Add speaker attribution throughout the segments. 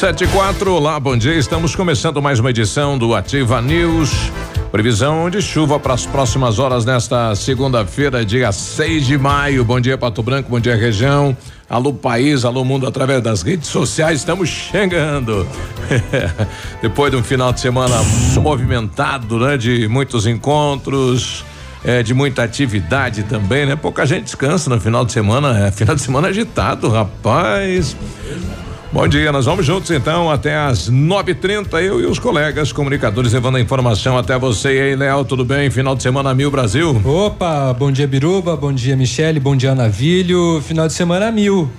Speaker 1: Sete e quatro, olá, bom dia. Estamos começando mais uma edição do Ativa News. Previsão de chuva para as próximas horas nesta segunda-feira, dia 6 de maio. Bom dia, Pato Branco, bom dia, região. Alô, país, alô, mundo, através das redes sociais. Estamos chegando. Depois de um final de semana movimentado, né? De muitos encontros. É, de muita atividade também, né? Pouca gente descansa no final de semana, é final de semana agitado, rapaz. Bom dia, nós vamos juntos então até às 9:30 eu e os colegas comunicadores levando a informação até você e aí, Léo, tudo bem? Final de semana mil Brasil.
Speaker 2: Opa, bom dia Biruba, bom dia Michele, bom dia Navilho. Final de semana mil.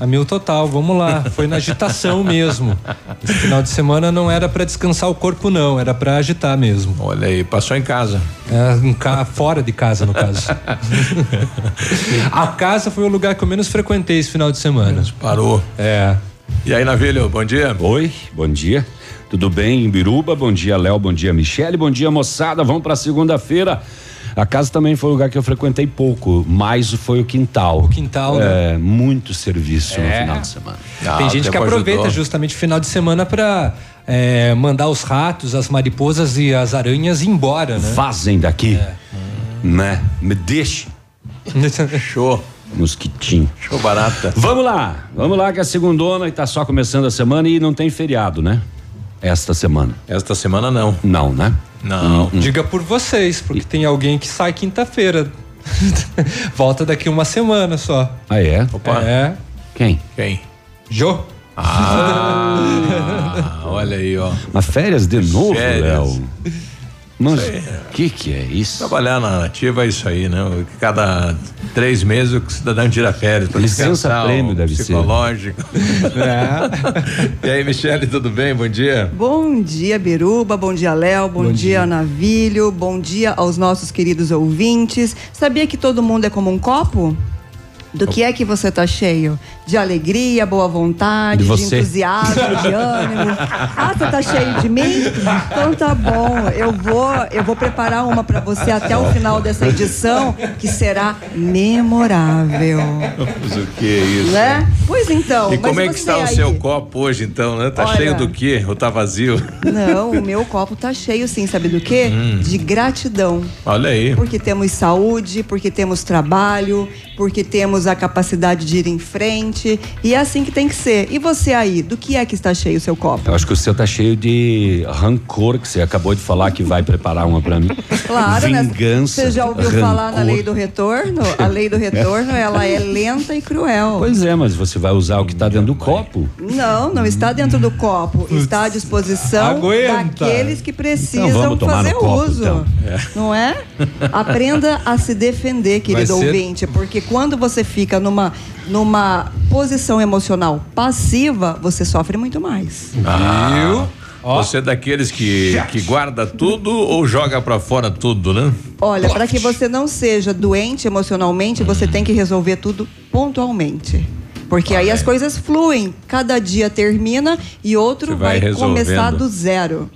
Speaker 2: A mil total, vamos lá. Foi na agitação mesmo. Esse final de semana não era para descansar o corpo, não, era para agitar mesmo.
Speaker 1: Olha aí, passou em casa.
Speaker 2: É, em ca... fora de casa, no caso. a casa foi o lugar que eu menos frequentei esse final de semana.
Speaker 1: Parou.
Speaker 2: É.
Speaker 1: E aí, Navilho, bom dia.
Speaker 3: Oi, bom dia. Tudo bem em Biruba? Bom dia, Léo. Bom dia, Michele. Bom dia, moçada. Vamos para segunda-feira. A casa também foi um lugar que eu frequentei pouco, mas foi o quintal.
Speaker 2: O quintal,
Speaker 3: né? É, muito serviço é. no final de semana.
Speaker 2: Ah, Tem gente que aproveita ajudou. justamente o final de semana para é, mandar os ratos, as mariposas e as aranhas embora, né?
Speaker 3: Fazem daqui, é. né? Me deixe.
Speaker 1: Show.
Speaker 3: Mosquitinho.
Speaker 1: Show barata.
Speaker 3: Vamos lá, vamos lá que é segundona e tá só começando a semana e não tem feriado, né? Esta semana.
Speaker 1: Esta semana não.
Speaker 3: Não, né?
Speaker 1: Não. Hum,
Speaker 2: hum. Diga por vocês, porque e... tem alguém que sai quinta-feira. Volta daqui uma semana só.
Speaker 3: Ah, é?
Speaker 2: Opa. É.
Speaker 3: Quem?
Speaker 1: Quem?
Speaker 2: Jô.
Speaker 1: Ah, olha aí, ó.
Speaker 3: Mas férias de novo, Léo? Mas o que que é isso?
Speaker 1: Trabalhar na ativa é isso aí, né? Cada três meses o cidadão tira férias para
Speaker 3: Licença prêmio deve.
Speaker 1: Psicológico. É. E aí, Michele, tudo bem? Bom dia.
Speaker 4: Bom dia, Biruba. Bom dia, Léo. Bom, bom dia, dia, Navilho. Bom dia aos nossos queridos ouvintes. Sabia que todo mundo é como um copo? Do que é que você tá cheio? De alegria, boa vontade, de, de entusiasmo, de ânimo. Ah, você tá cheio de mim? Então tá bom. Eu vou, eu vou preparar uma para você até o final dessa edição que será memorável.
Speaker 1: Mas o que é isso?
Speaker 4: Né? Pois então.
Speaker 1: E como é que está aí? o seu copo hoje então, né? Tá Olha, cheio do quê? Ou tá vazio?
Speaker 4: Não, o meu copo tá cheio sim, sabe do quê? Hum. De gratidão.
Speaker 1: Olha aí.
Speaker 4: Porque temos saúde, porque temos trabalho, porque temos a capacidade de ir em frente e é assim que tem que ser. E você aí, do que é que está cheio o seu copo?
Speaker 3: Eu acho que o seu está cheio de rancor, que você acabou de falar que vai preparar uma para mim.
Speaker 4: Claro,
Speaker 3: né? Vingança.
Speaker 4: Né? Você já ouviu
Speaker 3: rancor.
Speaker 4: falar na lei do retorno? A lei do retorno, ela é lenta e cruel.
Speaker 3: Pois é, mas você vai usar o que está dentro do copo?
Speaker 4: Não, não está dentro do copo. Está à disposição Aguenta. daqueles que precisam então fazer copo, uso. Então. É. Não é? Aprenda a se defender, querido ouvinte, porque quando você fica numa, numa posição emocional passiva, você sofre muito mais.
Speaker 1: Ah. Você é daqueles que, que guarda tudo ou joga para fora tudo, né?
Speaker 4: Olha, para que você não seja doente emocionalmente, hum. você tem que resolver tudo pontualmente. Porque aí as coisas fluem. Cada dia termina e outro vai, vai começar do zero.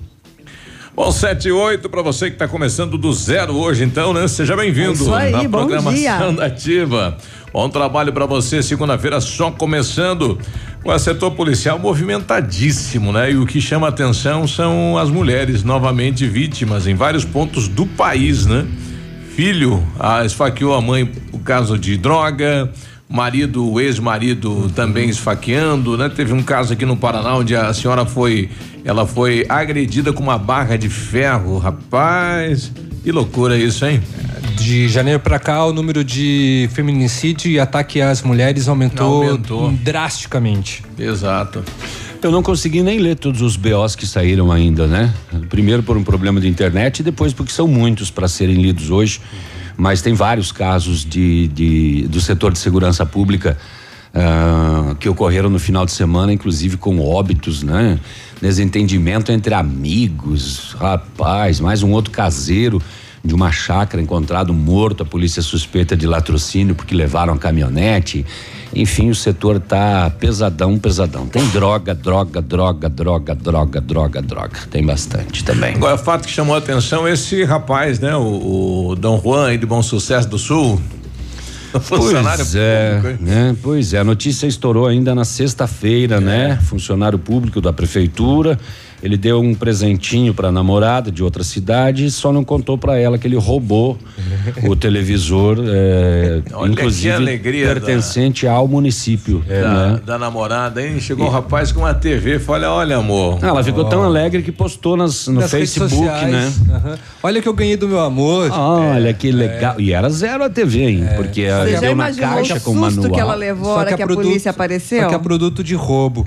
Speaker 1: Bom, 7 e 8 para você que está começando do zero hoje, então, né? Seja bem-vindo
Speaker 4: é
Speaker 1: na programação
Speaker 4: da
Speaker 1: Ativa. Bom trabalho para você, segunda-feira só começando. O setor policial movimentadíssimo, né? E o que chama atenção são as mulheres novamente vítimas em vários pontos do país, né? Filho ah, esfaqueou a mãe por causa de droga, marido, ex-marido também esfaqueando, né? Teve um caso aqui no Paraná onde a senhora foi, ela foi agredida com uma barra de ferro, rapaz. Que loucura isso, hein?
Speaker 2: De janeiro para cá, o número de feminicídio e ataque às mulheres aumentou, aumentou. drasticamente.
Speaker 1: Exato.
Speaker 3: Eu não consegui nem ler todos os BOs que saíram ainda, né? Primeiro por um problema de internet e depois porque são muitos para serem lidos hoje mas tem vários casos de, de do setor de segurança pública uh, que ocorreram no final de semana, inclusive com óbitos, né? Desentendimento entre amigos, rapaz, mais um outro caseiro de uma chácara encontrado morto, a polícia suspeita de latrocínio porque levaram a caminhonete. Enfim, o setor tá pesadão, pesadão. Tem droga, droga, droga, droga, droga, droga, droga. Tem bastante também.
Speaker 1: Agora, o fato que chamou a atenção esse rapaz, né? O, o Dom Juan aí de Bom Sucesso do Sul.
Speaker 3: Funcionário pois é, público. Né? Pois é, a notícia estourou ainda na sexta-feira, é. né? Funcionário público da prefeitura ele deu um presentinho para a namorada de outra cidade e só não contou para ela que ele roubou o televisor, é, inclusive pertencente da, ao município.
Speaker 1: É, da, né? da, namorada, hein? Chegou e, um rapaz com uma TV e falou: Olha, amor.
Speaker 3: Ah, ela ficou oh. tão alegre que postou nas, no nas Facebook, né?
Speaker 2: Uhum. Olha que eu ganhei do meu amor.
Speaker 3: olha é, que legal. É. E era zero a TV, hein? É. Porque Você deu na caixa com o manual.
Speaker 4: que ela levou, a hora que, que a produto, polícia apareceu?
Speaker 2: Só que é produto de roubo.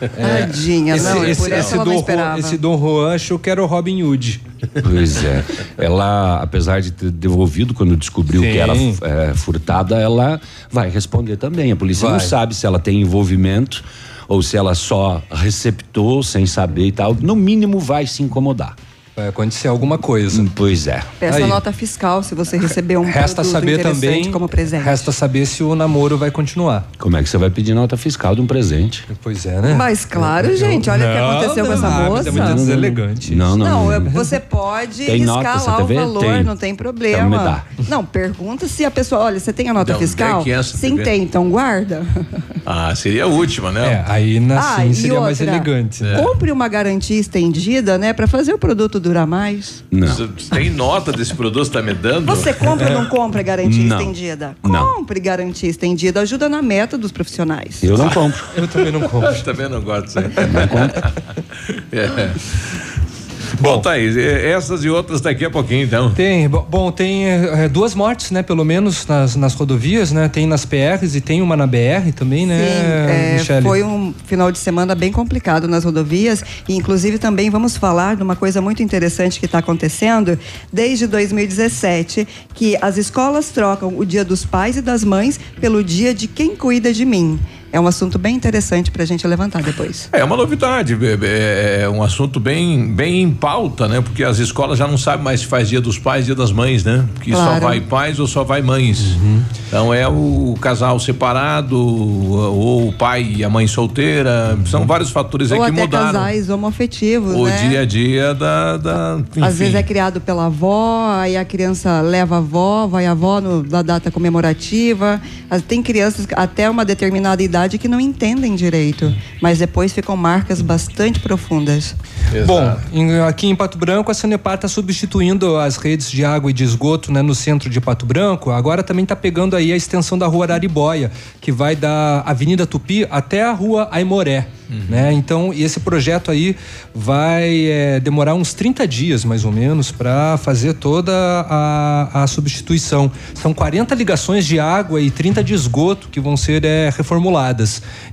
Speaker 4: É. Tadinha, esse, não, esse, esse, Dom,
Speaker 2: esse Dom Juan achou que era o Robin Hood.
Speaker 3: Pois é. Ela, apesar de ter devolvido quando descobriu Sim. que era é, furtada, ela vai responder também. A polícia vai. não sabe se ela tem envolvimento ou se ela só receptou sem saber e tal. No mínimo vai se incomodar.
Speaker 2: Vai acontecer alguma coisa. Hum,
Speaker 3: pois é.
Speaker 4: Peça Aí. nota fiscal se você receber um
Speaker 2: resta saber também
Speaker 4: como presente.
Speaker 2: Resta saber se o namoro vai continuar.
Speaker 3: Como é que você vai pedir nota fiscal de um presente?
Speaker 2: Pois é, né?
Speaker 4: Mas claro, eu, gente, olha o que aconteceu não, com essa
Speaker 2: não,
Speaker 4: moça.
Speaker 2: é muito deselegante.
Speaker 3: Não, não.
Speaker 4: Não, você pode tem riscar lá o valor, tem. não tem problema. Então me dá. Não, pergunta se a pessoa, olha, você tem a nota então, fiscal? É Sim, tem, então guarda.
Speaker 1: Ah, seria a última, né?
Speaker 2: É, aí na ah, sim seria outra, mais elegante.
Speaker 4: Né? Compre uma garantia estendida, né, para fazer o produto durar mais.
Speaker 1: Não. Você tem nota desse produto que está me dando?
Speaker 4: Você compra ou não compra garantia não. estendida?
Speaker 3: Não.
Speaker 4: Compre garantia estendida, ajuda na meta dos profissionais.
Speaker 3: Eu não compro.
Speaker 2: Eu também não compro. Eu
Speaker 1: também não gosto disso aí. Não compro. é. Bom, Thaís, essas e outras daqui a pouquinho, então.
Speaker 2: Tem, bom, tem é, duas mortes, né, pelo menos nas, nas rodovias, né? Tem nas PRs e tem uma na BR também, né,
Speaker 4: Sim, é, Foi um final de semana bem complicado nas rodovias e inclusive também vamos falar de uma coisa muito interessante que está acontecendo desde 2017, que as escolas trocam o dia dos pais e das mães pelo dia de quem cuida de mim é um assunto bem interessante para a gente levantar depois.
Speaker 1: É uma novidade, é, é, um assunto bem, bem em pauta, né? Porque as escolas já não sabem mais se faz dia dos pais, dia das mães, né? Que claro. só vai pais ou só vai mães. Uhum. Então é o casal separado ou o pai e a mãe solteira, são vários fatores
Speaker 4: ou
Speaker 1: aí que
Speaker 4: até
Speaker 1: mudaram.
Speaker 4: casais homoafetivos,
Speaker 1: o
Speaker 4: né?
Speaker 1: dia a dia da, da
Speaker 4: enfim. Às vezes é criado pela avó, aí a criança leva a avó, vai a avó no, na data comemorativa. Tem crianças até uma determinada idade que não entendem direito, mas depois ficam marcas bastante profundas.
Speaker 2: Exato. Bom, em, aqui em Pato Branco, a Sanepar está substituindo as redes de água e de esgoto né, no centro de Pato Branco. Agora também está pegando aí a extensão da rua Araribóia, que vai da Avenida Tupi até a rua Aimoré. Uhum. Né? Então, esse projeto aí vai é, demorar uns 30 dias, mais ou menos, para fazer toda a, a, substituição. São 40 ligações de água e 30 de esgoto que vão ser é, reformuladas.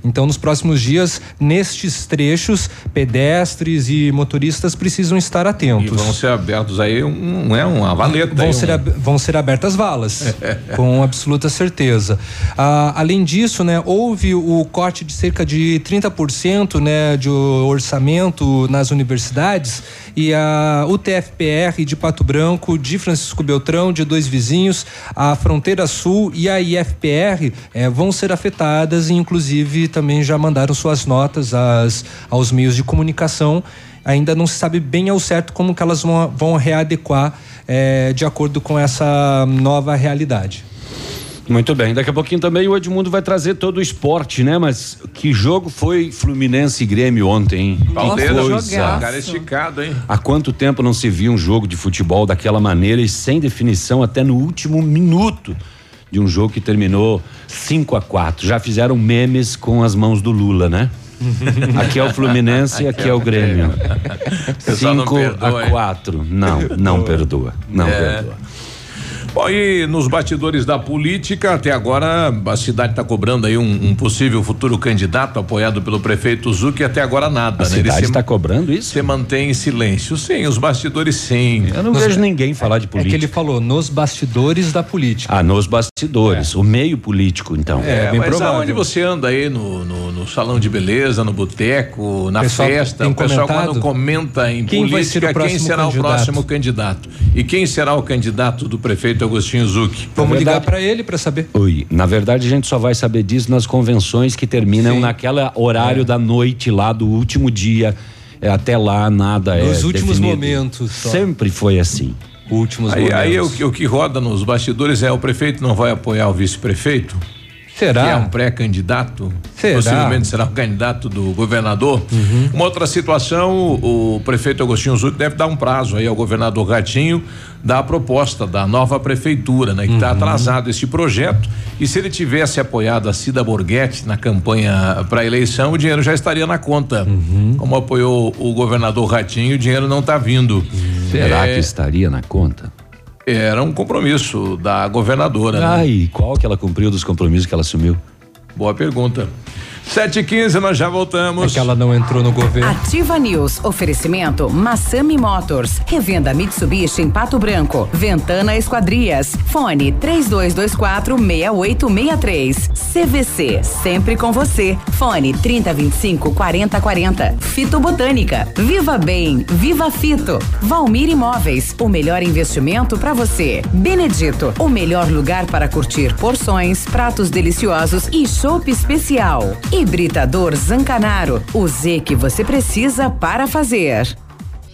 Speaker 2: Então, nos próximos dias, nestes trechos, pedestres e motoristas precisam estar atentos.
Speaker 1: E vão ser abertos aí um, é uma valeta.
Speaker 2: Vão, ser, ab, vão ser abertas valas, com absoluta certeza. Ah, além disso, né, houve o corte de cerca de 30% né, de orçamento nas universidades e a UTFPR de Pato Branco, de Francisco Beltrão, de dois vizinhos, a Fronteira Sul e a IFPR eh, vão ser afetadas e inclusive também já mandaram suas notas às, aos meios de comunicação. Ainda não se sabe bem ao certo como que elas vão, vão readequar eh, de acordo com essa nova realidade.
Speaker 3: Muito bem, daqui a pouquinho também o Edmundo vai trazer todo o esporte, né? Mas que jogo foi Fluminense e Grêmio ontem, hein?
Speaker 1: Palmeiras, cara esticado, hein?
Speaker 3: Há quanto tempo não se viu um jogo de futebol daquela maneira e sem definição até no último minuto de um jogo que terminou 5 a 4 Já fizeram memes com as mãos do Lula, né? aqui é o Fluminense e aqui é o Grêmio. 5 a 4 Não, não perdoa. Não é. perdoa.
Speaker 1: Bom, e nos bastidores da política, até agora a cidade está cobrando aí um, um, possível futuro candidato apoiado pelo prefeito Zuc e até agora nada.
Speaker 3: A né? cidade está cobrando isso?
Speaker 1: Você mantém em silêncio. Sim, os bastidores sim.
Speaker 3: Eu não nos, vejo ninguém falar de política.
Speaker 2: É que ele falou nos bastidores da política.
Speaker 3: Ah, nos bastidores. É. O meio político, então.
Speaker 1: É, é bem mas provável. aonde você anda aí no, no, no salão de beleza, no boteco, na pessoal festa, o pessoal quando comenta em quem política, quem será candidato? o próximo candidato? E quem será o candidato do prefeito prefeito Agostinho Zucchi.
Speaker 2: Vamos verdade, ligar para ele para saber.
Speaker 3: Oi, na verdade a gente só vai saber disso nas convenções que terminam Sim. naquele horário é. da noite lá do último dia. É, até lá nada
Speaker 2: Nos
Speaker 3: é
Speaker 2: Nos últimos
Speaker 3: definido.
Speaker 2: momentos.
Speaker 3: Só. Sempre foi assim.
Speaker 2: últimos
Speaker 1: aí,
Speaker 2: momentos.
Speaker 1: aí o, que- o que roda nos bastidores é o prefeito não vai apoiar o vice-prefeito?
Speaker 2: Será?
Speaker 1: Que é um pré-candidato?
Speaker 2: Será?
Speaker 1: Possivelmente será um candidato do governador.
Speaker 2: Uhum.
Speaker 1: Uma outra situação, o, o prefeito Agostinho Zuc deve dar um prazo aí ao governador Ratinho da proposta da nova prefeitura, né? Que
Speaker 2: Uhum.
Speaker 1: está atrasado esse projeto. E se ele tivesse apoiado a Cida Borghetti na campanha para a eleição, o dinheiro já estaria na conta.
Speaker 2: Uhum.
Speaker 1: Como apoiou o governador Ratinho, o dinheiro não está vindo.
Speaker 3: Será
Speaker 1: É,
Speaker 3: que estaria na conta?
Speaker 1: Era um compromisso da governadora. né?
Speaker 3: Ai, qual que ela cumpriu dos compromissos que ela assumiu?
Speaker 1: Boa pergunta. 7 e 15 nós já
Speaker 2: É
Speaker 1: voltamos.
Speaker 2: que ela não entrou no governo.
Speaker 5: Ativa News. Oferecimento Massami Motors. Revenda Mitsubishi em Pato Branco. Ventana Esquadrias. Fone 3224 6863. CVC. Sempre com você. Fone 3025 4040. Fito Botânica. Viva Bem. Viva Fito. Valmir Imóveis. O melhor investimento para você. Benedito. O melhor lugar para curtir porções, pratos deliciosos e chopp especial. Hibridador Zancanaro. O Z que você precisa para fazer.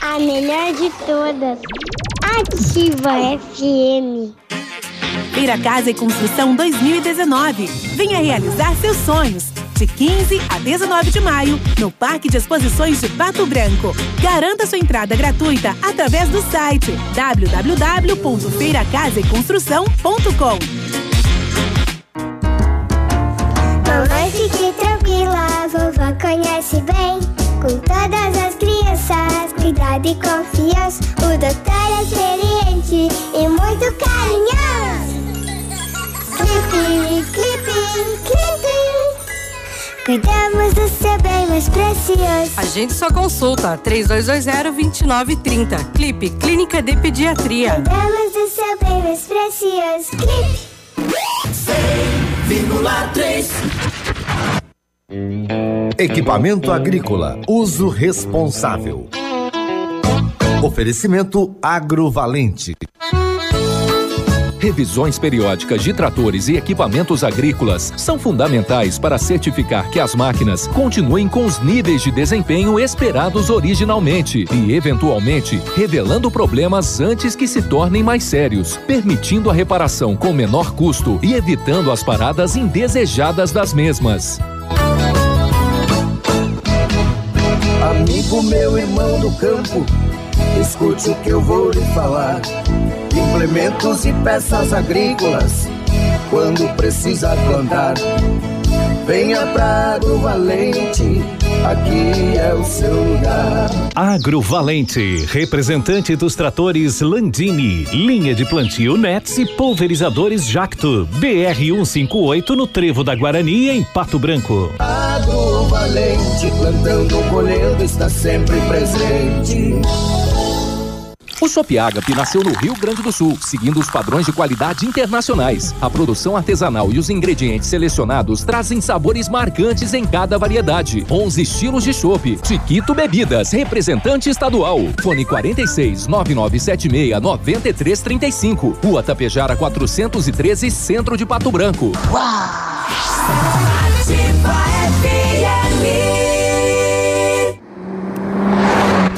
Speaker 6: A melhor de todas. Ativa FM.
Speaker 7: Feira Casa e Construção 2019. Venha realizar seus sonhos. De 15 a 19 de maio, no Parque de Exposições de Pato Branco. Garanta sua entrada gratuita através do site www.feiracasaeconstrução.com.
Speaker 6: Mamãe, fique tranquila, vovó conhece bem. Com todas as crianças, cuidado e confiança. O doutor é experiente e muito carinhoso. Clipe, clipe, clipe. Cuidamos do seu bem mais precioso.
Speaker 8: Agende sua consulta 3220-2930. Clipe Clínica de Pediatria.
Speaker 6: Cuidamos do seu bem mais precioso. Clipe.
Speaker 9: Equipamento agrícola, uso responsável. Oferecimento agrovalente.
Speaker 10: Revisões periódicas de tratores e equipamentos agrícolas são fundamentais para certificar que as máquinas continuem com os níveis de desempenho esperados originalmente e, eventualmente, revelando problemas antes que se tornem mais sérios, permitindo a reparação com menor custo e evitando as paradas indesejadas das mesmas.
Speaker 11: Amigo meu irmão do campo, escute o que eu vou lhe falar. Implementos e peças agrícolas, quando precisa plantar. Venha pra Agrovalente, aqui é o seu lugar.
Speaker 12: Agrovalente, representante dos tratores Landini, linha de plantio Nets e pulverizadores Jacto, BR 158 no Trevo da Guarani, em Pato Branco.
Speaker 11: Agrovalente, plantando, colhendo, está sempre presente.
Speaker 10: O Chopp Agape nasceu no Rio Grande do Sul, seguindo os padrões de qualidade internacionais. A produção artesanal e os ingredientes selecionados trazem sabores marcantes em cada variedade. 11 estilos de chopp. Chiquito Bebidas, representante estadual. Fone 46 9976 9335. Rua Tapejara 413, Centro de Pato Branco.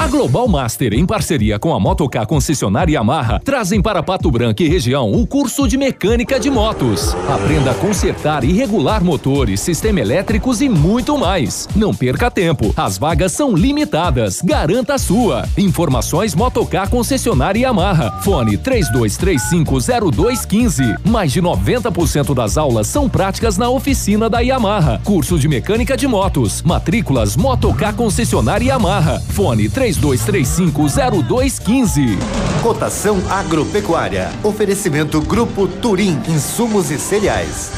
Speaker 10: A Global Master, em parceria com a Motocar concessionária Yamaha, trazem para Pato Branco e região o curso de mecânica de motos. Aprenda a consertar e regular motores, sistema elétricos e muito mais. Não perca tempo, as vagas são limitadas. Garanta a sua. Informações Motocar concessionária Yamaha. Fone 32350215. Mais de 90% das aulas são práticas na oficina da Yamaha. Curso de mecânica de motos. Matrículas Motocar concessionária Yamaha. Fone 32350215.
Speaker 9: Cotação agropecuária. Oferecimento Grupo Turim, insumos e cereais.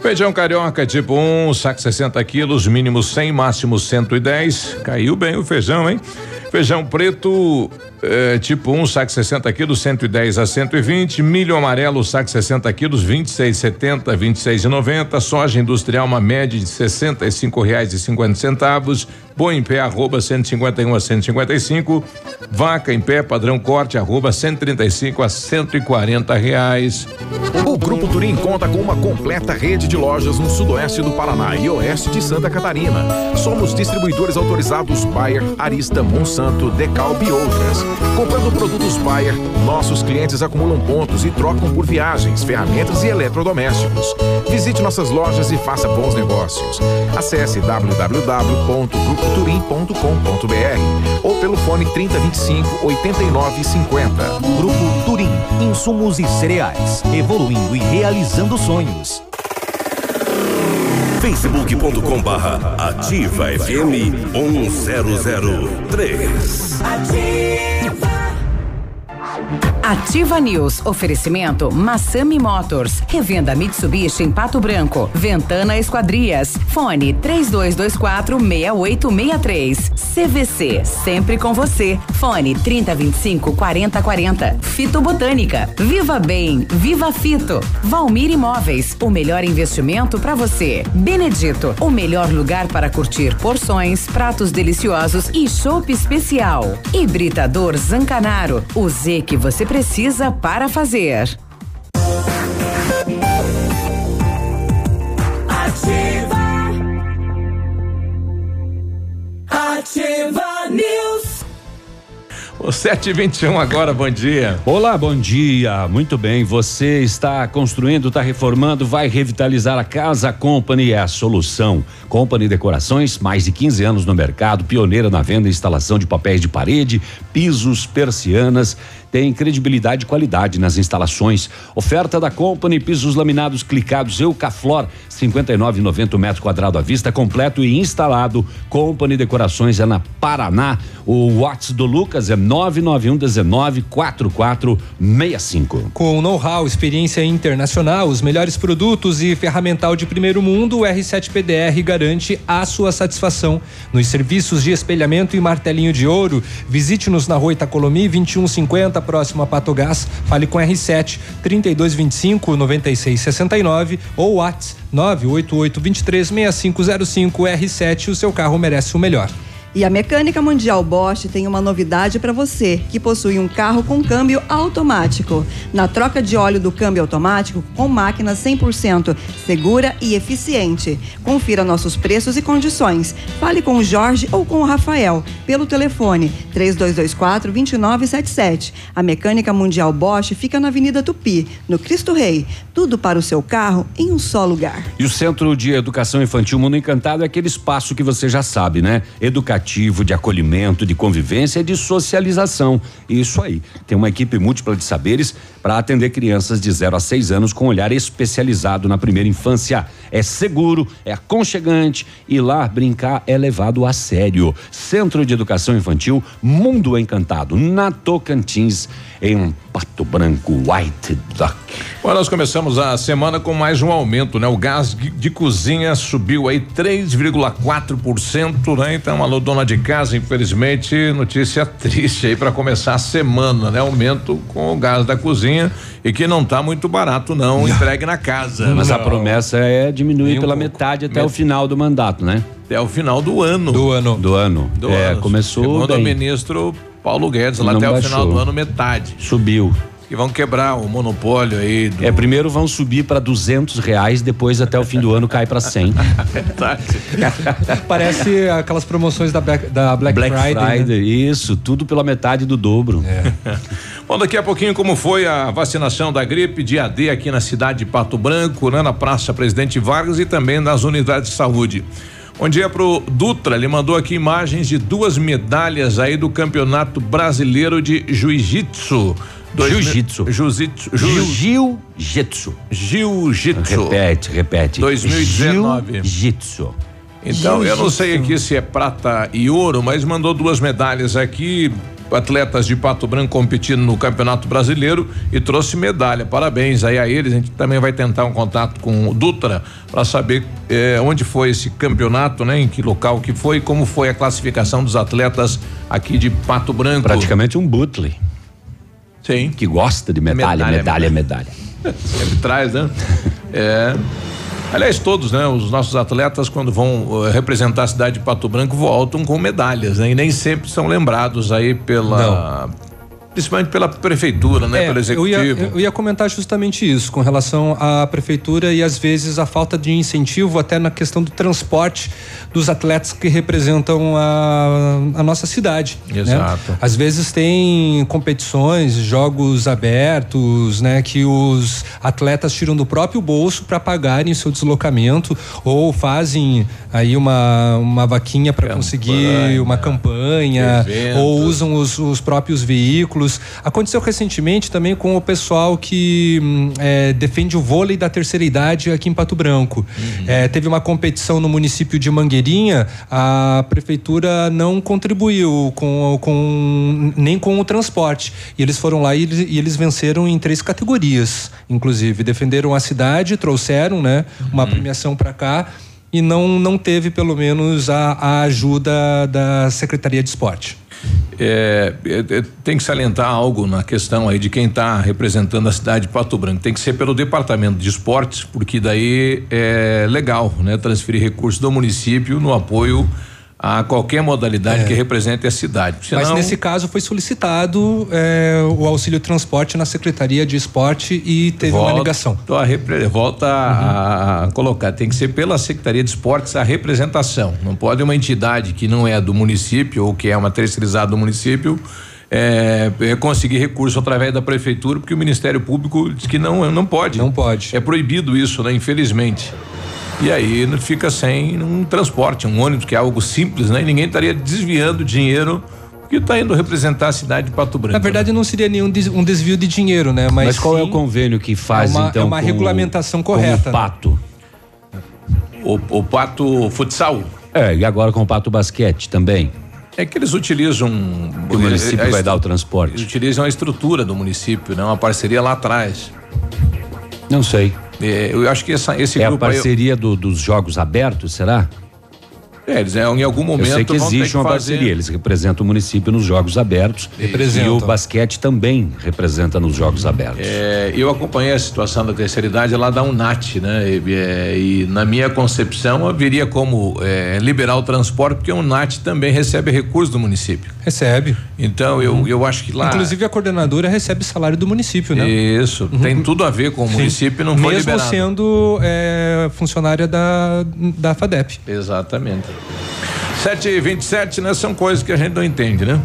Speaker 1: Feijão carioca tipo 1, um, saco 60 quilos, mínimo 100, máximo 110. Caiu bem o feijão, hein? Feijão preto, eh, tipo 1, um, saco 60 quilos, 110 a 120. Milho amarelo, saco 60 quilos, 26,70, 26,90. Soja industrial, uma média de 65 reais e 50 centavos. Boi em pé, arroba 151 a 155. Vaca em pé, padrão corte, arroba 135 a 140 reais.
Speaker 13: O Grupo Turim conta com uma completa rede de lojas no sudoeste do Paraná e oeste de Santa Catarina. Somos distribuidores autorizados Bayer, Arista, Monsanto, Decalb e outras. Comprando produtos Bayer, nossos clientes acumulam pontos e trocam por viagens, ferramentas e eletrodomésticos. Visite nossas lojas e faça bons negócios. Acesse www.grupoturim.com.br ou pelo fone 3025 8950.
Speaker 9: Grupo Turim, insumos e cereais, evoluindo e realizando sonhos.
Speaker 14: facebook.com barra ativa FM 1003.
Speaker 5: Ativa News. Oferecimento Massami Motors. Revenda Mitsubishi em Pato Branco. Ventana Esquadrias. Fone 3224 6863. CVC. Sempre com você. Fone 3025 4040. Fito Botânica. Viva Bem. Viva Fito. Valmir Imóveis. O melhor investimento para você. Benedito. O melhor lugar para curtir porções, pratos deliciosos e chopp especial. Hibridador Zancanaro. O Z que você precisa para fazer.
Speaker 15: Ativa. Ativa News.
Speaker 1: O 721 agora, bom dia.
Speaker 3: Olá, bom dia. Muito bem. Você está construindo, está reformando, vai revitalizar a casa. A Company é a solução. Company Decorações, mais de 15 anos no mercado, pioneira na venda e instalação de papéis de parede, pisos, persianas. Tem credibilidade e qualidade nas instalações. Oferta da Company, pisos laminados clicados Eucaflor, 59,90 metros quadrado à vista, completo e instalado. Company Decorações é na Paraná. O WhatsApp do Lucas é 991 19 4465.
Speaker 2: Com know-how, experiência internacional, os melhores produtos e ferramental de primeiro mundo, o R7 PDR garante a sua satisfação. Nos serviços de espelhamento e martelinho de ouro, visite-nos na rua Itacolomi 2150, próximo a Patogás. Fale com R7 3225 9669 ou WhatsApp 988 23 6505 R7. O seu carro merece o melhor.
Speaker 4: E a Mecânica Mundial Bosch tem uma novidade para você que possui um carro com câmbio automático. Na troca de óleo do câmbio automático com máquina 100% segura e eficiente. Confira nossos preços e condições. Fale com o Jorge ou com o Rafael pelo telefone 3224 2977. A Mecânica Mundial Bosch fica na Avenida Tupi, no Cristo Rei. Tudo para o seu carro em um só lugar.
Speaker 3: E o Centro de Educação Infantil Mundo Encantado é aquele espaço que você já sabe, né? Educativo, de acolhimento, de convivência e de socialização. Isso aí. Tem uma equipe múltipla de saberes para atender crianças de 0 a 6 anos com olhar especializado na primeira infância. É seguro, é aconchegante e lá brincar é levado a sério. Centro de Educação Infantil Mundo Encantado, na Tocantins, em Pato Branco, White Duck.
Speaker 1: Bom, nós começamos a semana com mais um aumento, né? O gás de, de cozinha subiu aí 3,4%, né? Então, alô, dona de casa, infelizmente, notícia triste aí para começar a semana, né? Aumento com o gás da cozinha e que não tá muito barato não, não. entregue na casa.
Speaker 3: Mas
Speaker 1: não.
Speaker 3: a promessa é diminuir pela um metade até Met... o final do mandato, né?
Speaker 1: Até o final do ano.
Speaker 2: Do ano.
Speaker 3: Do ano.
Speaker 1: Do
Speaker 3: é,
Speaker 1: ano.
Speaker 3: começou
Speaker 1: Segundo
Speaker 3: bem.
Speaker 1: o ministro Paulo Guedes, lá
Speaker 3: Não
Speaker 1: até o
Speaker 3: baixou.
Speaker 1: final do ano, metade.
Speaker 3: Subiu.
Speaker 1: E vão quebrar o monopólio aí. Do...
Speaker 3: É, primeiro vão subir para duzentos reais, depois até o fim do ano cai para cem.
Speaker 1: Verdade.
Speaker 2: Parece aquelas promoções da Black, da Black,
Speaker 3: Black
Speaker 2: Friday. né?
Speaker 3: Friday, isso, tudo pela metade do dobro.
Speaker 2: É.
Speaker 1: Bom, daqui a pouquinho como foi a vacinação da gripe de AD aqui na cidade de Pato Branco, né, na Praça Presidente Vargas e também nas unidades de saúde. Bom dia pro Dutra, ele mandou aqui imagens de duas medalhas aí do Campeonato Brasileiro de Jiu-Jitsu.
Speaker 3: Jiu-jitsu.
Speaker 1: Jiu-jitsu.
Speaker 3: Jiu-jitsu.
Speaker 1: Jiu-jitsu.
Speaker 3: Repete, repete.
Speaker 1: 2019.
Speaker 3: Jiu-jitsu.
Speaker 1: Então, eu não sei aqui se é prata e ouro, mas mandou duas medalhas aqui. atletas de Pato Branco competindo no Campeonato Brasileiro e trouxe medalha. Parabéns aí a eles. A gente também vai tentar um contato com o Dutra para saber eh, onde foi esse campeonato, né? Em que local que foi, como foi a classificação dos atletas aqui de Pato Branco.
Speaker 3: Praticamente um butle.
Speaker 1: Sim.
Speaker 3: Que gosta de medalha, medalha, medalha. medalha.
Speaker 1: Sempre traz, né? é. Aliás, todos, né? Os nossos atletas, quando vão uh, representar a cidade de Pato Branco, voltam com medalhas, né? E nem sempre são lembrados aí pela. Não principalmente pela prefeitura, né?
Speaker 2: É,
Speaker 1: pelo executivo.
Speaker 2: Eu ia, eu ia, comentar justamente isso, com relação à prefeitura e às vezes a falta de incentivo até na questão do transporte dos atletas que representam a, a nossa cidade.
Speaker 1: Né? Exato.
Speaker 2: Né? Às vezes tem competições, jogos abertos, né? Que os atletas tiram do próprio bolso para pagarem seu deslocamento ou fazem aí uma, uma vaquinha para conseguir uma campanha ou usam os, os próprios veículos Aconteceu recentemente também com o pessoal que hum, é, defende o vôlei da terceira idade aqui em Pato Branco. Uhum. É, teve uma competição no município de Mangueirinha, a prefeitura não contribuiu com, com nem com o transporte. E eles foram lá e, e eles venceram em três categorias, inclusive. Defenderam a cidade, trouxeram né, uma uhum. premiação para cá e não, não teve, pelo menos, a, a ajuda da Secretaria de Esporte.
Speaker 1: É, é, é, tem que salientar algo na questão aí de quem está representando a cidade de Pato Branco. Tem que ser pelo departamento de esportes, porque daí é legal, né? Transferir recursos do município no apoio a qualquer modalidade é. que represente a cidade.
Speaker 2: Senão... Mas nesse caso foi solicitado é, o auxílio transporte na Secretaria de Esporte e teve volta, uma negação.
Speaker 1: A repre... Volta uhum. a colocar, tem que ser pela Secretaria de Esportes a representação. Não pode uma entidade que não é do município ou que é uma terceirizada do município é, é, conseguir recurso através da prefeitura, porque o Ministério Público diz que não, não pode.
Speaker 2: Não pode.
Speaker 1: É proibido isso, né? Infelizmente. E aí fica sem um transporte, um ônibus, que é algo simples, né? E ninguém estaria desviando dinheiro que está indo representar a cidade de Pato Branco.
Speaker 2: Na verdade, não seria nenhum des, um desvio de dinheiro, né? Mas,
Speaker 3: Mas qual é o convênio que faz,
Speaker 2: é uma,
Speaker 3: então?
Speaker 2: É uma regulamentação correta.
Speaker 3: o pato.
Speaker 1: O, o pato futsal.
Speaker 3: É, e agora com o pato basquete também.
Speaker 1: É que eles utilizam.
Speaker 3: Que o município vai dar o transporte.
Speaker 1: Eles utilizam a estrutura do município, né? Uma parceria lá atrás.
Speaker 3: Não sei.
Speaker 1: É, eu acho que essa, esse
Speaker 3: é
Speaker 1: grupo.
Speaker 3: É a parceria aí, do, dos jogos abertos, será?
Speaker 1: É, eles em algum momento.
Speaker 3: Eu sei que existe uma fazer... parceria, eles representam o município nos Jogos Abertos.
Speaker 2: Representam.
Speaker 3: E o basquete também representa nos Jogos Abertos.
Speaker 1: É, eu acompanhei a situação da terceira idade lá da UNAT, né? E, é, e na minha concepção haveria como é, liberar o transporte, porque a UNAT também recebe recursos do município.
Speaker 2: Recebe.
Speaker 1: Então eu, uhum. eu acho que lá.
Speaker 2: Inclusive a coordenadora recebe salário do município, né?
Speaker 1: Isso, uhum. tem tudo a ver com o Sim. município não
Speaker 2: foi
Speaker 1: Mesmo
Speaker 2: liberado. sendo é, funcionária da, da FADEP.
Speaker 1: Exatamente. 7 e 27 né? São coisas que a gente não entende, né?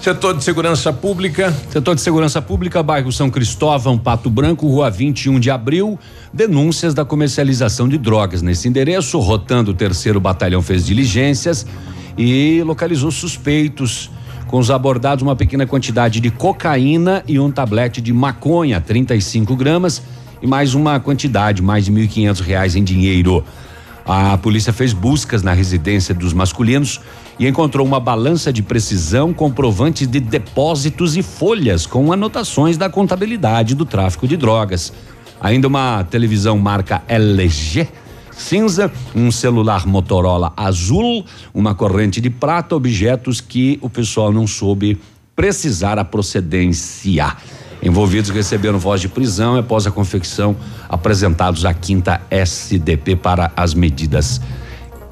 Speaker 1: Setor de Segurança Pública.
Speaker 3: Setor de Segurança Pública, bairro São Cristóvão, Pato Branco, rua 21 de abril. Denúncias da comercialização de drogas nesse endereço. Rotando o terceiro batalhão fez diligências e localizou suspeitos. Com os abordados, uma pequena quantidade de cocaína e um tablete de maconha, 35 gramas, e mais uma quantidade, mais de 1.500 reais em dinheiro. A polícia fez buscas na residência dos masculinos e encontrou uma balança de precisão, comprovantes de depósitos e folhas com anotações da contabilidade do tráfico de drogas. Ainda uma televisão marca LG cinza, um celular Motorola azul, uma corrente de prata, objetos que o pessoal não soube precisar a procedência. Envolvidos receberam voz de prisão e após a confecção apresentados à quinta SDP para as medidas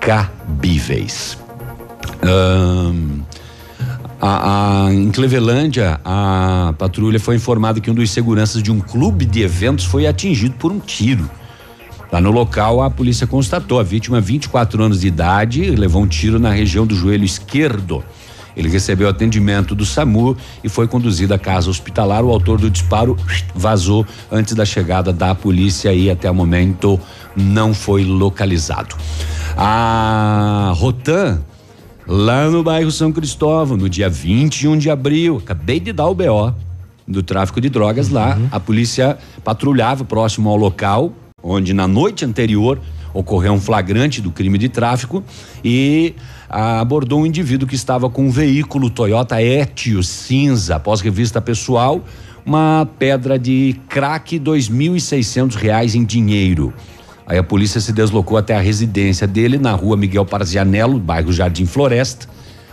Speaker 3: cabíveis. Um, a, a, em Clevelândia, a patrulha foi informada que um dos seguranças de um clube de eventos foi atingido por um tiro. Lá no local, a polícia constatou a vítima, 24 anos de idade, levou um tiro na região do joelho esquerdo. Ele recebeu atendimento do SAMU e foi conduzido à casa hospitalar. O autor do disparo vazou antes da chegada da polícia e até o momento não foi localizado. A Rotan lá no bairro São Cristóvão, no dia 21 de abril, acabei de dar o BO do tráfico de drogas uhum. lá. A polícia patrulhava próximo ao local, onde na noite anterior ocorreu um flagrante do crime de tráfico e abordou um indivíduo que estava com um veículo Toyota Etios cinza. Após revista pessoal, uma pedra de crack, dois mil e seiscentos reais em dinheiro. Aí a polícia se deslocou até a residência dele na rua Miguel Parzianello, bairro Jardim Floresta.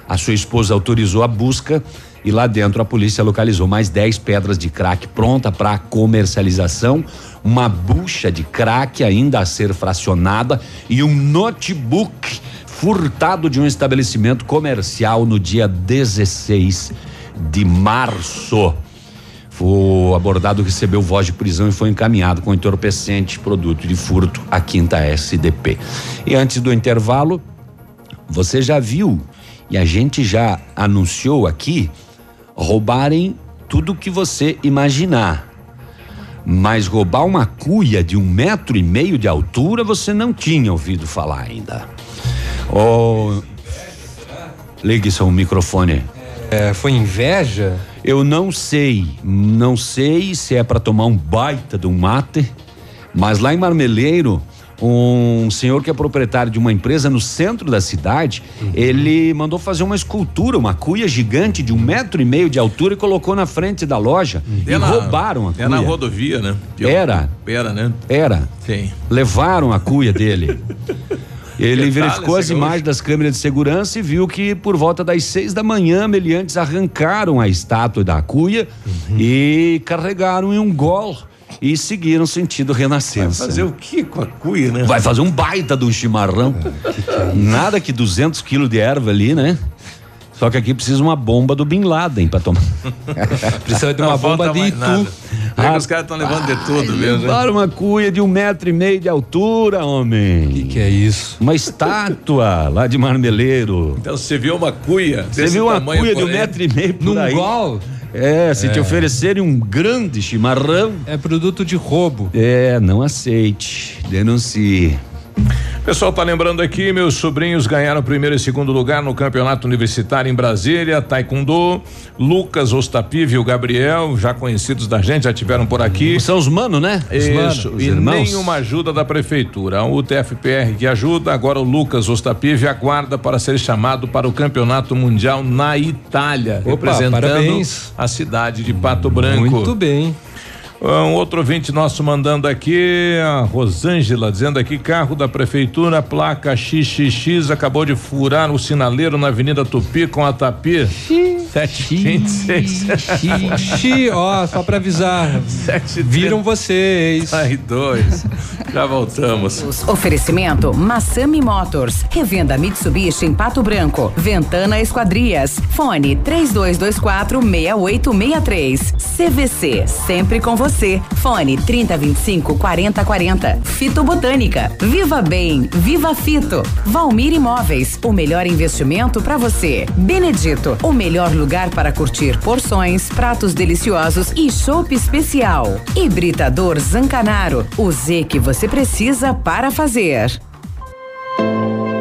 Speaker 3: A sua esposa autorizou a busca e lá dentro a polícia localizou mais 10 pedras de crack pronta para comercialização, uma bucha de crack ainda a ser fracionada e um notebook furtado de um estabelecimento comercial no dia 16 de março. O abordado recebeu voz de prisão e foi encaminhado com entorpecente produto de furto à quinta SDP. E antes do intervalo, você já viu e a gente já anunciou aqui roubarem tudo que você imaginar. Mas roubar uma cuia de um metro e meio de altura você não tinha ouvido falar ainda. Oh, ligue seu microfone.
Speaker 2: É, foi inveja?
Speaker 3: Eu não sei, não sei se é para tomar um baita de um mate, mas lá em Marmeleiro, um senhor que é proprietário de uma empresa no centro da cidade, uhum. ele mandou fazer uma escultura, uma cuia gigante de um metro e meio de altura e colocou na frente da loja uhum. e na, roubaram a cuia.
Speaker 1: É na rodovia, né?
Speaker 3: Era.
Speaker 1: Era, né?
Speaker 3: Era.
Speaker 1: Sim.
Speaker 3: Levaram a cuia dele. Ele verificou as imagens das câmeras de segurança e viu que por volta das seis da manhã, meliantes arrancaram a estátua da cuia uhum. e carregaram em um gol e seguiram sentido renascença.
Speaker 1: Vai fazer o que com a cuia, né?
Speaker 3: Vai fazer um baita de um chimarrão. É. Nada que 200 quilos de erva ali, né? Só que aqui precisa uma bomba do Bin Laden para tomar.
Speaker 2: precisa de uma Não bomba de Itu.
Speaker 1: Ah, os caras estão levando de tudo mesmo.
Speaker 3: Levaram uma cuia de um metro e meio de altura, homem.
Speaker 2: O que, que, é isso?
Speaker 3: Uma estátua lá de marmeleiro.
Speaker 1: Então você viu uma cuia?
Speaker 3: Você viu uma cuia de um metro e meio por
Speaker 2: Num
Speaker 3: aí.
Speaker 2: gol?
Speaker 3: É, se é. te oferecerem um grande chimarrão.
Speaker 2: É produto de roubo.
Speaker 3: É, não aceite. Denuncie.
Speaker 1: Pessoal, tá lembrando aqui, meus sobrinhos ganharam primeiro e segundo lugar no campeonato universitário em Brasília, Taekwondo, Lucas Ostapive e o Gabriel, já conhecidos da gente, já tiveram por aqui.
Speaker 3: São os mano, né?
Speaker 1: Os Isso, mano, e irmãos. nenhuma ajuda da prefeitura. O TFPR que ajuda, agora o Lucas Ostapive aguarda para ser chamado para o campeonato mundial na Itália, Opa, representando parabéns. a cidade de Pato Branco.
Speaker 2: Muito bem.
Speaker 1: Um outro ouvinte nosso mandando aqui, a Rosângela, dizendo aqui: carro da prefeitura, placa XXX, acabou de furar o sinaleiro na Avenida Tupi com a Tapi. 726.
Speaker 2: Xixi, ó, só pra avisar. Viram vocês.
Speaker 1: Aí, dois. Já voltamos.
Speaker 5: Oferecimento Massami Motors. Revenda Mitsubishi em Pato Branco. Ventana Esquadrias. Fone 3224 6863. CVC, sempre com você você. Fone 3025 4040. Fito Botânica. Viva Bem. Viva Fito. Valmir Imóveis. O melhor investimento para você. Benedito. O melhor lugar para curtir porções, pratos deliciosos e chopp especial. Hibridador Zancanaro. O Z que você precisa para fazer.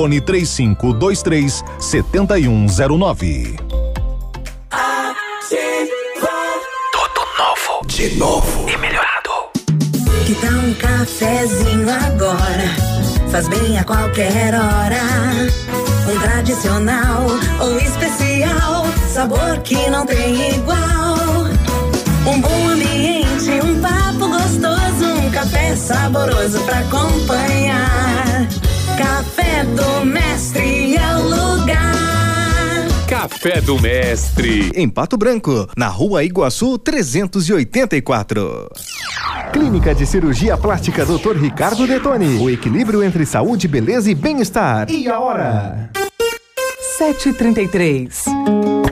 Speaker 16: Fone 3523 7109.
Speaker 14: Tudo novo. De novo. E melhorado.
Speaker 17: Que tal um cafezinho agora? Faz bem a qualquer hora. Um tradicional ou especial. Sabor que não tem igual. Um bom ambiente, um papo gostoso. Um café saboroso pra acompanhar. Café do Mestre é o lugar.
Speaker 12: Café do Mestre.
Speaker 9: Em Pato Branco, na rua Iguaçu 384. Clínica de Cirurgia Plástica Dr. Ricardo Detoni. O equilíbrio entre saúde, beleza e bem-estar. E a hora?
Speaker 7: 7h33.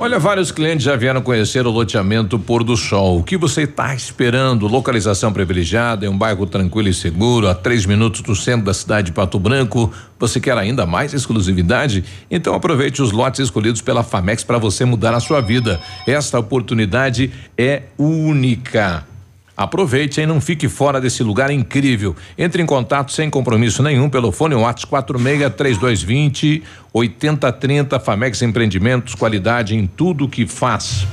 Speaker 1: Olha, vários clientes já vieram conhecer o loteamento Pôr do Sol. O que você está esperando? Localização privilegiada, em um bairro tranquilo e seguro, a três minutos do centro da cidade de Pato Branco. Você quer ainda mais exclusividade? Então aproveite os lotes escolhidos pela Famex para você mudar a sua vida. Esta oportunidade é única. Aproveite e não fique fora desse lugar incrível. Entre em contato sem compromisso nenhum pelo fone WhatsApp 46 3220 8030 Famex Empreendimentos, qualidade em tudo que faz.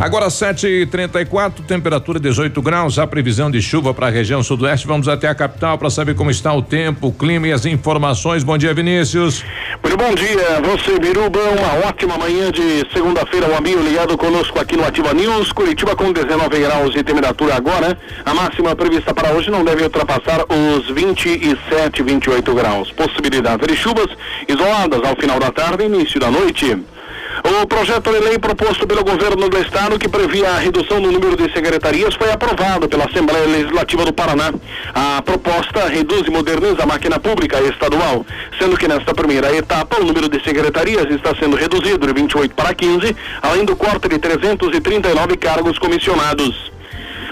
Speaker 1: Agora 7:34, temperatura 18 graus, a previsão de chuva para a região sudoeste. Vamos até a capital para saber como está o tempo, o clima e as informações. Bom dia, Vinícius.
Speaker 18: Muito bom dia, você Biruba, uma ótima manhã de segunda-feira, o amigo ligado conosco aqui no Ativa News, Curitiba com 19 graus de temperatura agora, a máxima prevista para hoje não deve ultrapassar os 27, 28 graus. Possibilidade de chuvas isoladas ao final da tarde e início da noite. O projeto de lei proposto pelo governo do estado que previa a redução do número de secretarias foi aprovado pela Assembleia Legislativa do Paraná. A proposta reduz e moderniza a máquina pública estadual, sendo que nesta primeira etapa o número de secretarias está sendo reduzido de 28 para 15, além do corte de 339 cargos comissionados.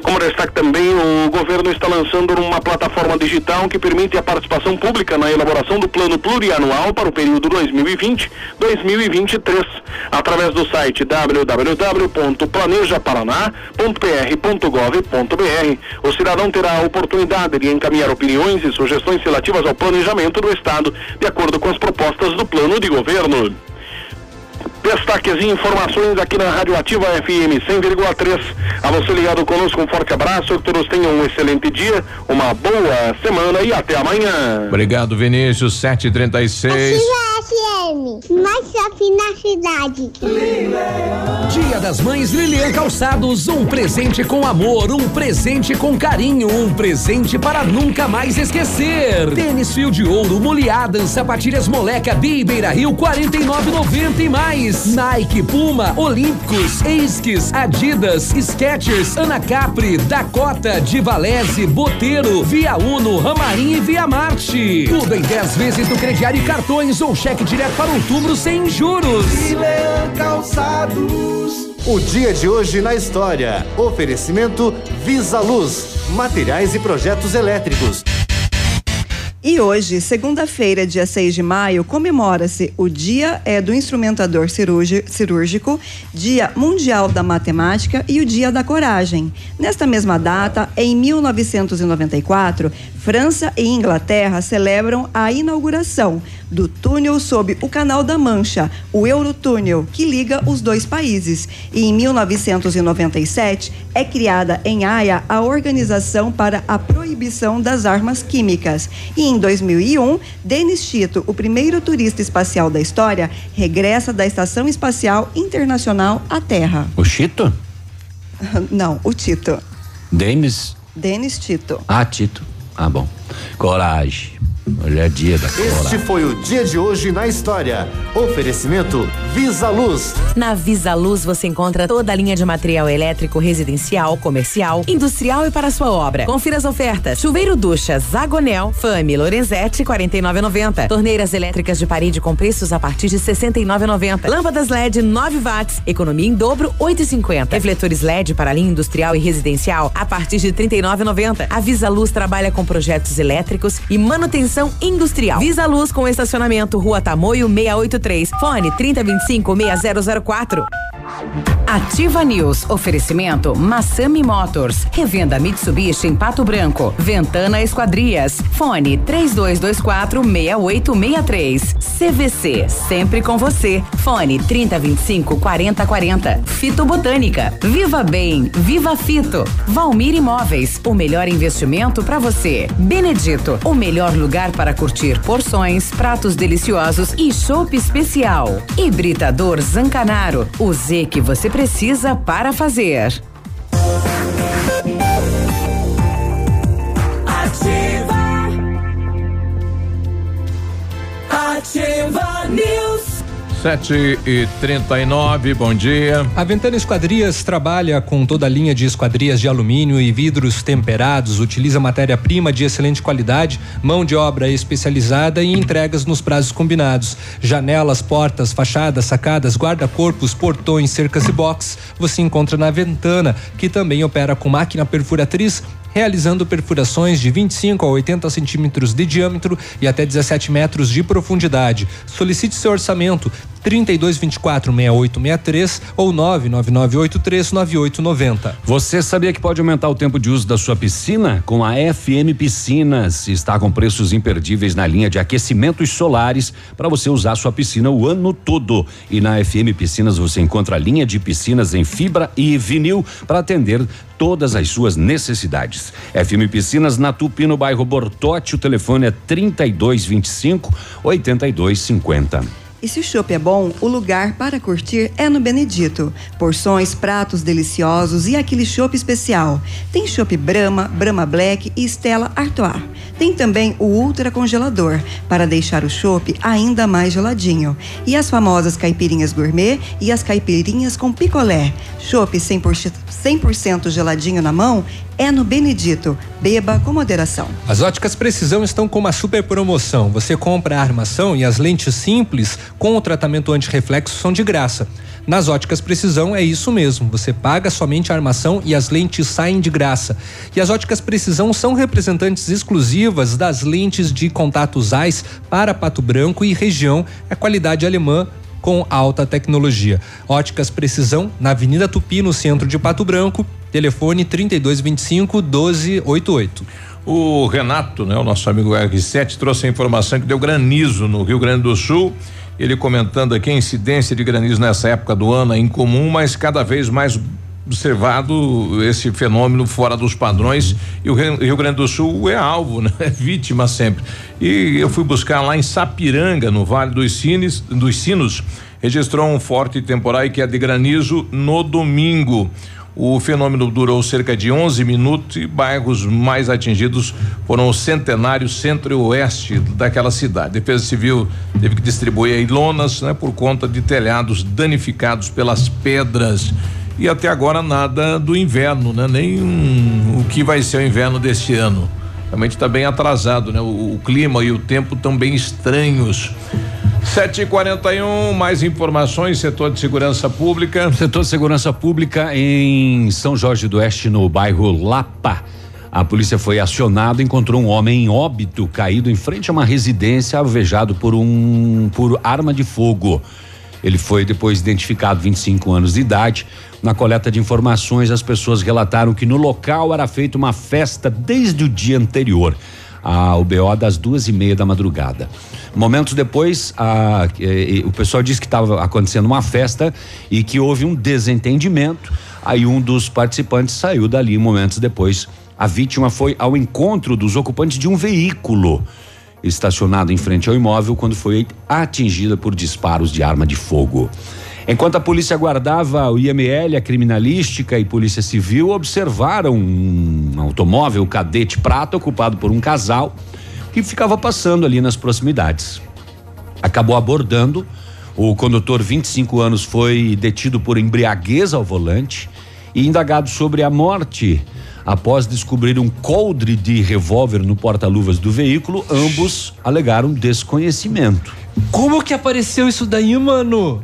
Speaker 18: Como destaque também, o governo está lançando uma plataforma digital que permite a participação pública na elaboração do plano plurianual para o período 2020-2023, através do site www.planejaparaná.pr.gov.br. O cidadão terá a oportunidade de encaminhar opiniões e sugestões relativas ao planejamento do Estado, de acordo com as propostas do plano de governo. Destaques e informações aqui na Rádio Ativa FM 100,3. A você ligado conosco, um forte abraço, que todos tenham um excelente dia, uma boa semana e até amanhã.
Speaker 1: Obrigado, Vinícius, 736.
Speaker 6: FM, mais shopping na cidade.
Speaker 10: Dia das Mães Lilian Calçados, um presente com amor, um presente com carinho, um presente para nunca mais esquecer. Tênis fio de ouro, Muliadan, sapatilhas moleca, Beira Rio, 49,90 e mais. Nike, Puma, Olímpicos, Esquis, Adidas, Skechers, Ana Capri, Dakota, Divalese, Boteiro, Via Uno, Ramarim e Via Marte. Tudo em 10 vezes no crediário e cartões ou cheque direto para outubro sem juros.
Speaker 9: Calçados. O dia de hoje na história. Oferecimento Visa Luz. Materiais e projetos elétricos.
Speaker 4: E hoje, segunda-feira, dia 6 de maio, comemora-se o Dia é, do Instrumentador Cirúrgi- Cirúrgico, Dia Mundial da Matemática e o Dia da Coragem. Nesta mesma data, em 1994, França e Inglaterra celebram a inauguração do túnel sob o Canal da Mancha, o Eurotúnel, que liga os dois países. E em 1997 é criada em Haia a Organização para a Proibição das Armas Químicas. E em 2001, Denis Tito, o primeiro turista espacial da história, regressa da Estação Espacial Internacional à Terra.
Speaker 3: O Chito?
Speaker 4: Não, o Tito.
Speaker 3: Denis?
Speaker 4: Denis Tito.
Speaker 3: Ah, Tito. Ah, bom. Coragem. Hoje é dia da
Speaker 9: Este
Speaker 3: coragem.
Speaker 9: foi o dia de hoje na história. Oferecimento Visa Luz.
Speaker 5: Na Visa Luz você encontra toda a linha de material elétrico residencial, comercial, industrial e para sua obra. Confira as ofertas. Chuveiro ducha Zagonel, Fame, Lorenzetti, 49,90. Torneiras elétricas de parede com preços a partir de 69,90. Lâmpadas LED 9 watts, economia em dobro 8,50. Refletores LED para linha industrial e residencial a partir de 39,90. A Visa Luz trabalha com projetos elétricos e manutenção industrial. Visa Luz com estacionamento Rua Tamoio 683. Fone 3025 6004. Ativa News. Oferecimento Massami Motors. Revenda Mitsubishi em Pato Branco. Ventana Esquadrias. Fone 3224 6863. CVC. Sempre com você. Fone 3025 4040. Fito Botânica. Viva Bem. Viva Fito. Valmir Imóveis. O melhor investimento para você. Benedito. O melhor lugar para curtir porções, pratos deliciosos e chopp especial. Hibridador Zancanaro. O Z que você precisa para fazer.
Speaker 15: Ativa. Ativa News.
Speaker 1: Sete e trinta e nove, bom dia.
Speaker 2: A Ventana Esquadrias trabalha com toda a linha de esquadrias de alumínio e vidros temperados, utiliza matéria-prima de excelente qualidade, mão de obra especializada e entregas nos prazos combinados. Janelas, portas, fachadas, sacadas, guarda-corpos, portões, cercas e box, você encontra na Ventana, que também opera com máquina perfuratriz realizando perfurações de 25 a 80 centímetros de diâmetro e até 17 metros de profundidade. Solicite seu orçamento 3224 6863 ou 99983 9890.
Speaker 3: Você sabia que pode aumentar o tempo de uso da sua piscina? Com a FM Piscinas, está com preços imperdíveis na linha de aquecimentos solares para você usar sua piscina o ano todo. E na FM Piscinas você encontra a linha de piscinas em fibra e vinil para atender todas as suas necessidades. FM Piscinas na Tupi, no bairro Bortote, o telefone é 3225 8250.
Speaker 4: E se o chopp é bom, o lugar para curtir é no Benedito. Porções, pratos deliciosos e aquele chopp especial. Tem chopp Brahma, Brahma Black e Stella Artois. Tem também o ultra congelador para deixar o chopp ainda mais geladinho. E as famosas caipirinhas gourmet e as caipirinhas com picolé. Chopp 100%, 100 geladinho na mão é no Benedito. Beba com moderação.
Speaker 2: As óticas Precisão estão com uma super promoção. Você compra a armação e as lentes simples com o tratamento antirreflexo são de graça. Nas óticas Precisão é isso mesmo. Você paga somente a armação e as lentes saem de graça. E as óticas Precisão são representantes exclusivas das lentes de contato ZEISS para Pato Branco e região. É qualidade alemã com alta tecnologia. Óticas Precisão na Avenida Tupi, no centro de Pato Branco. Telefone 3225 1288.
Speaker 1: O Renato, né, o nosso amigo R7, trouxe a informação que deu granizo no Rio Grande do Sul. Ele comentando aqui a incidência de granizo nessa época do ano é incomum, mas cada vez mais observado esse fenômeno fora dos padrões e o Rio Grande do Sul é alvo, né? É vítima sempre. E eu fui buscar lá em Sapiranga, no Vale dos Sinos, dos Sinos, registrou um forte temporal que é de granizo no domingo. O fenômeno durou cerca de 11 minutos e bairros mais atingidos foram o Centenário, Centro e Oeste daquela cidade. Defesa Civil teve que distribuir aí lonas, né, por conta de telhados danificados pelas pedras. E até agora nada do inverno, né? Nem um, o que vai ser o inverno deste ano. Realmente está bem atrasado, né? O, o clima e o tempo estão bem estranhos. 7h41, mais informações, setor de segurança pública.
Speaker 3: Setor de segurança pública em São Jorge do Oeste, no bairro Lapa. A polícia foi acionada e encontrou um homem em óbito caído em frente a uma residência alvejado por um por arma de fogo. Ele foi depois identificado 25 anos de idade. Na coleta de informações, as pessoas relataram que no local era feita uma festa desde o dia anterior. A UBO das duas e meia da madrugada. Momentos depois, o pessoal disse que estava acontecendo uma festa e que houve um desentendimento. Aí um dos participantes saiu dali momentos depois. A vítima foi ao encontro dos ocupantes de um veículo estacionado em frente ao imóvel quando foi atingida por disparos de arma de fogo. Enquanto a polícia aguardava o IML, a criminalística e polícia civil observaram um automóvel cadete prata ocupado por um casal que ficava passando ali nas proximidades. Acabou abordando. O condutor, 25 anos, foi detido por embriaguez ao volante e indagado sobre a morte após descobrir um coldre de revólver no porta-luvas do veículo. Ambos alegaram desconhecimento.
Speaker 2: Como que apareceu isso daí, mano?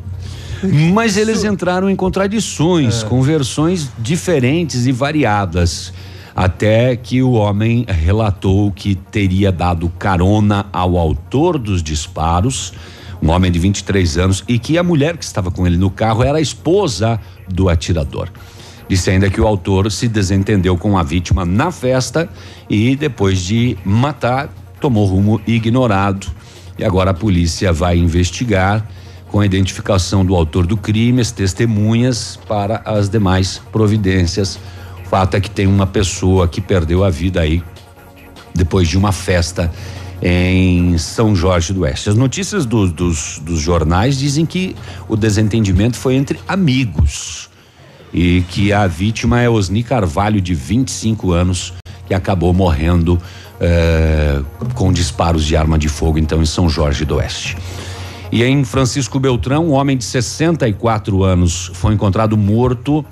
Speaker 3: Mas eles entraram em contradições,
Speaker 2: É.
Speaker 3: com versões diferentes e variadas. Até que o homem relatou que teria dado carona ao autor dos disparos. um homem de 23 anos, e que a mulher que estava com ele no carro era a esposa do atirador. Disse ainda que o autor se desentendeu com a vítima na festa e, depois de matar, tomou rumo ignorado. E agora a polícia vai investigar com a identificação do autor do crime, as testemunhas para as demais providências. O fato é que tem uma pessoa que perdeu a vida aí depois de uma festa em São Jorge do Oeste. As notícias do, dos, dos jornais dizem que o desentendimento foi entre amigos e que a vítima é Osni Carvalho, de 25 anos, que acabou morrendo eh, com disparos de arma de fogo, então, em São Jorge do Oeste. E em Francisco Beltrão, um homem de 64 anos foi encontrado morto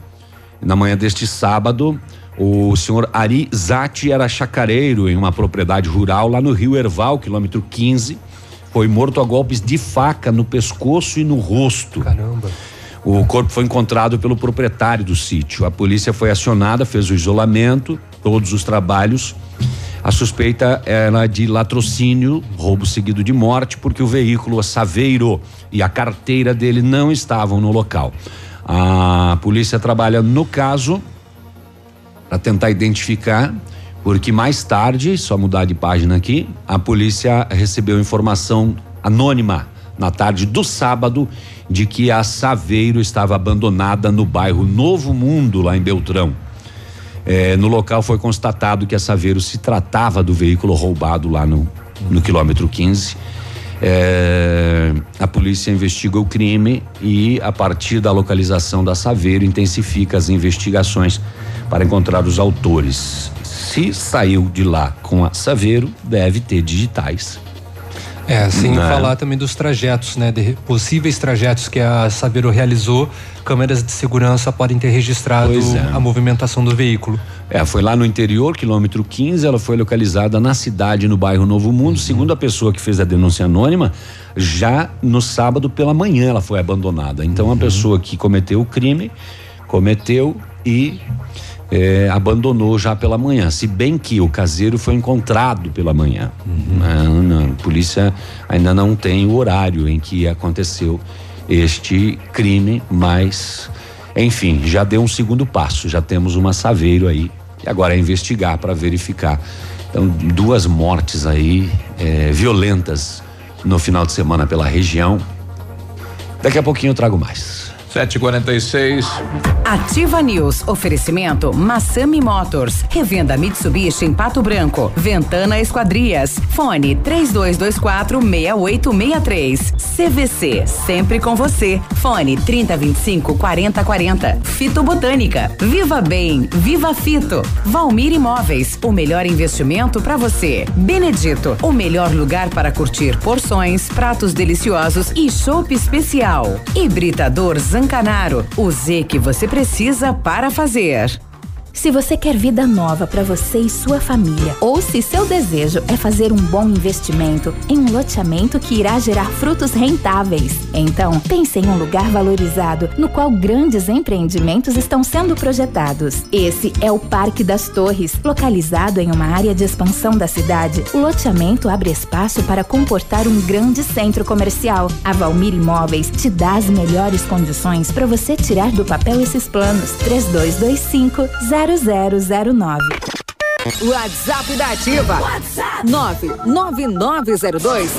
Speaker 3: na manhã deste sábado. O senhor Ari Zatti era chacareiro em uma propriedade rural lá no Rio Erval, quilômetro 15. Foi morto a golpes de faca no pescoço e no rosto.
Speaker 2: Caramba.
Speaker 3: O corpo foi encontrado pelo proprietário do sítio. A polícia foi acionada, fez o isolamento, todos os trabalhos. A suspeita era de latrocínio, roubo seguido de morte, porque o veículo, Saveiro e a carteira dele não estavam no local. A polícia trabalha no caso para tentar identificar, porque mais tarde, só mudar de página aqui, a polícia recebeu informação anônima na tarde do sábado de que a Saveiro estava abandonada no bairro Novo Mundo, lá em Beltrão. É, no local foi constatado que a Saveiro se tratava do veículo roubado lá no, no quilômetro 15. É, a polícia investiga o crime e, a partir da localização da Saveiro, intensifica as investigações para encontrar os autores. Se saiu de lá com a Saveiro, deve ter digitais.
Speaker 2: É, sem
Speaker 3: Né?
Speaker 2: falar também dos trajetos, né? De possíveis trajetos que a Saveiro realizou, câmeras de segurança podem ter registrado
Speaker 3: é.
Speaker 2: a movimentação do veículo.
Speaker 3: É, foi lá no interior, quilômetro 15, ela foi localizada na cidade, no bairro Novo Mundo. Segundo a pessoa que fez a denúncia anônima, já no sábado pela manhã ela foi abandonada. Então a pessoa que cometeu o crime, cometeu e eh, abandonou já pela manhã. Se bem que o caseiro foi encontrado pela manhã. Ah, não, a polícia ainda não tem o horário em que aconteceu este crime, mas enfim, já deu um segundo passo, já temos uma saveiro aí e agora é investigar para verificar. Então, duas mortes aí eh, violentas no final de semana pela região. Daqui a pouquinho eu trago mais.
Speaker 1: 746.
Speaker 5: Ativa News. Oferecimento Massami Motors. Revenda Mitsubishi em Pato Branco. Ventana Esquadrias. Fone 3224 6863. CVC. Sempre com você. Fone 3025 4040. Fito Botânica. Viva Bem. Viva Fito. Valmir Imóveis. O melhor investimento para você. Benedito. O melhor lugar para curtir porções, pratos deliciosos e chopp especial. Hibridador Zancanaro. O Z que você precisa para fazer.
Speaker 19: Se você quer vida nova para você e sua família, ou se seu desejo é fazer um bom investimento em um loteamento que irá gerar frutos rentáveis, então pense em um lugar valorizado no qual grandes empreendimentos estão sendo projetados. Esse é o Parque das Torres, localizado em uma área de expansão da cidade. O loteamento abre espaço para comportar um grande centro comercial. A Valmir Imóveis te dá as melhores condições para você tirar do papel esses planos. 3225 0009.
Speaker 20: WhatsApp da Ativa. WhatsApp 99902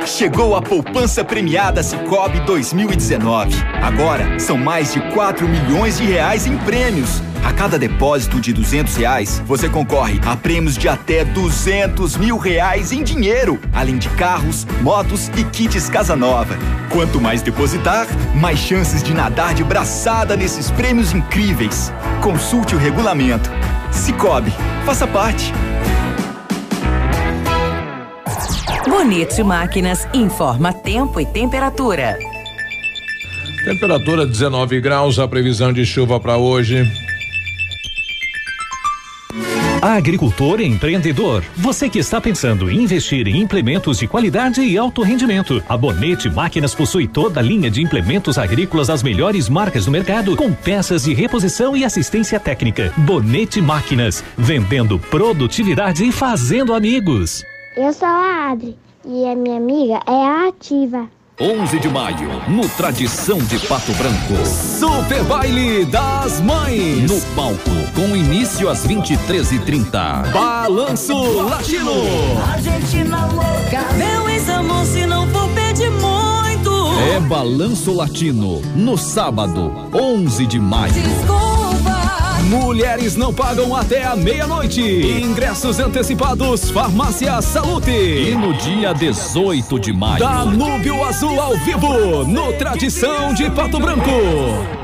Speaker 20: 0001.
Speaker 21: Chegou a poupança premiada Cicobi 2019. Agora são mais de 4 milhões de reais em prêmios. A cada depósito de 200 reais, você concorre a prêmios de até 200 mil reais em dinheiro, além de carros, motos e kits Casa Nova. Quanto mais depositar, mais chances de nadar de braçada nesses prêmios incríveis. Consulte o regulamento. Cicobi, faça parte.
Speaker 5: Bonito Máquinas informa tempo e temperatura.
Speaker 1: Temperatura 19 graus, a previsão de chuva para hoje.
Speaker 12: Agricultor e empreendedor, você que está pensando em investir em implementos de qualidade e alto rendimento, a Bonete Máquinas possui toda a linha de implementos agrícolas das melhores marcas do mercado, com peças de reposição e assistência técnica. Bonete Máquinas, vendendo produtividade e fazendo amigos.
Speaker 6: Eu sou a Adri. E a minha amiga é a ativa.
Speaker 10: 11 de maio, no Tradição de Pato Branco. Super Baile das Mães. No palco, com início às 23h30. Balanço Latino.
Speaker 15: Argentina louca. Meu ex-amor, se não for pedir muito.
Speaker 10: É Balanço Latino, no sábado, 11 de maio. Mulheres não pagam até a meia-noite. Ingressos antecipados, Farmácia Salute. E no dia 18 de maio, Danúbio Azul ao vivo, no Tradição de Pato Branco.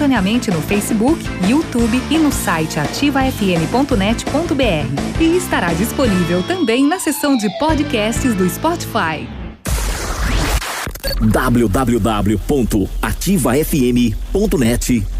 Speaker 22: simultaneamente no Facebook, YouTube e no site ativafm.net.br. E estará disponível também na seção de podcasts do Spotify.
Speaker 23: www.ativafm.net.br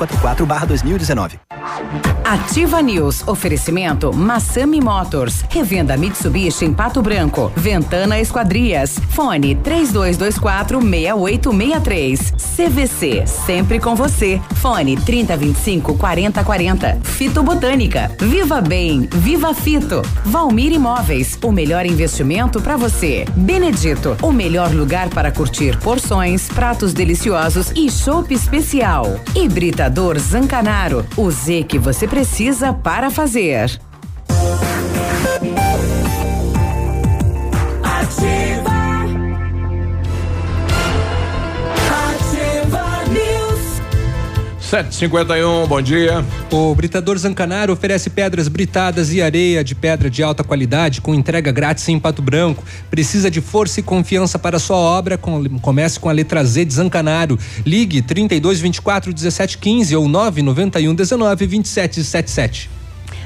Speaker 24: 04001244/2019.
Speaker 5: Ativa News. Oferecimento Massami Motors. Revenda Mitsubishi em Pato Branco. Ventana Esquadrias. Fone 3224 6863. CVC. Sempre com você. Fone 3025 4040. Fito Botânica. Viva Bem. Viva Fito. Valmir Imóveis. O melhor investimento para você. Benedito. O melhor lugar para curtir porções, pratos deliciosos e chopp especial. Hibridador Zancanaro. O Z que você precisa para fazer.
Speaker 15: Ativa
Speaker 1: 751, bom dia.
Speaker 2: O Britador Zancanaro oferece pedras britadas e areia de pedra de alta qualidade com entrega grátis em Pato Branco. Precisa de força e confiança para sua obra? Com- Comece com a letra Z de Zancanaro. Ligue 32 24 17 15 ou 991 19 27 77.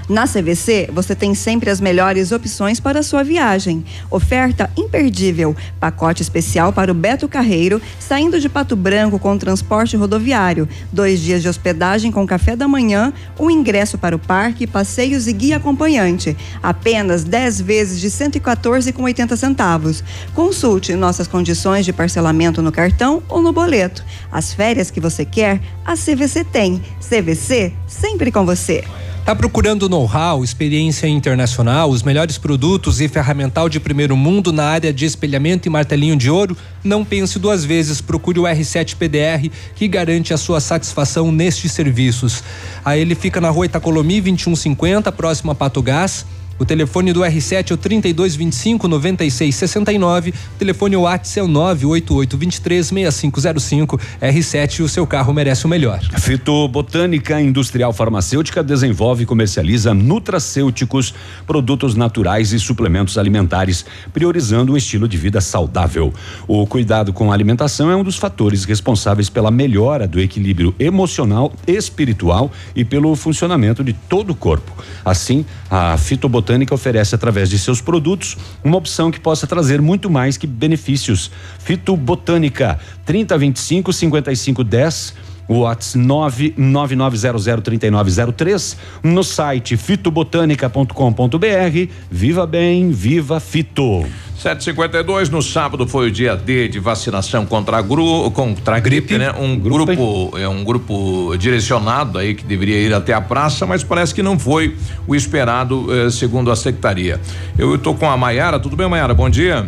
Speaker 4: Na CVC, você tem sempre as melhores opções para a sua viagem. Oferta imperdível. Pacote especial para o Beto Carreiro, saindo de Pato Branco com transporte rodoviário. Dois dias de hospedagem com café da manhã, um ingresso para o parque, passeios e guia acompanhante. Apenas 10 vezes de R$ 114,80 centavos. Consulte nossas condições de parcelamento no cartão ou no boleto. As férias que você quer, a CVC tem. CVC, sempre com você.
Speaker 2: Tá procurando know-how, experiência internacional, os melhores produtos e ferramental de primeiro mundo na área de espelhamento e martelinho de ouro? Não pense duas vezes, procure o R7 PDR que garante a sua satisfação nestes serviços. Aí ele fica na rua Itacolomi 2150, próximo a Pato Gás. O telefone do R7 é o 3225 9669. O telefone WhatsApp é o 98823 6505. R7, o seu carro merece o melhor.
Speaker 3: Fitobotânica Industrial Farmacêutica desenvolve e comercializa nutracêuticos, produtos naturais e suplementos alimentares, priorizando um estilo de vida saudável. O cuidado com a alimentação é um dos fatores responsáveis pela melhora do equilíbrio emocional, espiritual e pelo funcionamento de todo o corpo. Assim, a Fitobotânica oferece através de seus produtos uma opção que possa trazer muito mais que benefícios. Fitobotânica 3025 5510 Whats 999003903 no site fitobotânica.com.br. Viva bem, viva Fito.
Speaker 1: 752 no sábado foi o dia D de vacinação contra a, gru, contra a gripe, né? Um grupo, é um grupo direcionado aí que deveria ir até a praça, mas parece que não foi o esperado, eh, segundo a secretaria. Eu estou com a Maiara, tudo bem, Maiara? Bom dia.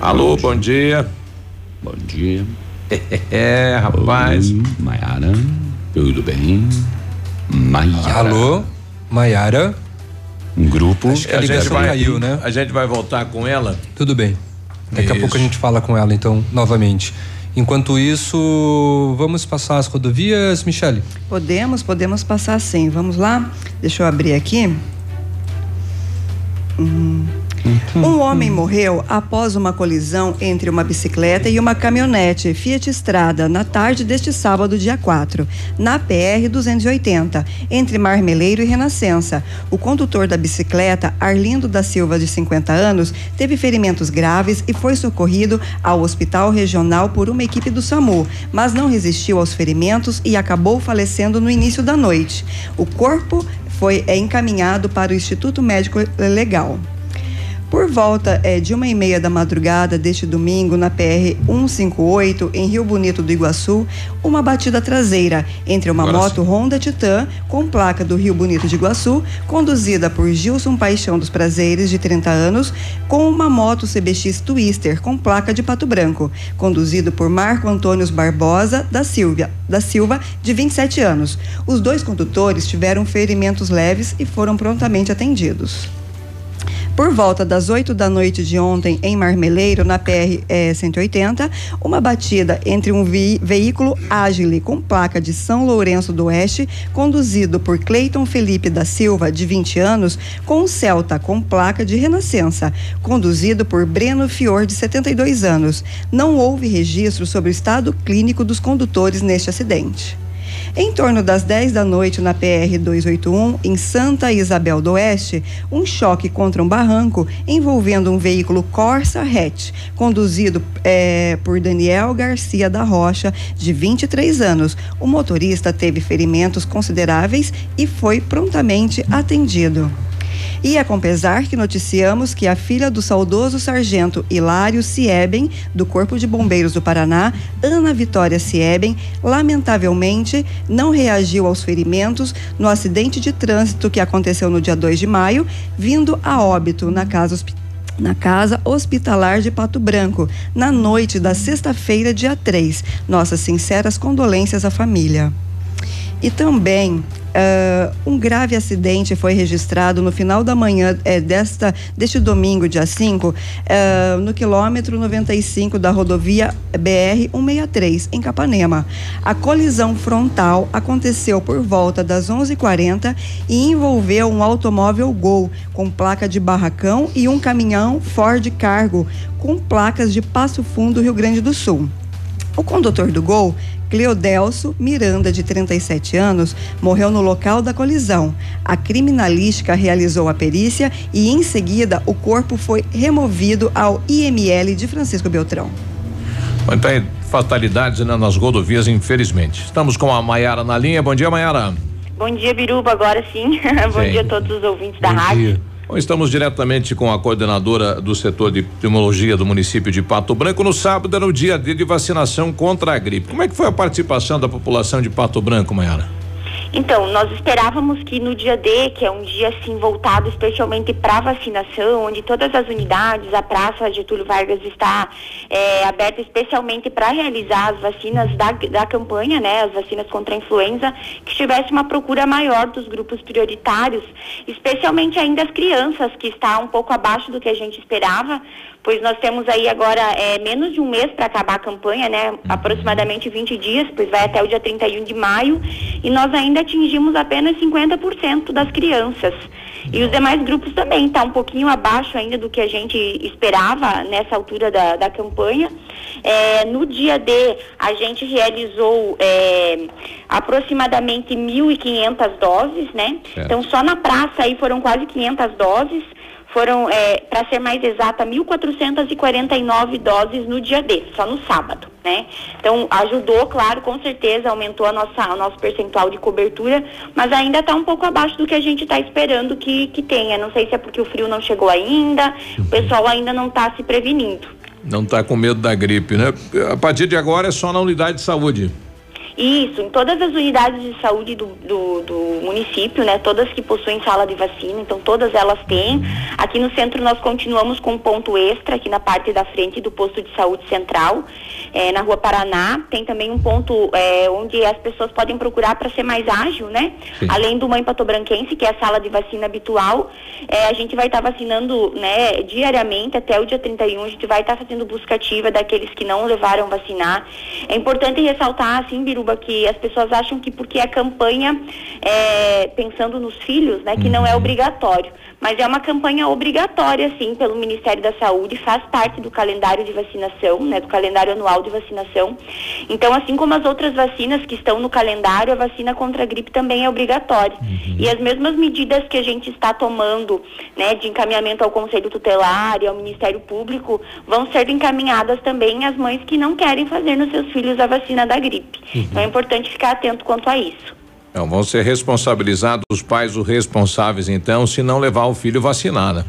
Speaker 1: Alô, bom dia.
Speaker 3: Bom dia.
Speaker 1: É, rapaz.
Speaker 3: Oi, Maiara, tudo bem? Maiara.
Speaker 2: Alô, Maiara.
Speaker 3: Um grupo.
Speaker 2: Acho que a
Speaker 1: a gente
Speaker 2: ligação
Speaker 1: vai,
Speaker 2: caiu, né?
Speaker 1: A gente vai voltar com ela.
Speaker 2: Tudo bem. Daqui a
Speaker 1: Isso.
Speaker 2: pouco a gente fala com ela, então, novamente. Enquanto isso, vamos passar as rodovias, Michele?
Speaker 4: Podemos, podemos passar sim. Vamos lá? Deixa eu abrir aqui. Hum. Um homem morreu após uma colisão entre uma bicicleta e uma caminhonete Fiat Estrada na tarde deste sábado, dia 4, na PR 280, entre Marmeleiro e Renascença. O condutor da bicicleta, Arlindo da Silva, de 50 anos, teve ferimentos graves e foi socorrido ao Hospital Regional por uma equipe do SAMU, mas não resistiu aos ferimentos e acabou falecendo no início da noite. O corpo foi encaminhado para o Instituto Médico Legal. Por volta é, de uma e meia da madrugada deste domingo, na PR 158, em Rio Bonito do Iguaçu, uma batida traseira entre uma
Speaker 25: Agora
Speaker 4: moto Honda Titan com placa do Rio Bonito de Iguaçu, conduzida por Gilson Paixão dos Prazeres, de 30 anos, com uma moto CBX Twister com placa de Pato Branco, conduzido por Marco Antônio Barbosa da Silva, da Silva, de 27 anos. Os dois condutores tiveram ferimentos leves e foram prontamente atendidos. Por volta das 8 da noite de ontem, em Marmeleiro, na PR eh, 180, uma batida entre um veículo Agile com placa de São Lourenço do Oeste, conduzido por Cleiton Felipe da Silva, de 20 anos, com um Celta com placa de Renascença, conduzido por Breno Fior, de 72 anos. Não houve registro sobre o estado clínico dos condutores neste acidente. Em torno das 10 da noite na PR 281, em Santa Isabel do Oeste, um choque contra um barranco envolvendo um veículo Corsa hatch, conduzido eh, por Daniel Garcia da Rocha, de 23 anos. O motorista teve ferimentos consideráveis e foi prontamente atendido. E é com pesar que noticiamos que a filha do saudoso sargento Hilário Sieben, do Corpo de Bombeiros do Paraná, Ana Vitória Sieben, lamentavelmente não reagiu aos ferimentos no acidente de trânsito que aconteceu no dia 2 de maio, vindo a óbito na casa hospitalar na Casa Hospitalar de Pato Branco, na noite da sexta-feira, dia 3. Nossas sinceras condolências à família. E também ah, um grave acidente foi registrado no final da manhã eh, desta, deste domingo, dia 5, ah, no quilômetro 95 da rodovia BR-163, em Capanema. A colisão frontal aconteceu por volta das 11h40 e envolveu um automóvel Gol com placa de barracão e um caminhão Ford Cargo com placas de Passo Fundo, Rio Grande do Sul. O condutor do Gol, Cleodelso Miranda, de 37 anos, morreu no local da colisão. A criminalística realizou a perícia e, em seguida, o corpo foi removido ao IML de Francisco Beltrão.
Speaker 1: Então, fatalidades né, nas rodovias, infelizmente. Estamos com a Maiara na linha. Bom dia, Maiara.
Speaker 26: Bom dia, Biruba, agora sim. Bom
Speaker 1: Sim.
Speaker 26: dia a todos os ouvintes da rádio.
Speaker 1: Bom, estamos diretamente com a coordenadora do setor de epidemiologia do município de Pato Branco. No sábado era o dia D de vacinação contra a gripe. Como é que foi a participação da população de Pato Branco, Maiara?
Speaker 26: Então, nós esperávamos que no dia D, que é um dia assim voltado especialmente para vacinação, onde todas as unidades, a Praça Getúlio Vargas está é, aberta especialmente para realizar as vacinas da, da campanha, né, as vacinas contra a influenza, que tivesse uma procura maior dos grupos prioritários, especialmente ainda as crianças, que está um pouco abaixo do que a gente esperava, pois nós temos aí agora é, menos de um mês para acabar a campanha, né? Aproximadamente 20 dias, pois vai até o dia 31 de maio, e nós ainda atingimos apenas 50% das crianças. E os demais grupos também, está um pouquinho abaixo ainda do que a gente esperava nessa altura da, da campanha. É, no dia D, a gente realizou é, aproximadamente 1.500 doses, né?
Speaker 27: Certo.
Speaker 26: Então, só na praça aí foram quase 500 doses. Foram, é, para ser mais exata, 1.449 doses no dia D, só no sábado, né? Então, ajudou, claro, com certeza, aumentou a nossa, o nosso percentual de cobertura, mas ainda está um pouco abaixo do que a gente está esperando que, que tenha. Não sei se é porque o frio não chegou ainda, o pessoal ainda não está se prevenindo.
Speaker 1: Não está com medo da gripe, né? A partir de agora é só na unidade de saúde.
Speaker 26: Isso, em todas as unidades de saúde do, do, do, município, né? Todas que possuem sala de vacina, então todas elas têm. Aqui no centro nós continuamos com um ponto extra, aqui na parte da frente do posto de saúde central, é, na rua Paraná. Tem também um ponto é, onde as pessoas podem procurar para ser mais ágil, né? Sim. Além do Mãe Patobranquense, que é a sala de vacina habitual, é, a gente vai estar tá vacinando né, diariamente até o dia 31, a gente vai estar tá fazendo busca ativa daqueles que não levaram vacinar. É importante ressaltar, assim, Biruba, que as pessoas acham que porque é campanha é, pensando nos filhos, né, que não é uhum. obrigatório. Mas é uma campanha obrigatória, sim, pelo Ministério da Saúde, faz parte do calendário de vacinação, né, do calendário anual de vacinação. Então, assim como as outras vacinas que estão no calendário, a vacina contra a gripe também é obrigatória. Uhum. E as mesmas medidas que a gente está tomando, né, de encaminhamento ao Conselho Tutelar e ao Ministério Público, vão ser encaminhadas também às mães que não querem fazer nos seus filhos a vacina da gripe. Uhum. Então, é importante ficar atento quanto a isso.
Speaker 1: Então, vão ser responsabilizados os pais, os responsáveis, então, se não levar o filho vacinar, né?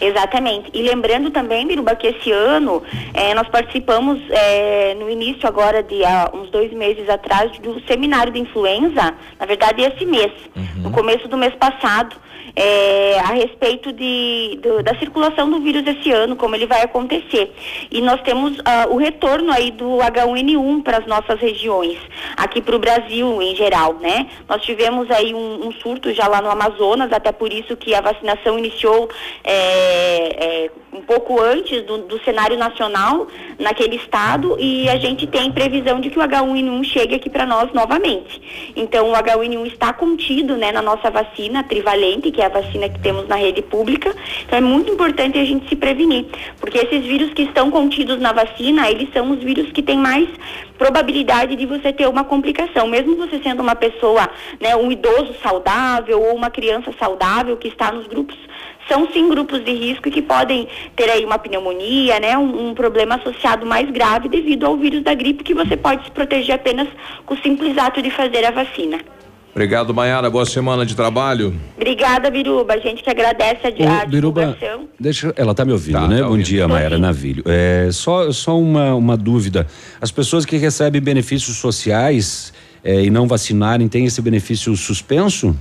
Speaker 26: Exatamente. E lembrando também, Biruba, que esse ano eh, nós participamos eh, no início agora de há uns dois meses atrás do seminário de influenza, na verdade esse mês, uhum. no começo do mês passado é, a respeito de, do, da circulação do vírus esse ano, como ele vai acontecer. E nós temos uh, o retorno aí do H1N1 para as nossas regiões, aqui para o Brasil em geral, né? Nós tivemos aí um, um, surto já lá no Amazonas, até por isso que a vacinação iniciou é, é, um pouco antes do, do, cenário nacional naquele estado e a gente tem previsão de que o H1N1 chegue aqui para nós novamente. Então o H1N1 está contido né, na nossa vacina trivalente, que é a vacina que temos na rede pública. Então é muito importante a gente se prevenir, porque esses vírus que estão contidos na vacina, eles são os vírus que têm mais probabilidade de você ter uma complicação, mesmo você sendo uma pessoa, né, um idoso saudável ou uma criança saudável que está nos grupos são sim grupos de risco que podem ter aí uma pneumonia, né, um, um, problema associado mais grave devido ao vírus da gripe que você pode se proteger apenas com o simples ato de fazer a vacina.
Speaker 1: Obrigado, Maiara. Boa semana de trabalho.
Speaker 26: Obrigada, Biruba. A gente que agradece a, a
Speaker 3: Biruba. Deixa, ela está me ouvindo, tá, né? Tá Bom ouvindo. dia, Maiara Navilho. É, só só uma, uma dúvida. As pessoas que recebem benefícios sociais é, e não vacinarem têm esse benefício suspenso?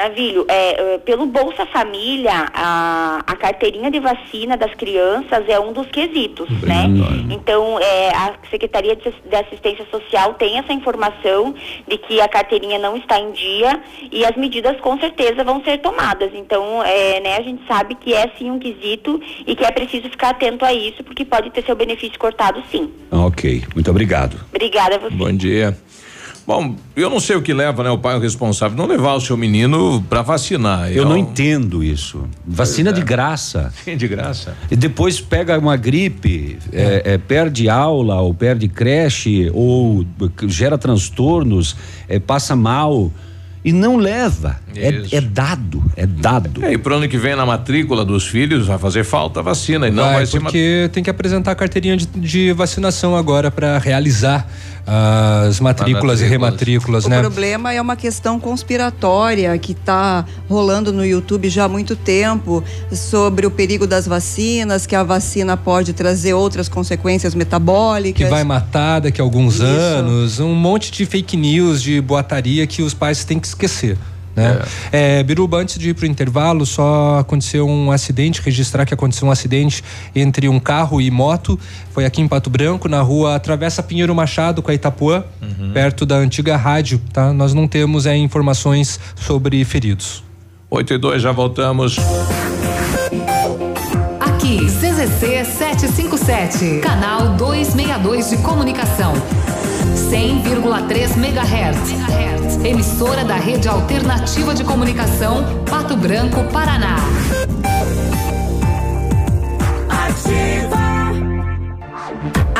Speaker 26: Navilho, é, é, pelo Bolsa Família, a, a carteirinha de vacina das crianças é um dos quesitos, né? Então, é, a Secretaria de, de, Assistência Social tem essa informação de que a carteirinha não está em dia e as medidas com certeza vão ser tomadas. Então, é, né, a gente sabe que é sim um quesito e que é preciso ficar atento a isso, porque pode ter seu benefício cortado sim.
Speaker 3: Ok, muito obrigado.
Speaker 26: Obrigada a você.
Speaker 1: Bom dia. Bom, eu não sei o que leva, né, o pai o responsável não levar o seu menino para vacinar.
Speaker 3: Eu, não entendo isso. Vacina é. de graça.
Speaker 1: Sim, de graça.
Speaker 3: E depois pega uma gripe, é. É, é perde aula, ou perde creche, ou gera transtornos, é, passa mal e não leva. É, é, dado, é dado.
Speaker 1: É, e pro ano que vem na matrícula dos filhos vai fazer falta a vacina e não vai, vai
Speaker 2: ser porque mat... tem que apresentar a carteirinha de, de vacinação agora para realizar as matrículas, e rematrículas,
Speaker 4: o
Speaker 2: né?
Speaker 4: O problema é uma questão conspiratória que está rolando no YouTube já há muito tempo sobre o perigo das vacinas, que a vacina pode trazer outras consequências metabólicas.
Speaker 2: Que vai matar daqui a alguns Isso. anos, um monte de fake news, de boataria que os pais têm que esquecer. Né? É. É, Biruba, antes de ir para o intervalo, só aconteceu um acidente, registrar que aconteceu um acidente entre um carro e moto. Foi aqui em Pato Branco, na rua Travessa Pinheiro Machado com a Itapuã, uhum. perto da antiga rádio. Tá? Nós não temos é, informações sobre feridos.
Speaker 1: 8 e 2, já voltamos.
Speaker 20: Aqui, CZC 757, canal 262 de comunicação. 100,3 MHz. Emissora da Rede Alternativa de Comunicação, Pato Branco, Paraná. Ativa.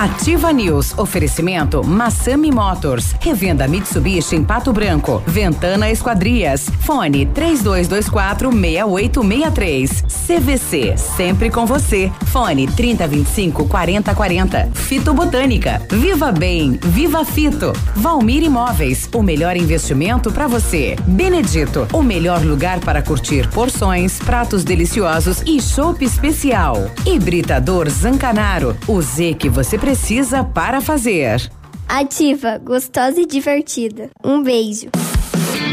Speaker 5: Ativa News. Oferecimento Massami Motors. Revenda Mitsubishi em Pato Branco. Ventana Esquadrias. Fone 3224 6863. CVC. Sempre com você. Fone 3025 4040. Fito Botânica. Viva Bem. Viva Fito. Valmir Imóveis. O melhor investimento para você. Benedito. O melhor lugar para curtir porções, pratos deliciosos e chopp especial. Hibridador Zancanaro. O Z que você precisa precisa para fazer.
Speaker 6: Ativa, gostosa e divertida. Um beijo.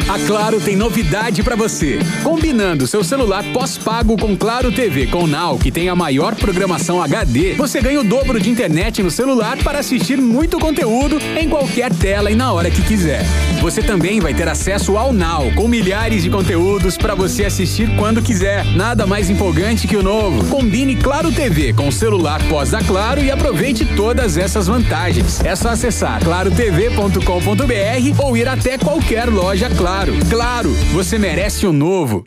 Speaker 25: A Claro tem novidade para você. Combinando seu celular pós-pago com Claro TV com Now, que tem a maior programação HD, você ganha o dobro de internet no celular para assistir muito conteúdo em qualquer tela e na hora que quiser. Você também vai ter acesso ao Now, com milhares de conteúdos para você assistir quando quiser. Nada mais empolgante que o novo. Combine Claro TV com o celular pós da Claro e aproveite todas essas vantagens. É só acessar clarotv.com.br ou ir até qualquer loja Claro. Claro, você merece o um novo.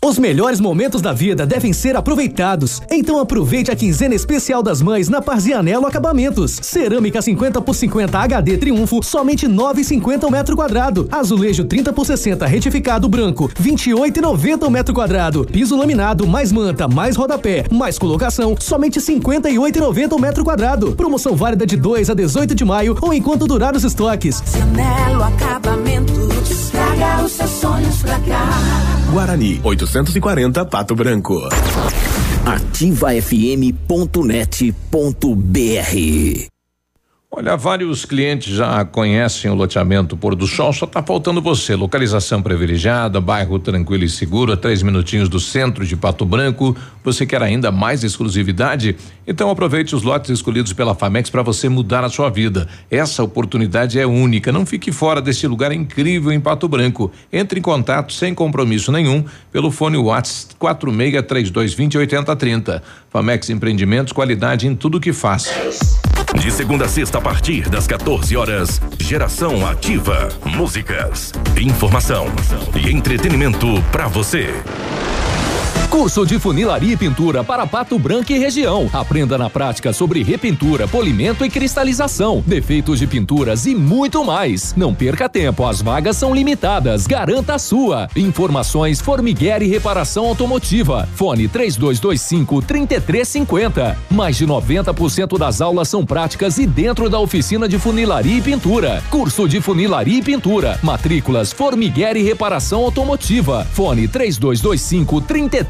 Speaker 27: Os melhores momentos da vida devem ser aproveitados. Então aproveite a quinzena especial das mães na Parzianello Acabamentos. Cerâmica 50 por 50 HD Triunfo, somente 9,50 o metro quadrado. Azulejo 30 por 60 retificado branco, 28,90 o metro quadrado. Piso laminado mais manta, mais rodapé, mais colocação, somente 58,90 o metro quadrado. Promoção válida de 2 a 18 de maio ou enquanto durar os estoques.
Speaker 20: Cianelo Acabamentos, traga os seus sonhos pra cá.
Speaker 28: Guarani 840 Pato Branco.
Speaker 29: ativafm.net.br
Speaker 1: Olha, vários clientes já conhecem o loteamento Pôr do Sol, só está faltando você. Localização privilegiada, bairro tranquilo e seguro, a três minutinhos do centro de Pato Branco. Você quer ainda mais exclusividade? Então aproveite os lotes escolhidos pela Famex para você mudar a sua vida. Essa oportunidade é única. Não fique fora desse lugar incrível em Pato Branco. Entre em contato sem compromisso nenhum pelo fone WhatsApp 463220 8030. Famex Empreendimentos, qualidade em tudo que faz.
Speaker 30: De segunda a sexta, a partir das 14 horas, Geração Ativa. Músicas, informação e entretenimento para você.
Speaker 10: Curso de funilaria e pintura para Pato Branco e região. Aprenda na prática sobre repintura, polimento e cristalização, defeitos de pinturas e muito mais. Não perca tempo, as vagas são limitadas. Garanta a sua. Informações Formiguer e Reparação Automotiva. Fone 3225 3350. Mais de 90% das aulas são práticas e dentro da oficina de funilaria e pintura. Curso de funilaria e pintura. Matrículas Formiguer e Reparação Automotiva. Fone 3225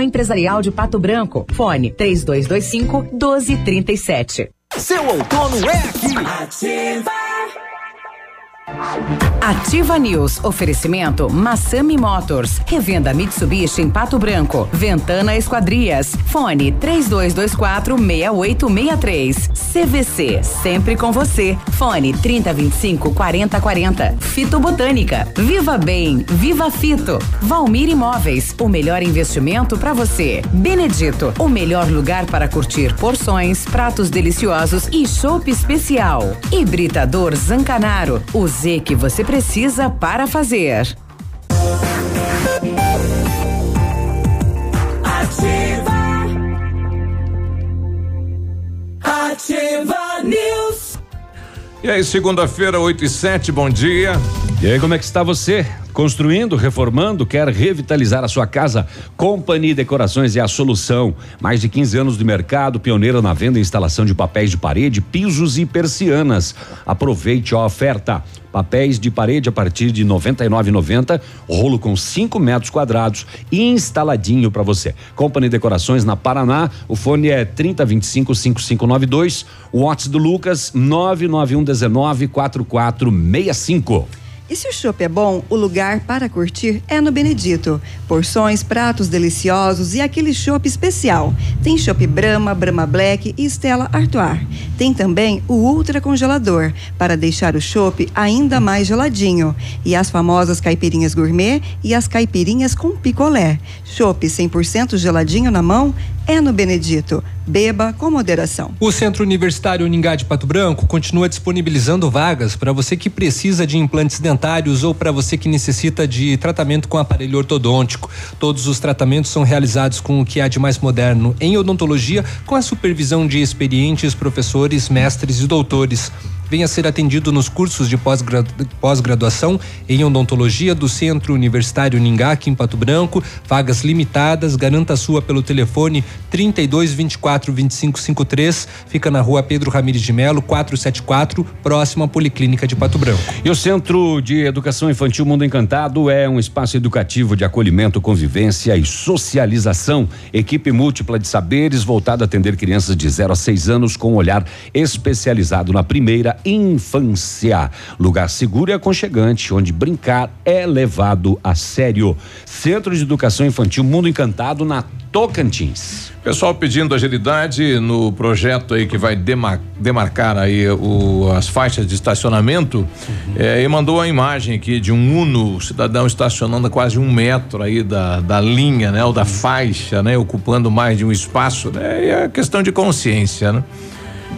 Speaker 5: Empresarial de Pato Branco. Fone 3225 1237.
Speaker 20: Seu outono é aqui.
Speaker 5: Ativa. Ativa News. Oferecimento Massami Motors. Revenda Mitsubishi em Pato Branco. Ventana Esquadrias. Fone 3224 6863. CVC. Sempre com você. Fone 3025 4040. Fito Botânica. Viva Bem. Viva Fito. Valmir Imóveis. O melhor investimento para você. Benedito. O melhor lugar para curtir porções, pratos deliciosos e chopp especial. Hibridador Zancanaro. O Z que você precisa para fazer.
Speaker 20: Ativa. Ativa News.
Speaker 1: E aí, segunda-feira, 8 e 7, bom dia.
Speaker 3: E aí, como é que está você? Construindo, reformando, quer revitalizar a sua casa? Company Decorações é a solução. Mais de 15 anos de mercado, pioneira na venda e instalação de papéis de parede, pisos e persianas. Aproveite a oferta. Papéis de parede a partir de R$ 99,90, rolo com 5 metros quadrados, instaladinho para você. Company Decorações na Paraná, o fone é 3025 5592, o WhatsApp do Lucas 99119 4465.
Speaker 4: E se o chopp é bom, o lugar para curtir é no Benedito. Porções, pratos deliciosos e aquele chopp especial. Tem chopp Brahma, Brahma Black e Stella Artois. Tem também o ultra congelador para deixar o chopp ainda mais geladinho. E as famosas caipirinhas gourmet e as caipirinhas com picolé. Chopp 100% geladinho na mão é no Benedito. Beba com moderação.
Speaker 2: O Centro Universitário Uningá de Pato Branco continua disponibilizando vagas para você que precisa de implantes dentários ou para você que necessita de tratamento com aparelho ortodôntico. Todos os tratamentos são realizados com o que há de mais moderno em odontologia, com a supervisão de experientes professores, mestres e doutores venha ser atendido nos cursos de pós-graduação em odontologia do Centro Universitário Ningá, aqui em Pato Branco. Vagas limitadas, garanta a sua pelo telefone 32 24 25 53. Fica na rua Pedro Ramires de Melo, 474, próxima à Policlínica de Pato Branco.
Speaker 3: E o Centro de Educação Infantil Mundo Encantado é um espaço educativo de acolhimento, convivência e socialização. Equipe múltipla de saberes voltada a atender crianças de 0 a 6 anos com um olhar especializado na primeira infância. Lugar seguro e aconchegante, onde brincar é levado a sério. Centro de Educação Infantil Mundo Encantado na Tocantins.
Speaker 1: Pessoal pedindo agilidade no projeto aí que vai demar, demarcar aí o, as faixas de estacionamento uhum. é, e mandou a imagem aqui de um Uno, cidadão estacionando a quase um metro aí da, da linha, né? Ou da faixa, né? Ocupando mais de um espaço, né? E é questão de consciência, né?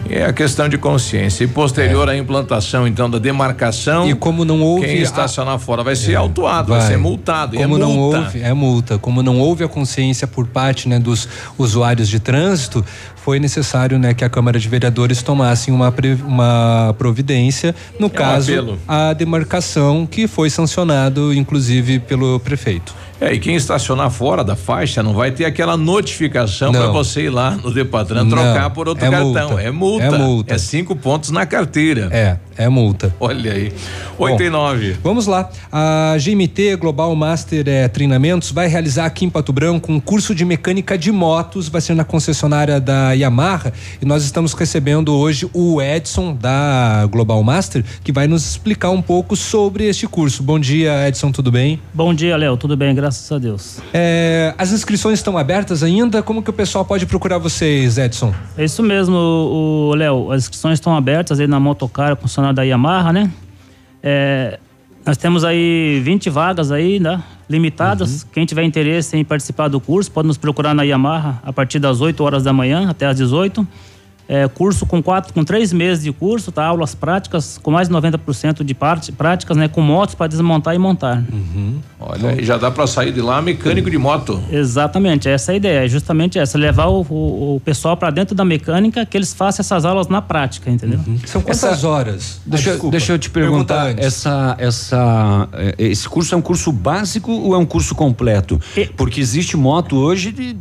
Speaker 1: É a questão de consciência. E posterior é. à implantação, então, da demarcação.
Speaker 2: E como não houve.
Speaker 1: Quem estacionar a... fora vai ser é. autuado, vai. vai. ser multado.
Speaker 2: Como
Speaker 1: é
Speaker 2: não
Speaker 1: multa.
Speaker 2: houve, é multa. Como não houve a consciência por parte né, dos usuários de trânsito, foi necessário né, que a Câmara de Vereadores tomasse uma, uma providência, no é caso, um a demarcação que foi sancionado, inclusive, pelo prefeito.
Speaker 1: É, e quem estacionar fora da faixa não vai ter aquela notificação para você ir lá no Depatran trocar por outro
Speaker 2: é
Speaker 1: cartão.
Speaker 2: Multa.
Speaker 1: É multa.
Speaker 2: É multa.
Speaker 1: É cinco pontos na carteira.
Speaker 2: É, é multa.
Speaker 1: Olha aí. Oito e nove.
Speaker 2: Vamos lá. A GMT Global Master é, Treinamentos vai realizar aqui em Pato Branco um curso de mecânica de motos, vai ser na concessionária da Yamaha e nós estamos recebendo hoje o Edson da Global Master que vai nos explicar um pouco sobre este curso. Bom dia, Edson, tudo bem?
Speaker 31: Bom dia, Léo, tudo bem, graças graças a Deus.
Speaker 2: É, as inscrições estão abertas ainda? Como que o pessoal pode procurar vocês, Edson?
Speaker 31: É isso mesmo, o Léo. As inscrições estão abertas aí na Motocar, funcionário da Yamaha, né? É, nós temos aí 20 vagas aí, né? Limitadas. Uhum. Quem tiver interesse em participar do curso pode nos procurar na Yamaha a partir das 8 horas da manhã até as 18 é, curso com quatro, com três meses de curso, tá? Aulas práticas com mais de 90% de parte, práticas, né? Com motos para desmontar e montar.
Speaker 1: Uhum. Olha, e já dá para sair de lá mecânico de moto.
Speaker 31: Exatamente, essa é a ideia, é justamente essa, levar o, o, o pessoal para dentro da mecânica, que eles façam essas aulas na prática, entendeu? Uhum.
Speaker 2: São quantas essa, horas?
Speaker 3: Deixa, ah, deixa eu te perguntar, essa, essa, é, esse curso é um curso básico ou é um curso completo? E... Porque existe moto hoje de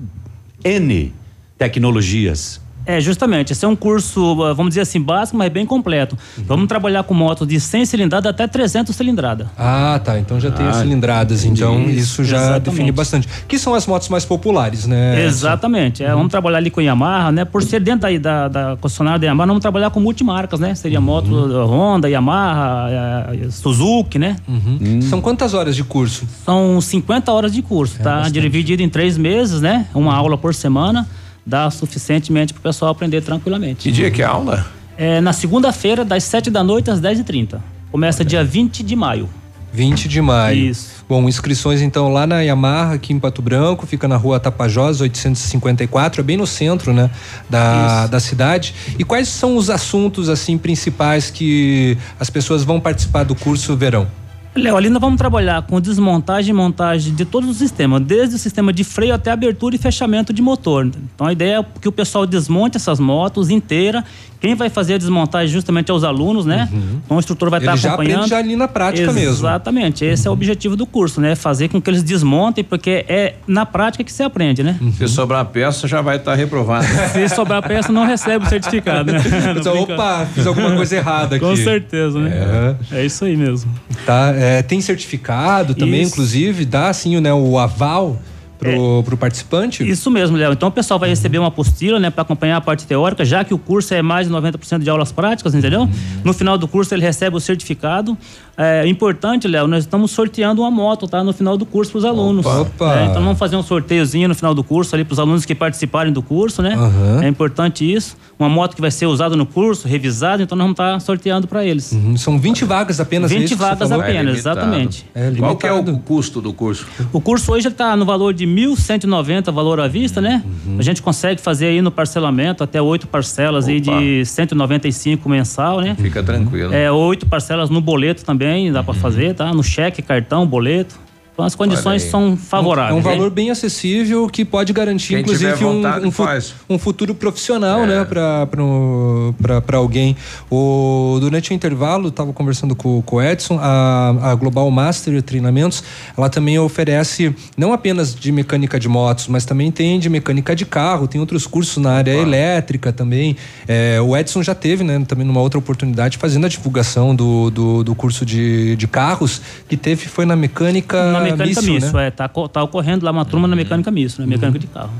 Speaker 3: N tecnologias.
Speaker 31: É, justamente. Esse é um curso, ah, vamos dizer assim, básico, mas bem completo. Uhum. Vamos trabalhar com motos de 100 cilindrada até 300 cilindrada.
Speaker 2: Ah, tá. Então já tem ah, as cilindradas. Então isso, já exatamente. define bastante. Que são as motos mais populares, né?
Speaker 31: Exatamente. É, uhum. Vamos trabalhar ali com Yamaha, né? Por ser dentro aí da, da concessionária da Yamaha, vamos trabalhar com multimarcas, né? Seria moto uhum. Honda, Yamaha, eh, Suzuki, né?
Speaker 2: Uhum. Hum. São quantas horas de curso?
Speaker 31: São 50 horas de curso, é tá? Bastante. Dividido em três meses, né? Uma aula por semana dá suficientemente para o pessoal aprender tranquilamente.
Speaker 1: Que dia que é a aula?
Speaker 31: É na segunda-feira, das 7 da noite às 10h30. Começa dia 20 de maio.
Speaker 2: 20 de maio.
Speaker 31: Isso.
Speaker 2: Bom, inscrições então lá na Yamaha, aqui em Pato Branco, fica na rua Tapajós, 854, é bem no centro, né, da, da cidade. E quais são os assuntos, assim, principais que as pessoas vão participar do curso verão?
Speaker 31: Léo, ali nós vamos trabalhar com desmontagem e montagem de todos os sistemas, desde o sistema de freio até abertura e fechamento de motor. Então a ideia é que o pessoal desmonte essas motos inteira. Quem vai fazer a desmontagem justamente é os alunos, né? Uhum. Então o instrutor vai estar tá acompanhando.
Speaker 2: Já ali na prática
Speaker 31: Exatamente.
Speaker 2: mesmo.
Speaker 31: Exatamente. Esse uhum. é o objetivo do curso, né? Fazer com que eles desmontem, porque é na prática que se aprende, né?
Speaker 1: Uhum. Se sobrar peça, já vai estar tá reprovado.
Speaker 31: Se sobrar peça, não recebe o certificado, né?
Speaker 2: Então, opa, fiz alguma coisa errada aqui.
Speaker 31: Com certeza, né? É, é isso aí mesmo.
Speaker 2: Tá. É, tem certificado também, Isso. inclusive, dá assim né, o aval pro, pro participante?
Speaker 31: Isso mesmo, Léo. Então o pessoal vai receber uma apostila, né, para acompanhar a parte teórica, já que o curso é mais de 90% de aulas práticas, entendeu? No final do curso ele recebe o certificado. É importante, Léo, nós estamos sorteando uma moto, tá? No final do curso para os alunos.
Speaker 2: Opa.
Speaker 31: É, então vamos fazer um sorteiozinho no final do curso ali para os alunos que participarem do curso, né?
Speaker 2: Aham.
Speaker 31: É importante isso. Uma moto que vai ser usada no curso, revisada, então nós vamos estar sorteando para eles.
Speaker 2: Uhum, São 20 vagas apenas. é
Speaker 31: 20
Speaker 2: isso que você
Speaker 31: vagas apenas, exatamente.
Speaker 2: É
Speaker 1: Qual que é o custo do curso?
Speaker 31: O curso hoje está no valor de 1.190 valor à vista, né?
Speaker 2: Uhum.
Speaker 31: A gente consegue fazer aí no parcelamento até oito parcelas aí de 195 mensal, né?
Speaker 1: Fica tranquilo.
Speaker 31: É, oito parcelas no boleto também dá para fazer, tá? No cheque, cartão, boleto. Então as condições são favoráveis.
Speaker 2: É um
Speaker 31: né?
Speaker 2: valor bem acessível que pode garantir,
Speaker 1: Quem
Speaker 2: inclusive, um, um, fu- um futuro profissional, né, para alguém. O, durante o intervalo, estava conversando com, com o Edson, a, a Global Master Treinamentos, ela também oferece não apenas de mecânica de motos, mas também tem de mecânica de carro, tem outros cursos na área elétrica também. É, o Edson já teve, né, também numa outra oportunidade, fazendo a divulgação do, do, do curso de, de carros, que teve, foi na mecânica,
Speaker 31: Na mecânica
Speaker 2: míssil,
Speaker 31: misto,
Speaker 2: né?
Speaker 31: é. Tá, tá ocorrendo lá uma turma na mecânica misto, né? Mecânica de carro.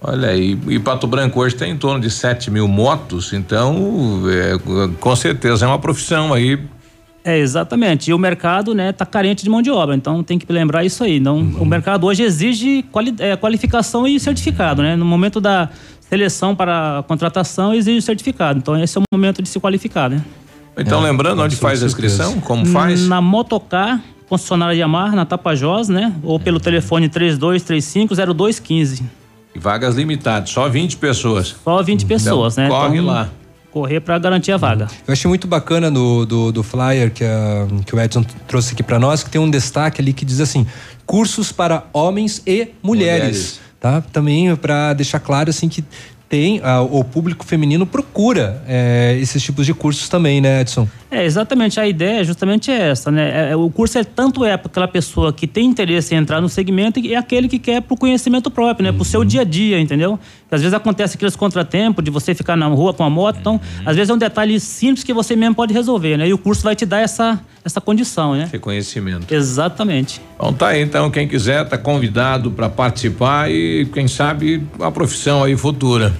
Speaker 1: Olha aí, e Pato Branco hoje tem em torno de 7 mil motos, então é, com certeza é uma profissão aí.
Speaker 31: É, exatamente. E o mercado, né, tá carente de mão de obra. Então tem que lembrar isso aí. Não, O mercado hoje exige quali é, qualificação e certificado, né? No momento da seleção para a contratação, exige certificado. Então esse é o momento de se qualificar, né?
Speaker 1: Então, lembrando onde faz a inscrição, como faz?
Speaker 31: Na Motocar, concessionária Yamaha, na Tapajós, né? Ou pelo telefone 32350215.
Speaker 1: E vagas limitadas, só 20 pessoas.
Speaker 31: Só 20 pessoas,
Speaker 1: Então,
Speaker 31: né?
Speaker 1: Corre
Speaker 31: Então,
Speaker 1: lá.
Speaker 31: Correr para garantir a vaga.
Speaker 2: Eu achei muito bacana do, do, do flyer que, a, que o Edson trouxe aqui para nós, que tem um destaque ali que diz assim: cursos para homens e mulheres.
Speaker 1: Mulheres.
Speaker 2: Tá? Também para deixar claro assim que tem ah, o público feminino procura eh, esses tipos de cursos também, né, Edson?
Speaker 31: É, exatamente. A ideia é justamente essa, né? É, o curso é tanto é para aquela pessoa que tem interesse em entrar no segmento e é aquele que quer pro conhecimento próprio, né? Pro seu dia a dia, entendeu? Porque às vezes acontece aqueles contratempos de você ficar na rua com a moto, então, às vezes é um detalhe simples que você mesmo pode resolver, né? E o curso vai te dar essa, essa condição, né?
Speaker 1: Esse conhecimento.
Speaker 31: Exatamente.
Speaker 1: Bom, tá aí então, quem quiser tá convidado para participar e quem sabe a profissão aí futura.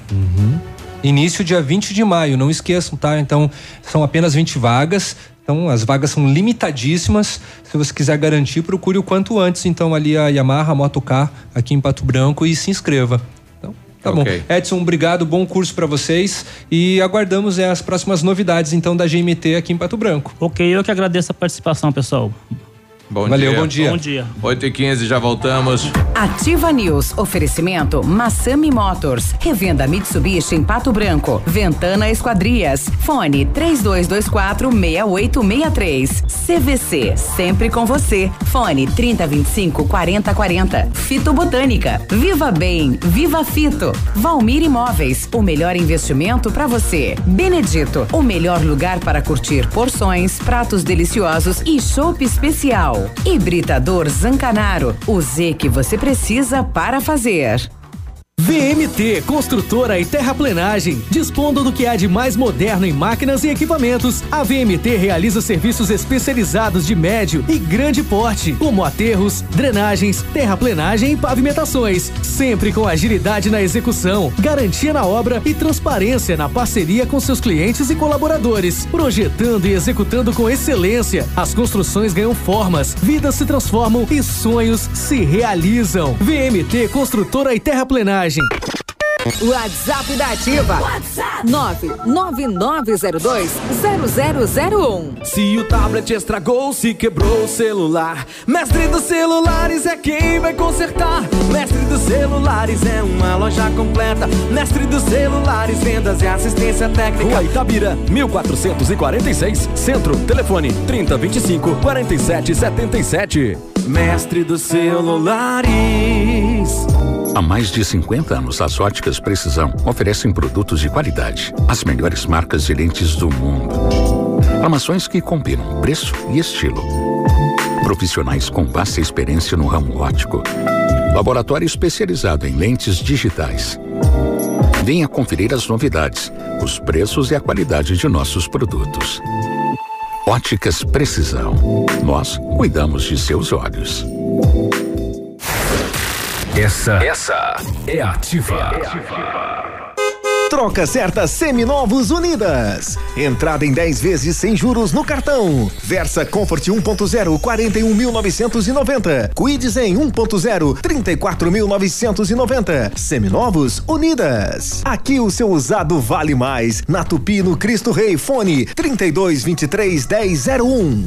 Speaker 2: Início dia 20 de maio, não esqueçam, tá? Então, são apenas 20 vagas. Então, as vagas são limitadíssimas. Se você quiser garantir, procure o quanto antes, então, ali a Yamaha Motocar aqui em Pato Branco e se inscreva. Então, tá
Speaker 1: Ok.
Speaker 2: bom. Edson, obrigado, bom curso para vocês e aguardamos é, as próximas novidades, então, da GMT aqui em Pato Branco.
Speaker 31: Ok, eu que agradeço a participação, pessoal.
Speaker 1: Bom
Speaker 2: Valeu,
Speaker 1: dia.
Speaker 2: bom dia.
Speaker 31: Bom dia.
Speaker 1: 8 e 15 já voltamos.
Speaker 5: Ativa News. Oferecimento Massami Motors. Revenda Mitsubishi em Pato Branco. Ventana Esquadrias. Fone 3224 6863. CVC. Sempre com você. Fone 3025 4040. Fito Botânica. Viva Bem. Viva Fito. Valmir Imóveis. O melhor investimento para você. Benedito. O melhor lugar para curtir porções, pratos deliciosos e chopp especial. Hibridador Zancanaro. O Z que você precisa para fazer.
Speaker 27: VMT Construtora e Terraplenagem. Dispondo do que há de mais moderno em máquinas e equipamentos, a VMT realiza serviços especializados de médio e grande porte, como aterros, drenagens, terraplenagem e pavimentações, sempre com agilidade na execução, garantia na obra e transparência na parceria com seus clientes e colaboradores, projetando e executando com excelência. As construções ganham formas, vidas se transformam e sonhos se realizam. VMT Construtora e Terraplenagem.
Speaker 32: WhatsApp da Ativa. WhatsApp 999020001.
Speaker 33: Se o tablet estragou, se quebrou o celular, Mestre dos Celulares é quem vai consertar. Mestre dos Celulares é uma loja completa. Mestre dos Celulares, vendas e assistência técnica.
Speaker 28: Rua Itabira, 1446, Centro, telefone 3025 4777.
Speaker 33: Mestre dos Celulares.
Speaker 29: Há mais de 50 anos, as óticas Precisão oferecem produtos de qualidade, as melhores marcas de lentes do mundo. Armações que combinam preço e estilo. Profissionais com vasta experiência no ramo óptico. Laboratório especializado em lentes digitais. Venha conferir as novidades, os preços e a qualidade de nossos produtos. Óticas Precisão. Nós cuidamos de seus olhos.
Speaker 28: Essa, essa é ativa.
Speaker 34: Troca certa Seminovos Unidas. Entrada em 10 vezes sem juros no cartão. Versa Comfort 1.0 41.990. Quid Zen 1.0 34.990. Seminovos Unidas. Aqui o seu usado vale mais. Na Tupi no Cristo Rei Fone 32 23 1001.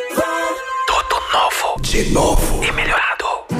Speaker 28: De novo. E melhorado.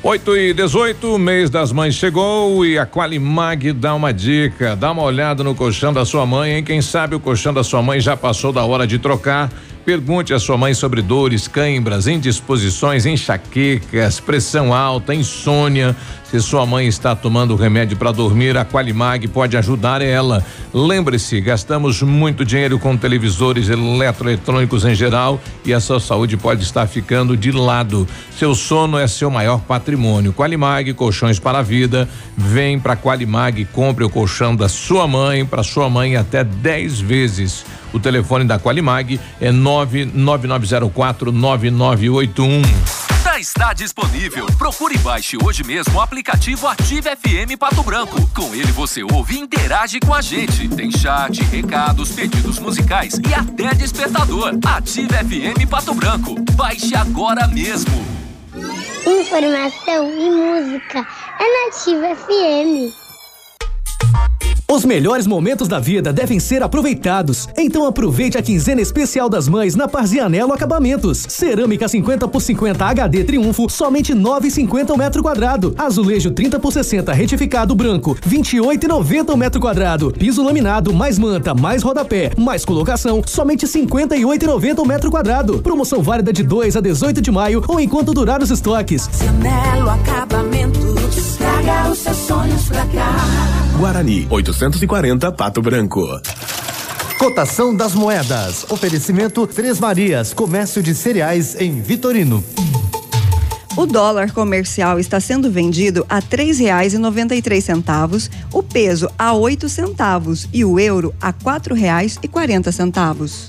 Speaker 1: 8 e 18, mês das mães chegou e a Qualimag dá uma dica. Dá uma olhada no colchão da sua mãe, hein? Quem sabe o colchão da sua mãe já passou da hora de trocar. Pergunte à sua mãe sobre dores, cãibras, indisposições, enxaquecas, pressão alta, insônia. Se sua mãe está tomando remédio para dormir, a Qualimag pode ajudar ela. Lembre-se, gastamos muito dinheiro com televisores eletroeletrônicos em geral e a sua saúde pode estar ficando de lado. Seu sono é seu maior patrimônio. Qualimag, colchões para a vida. Vem para Qualimag, compre o colchão da sua mãe para sua mãe até 10 vezes. O telefone da Qualimag é 99904 9981.
Speaker 10: Já está disponível. Procure e baixe hoje mesmo o aplicativo Ative FM Pato Branco. Com ele você ouve e interage com a gente. Tem chat, recados, pedidos musicais e até despertador. Ative FM Pato Branco. Baixe agora mesmo.
Speaker 6: Informação e música é Nativa FM.
Speaker 27: Os melhores momentos da vida devem ser aproveitados. Então aproveite a quinzena especial das mães na Parzianello Acabamentos. Cerâmica 50 por 50 HD Triunfo, somente 9,50 o metro quadrado. Azulejo 30 por 60 retificado branco, 28,90 o metro quadrado. Piso laminado mais manta, mais rodapé, mais colocação, somente 58,90 o metro quadrado. Promoção válida de 2 a 18 de maio ou enquanto durar os estoques.
Speaker 20: Nelo Acabamentos, traga os seus sonhos pra cá.
Speaker 28: Guarani, 840 Pato Branco.
Speaker 35: Cotação das moedas. Oferecimento Três Marias, comércio de cereais em Vitorino.
Speaker 4: O dólar comercial está sendo vendido a três reais e noventa e três centavos, o peso a oito centavos e o euro a quatro reais e quarenta centavos.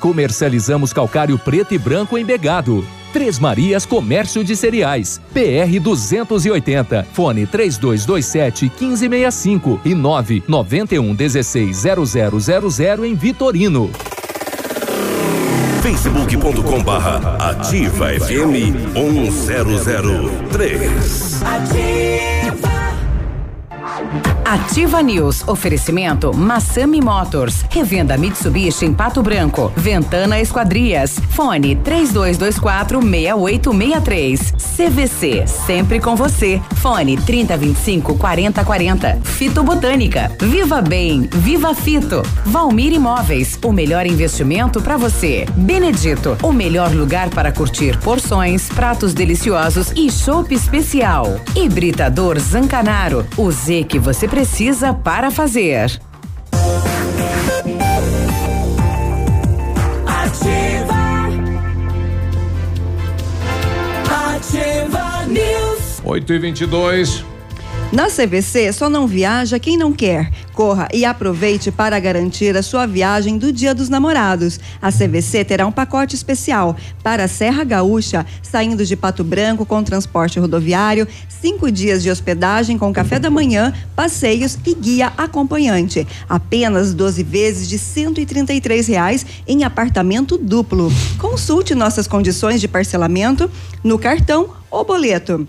Speaker 10: Comercializamos calcário preto e branco em Begado. Três Marias Comércio de Cereais. PR 280. Fone 3227 1565 e 991 16 0000 em Vitorino.
Speaker 30: facebook.com barra ativa FM 1003.
Speaker 5: Ativa News. Oferecimento Massami Motors. Revenda Mitsubishi em Pato Branco. Ventana Esquadrias. Fone 3224 6863. CVC. Sempre com você. Fone 3025 4040. Fito Botânica. Viva Bem. Viva Fito. Valmir Imóveis. O melhor investimento para você. Benedito. O melhor lugar para curtir porções, pratos deliciosos e chopp especial. Hibridador Zancanaro. O Z que você precisa para fazer.
Speaker 20: Ativa. Ativa News.
Speaker 1: 8 e 22
Speaker 4: Na CVC, só não viaja quem não quer. Corra e aproveite para garantir a sua viagem do Dia dos Namorados. A CVC terá um pacote especial para a Serra Gaúcha, saindo de Pato Branco com transporte rodoviário, cinco dias de hospedagem com café da manhã, passeios e guia acompanhante. Apenas 12 vezes de 133 reais em apartamento duplo. Consulte nossas condições de parcelamento no cartão ou boleto.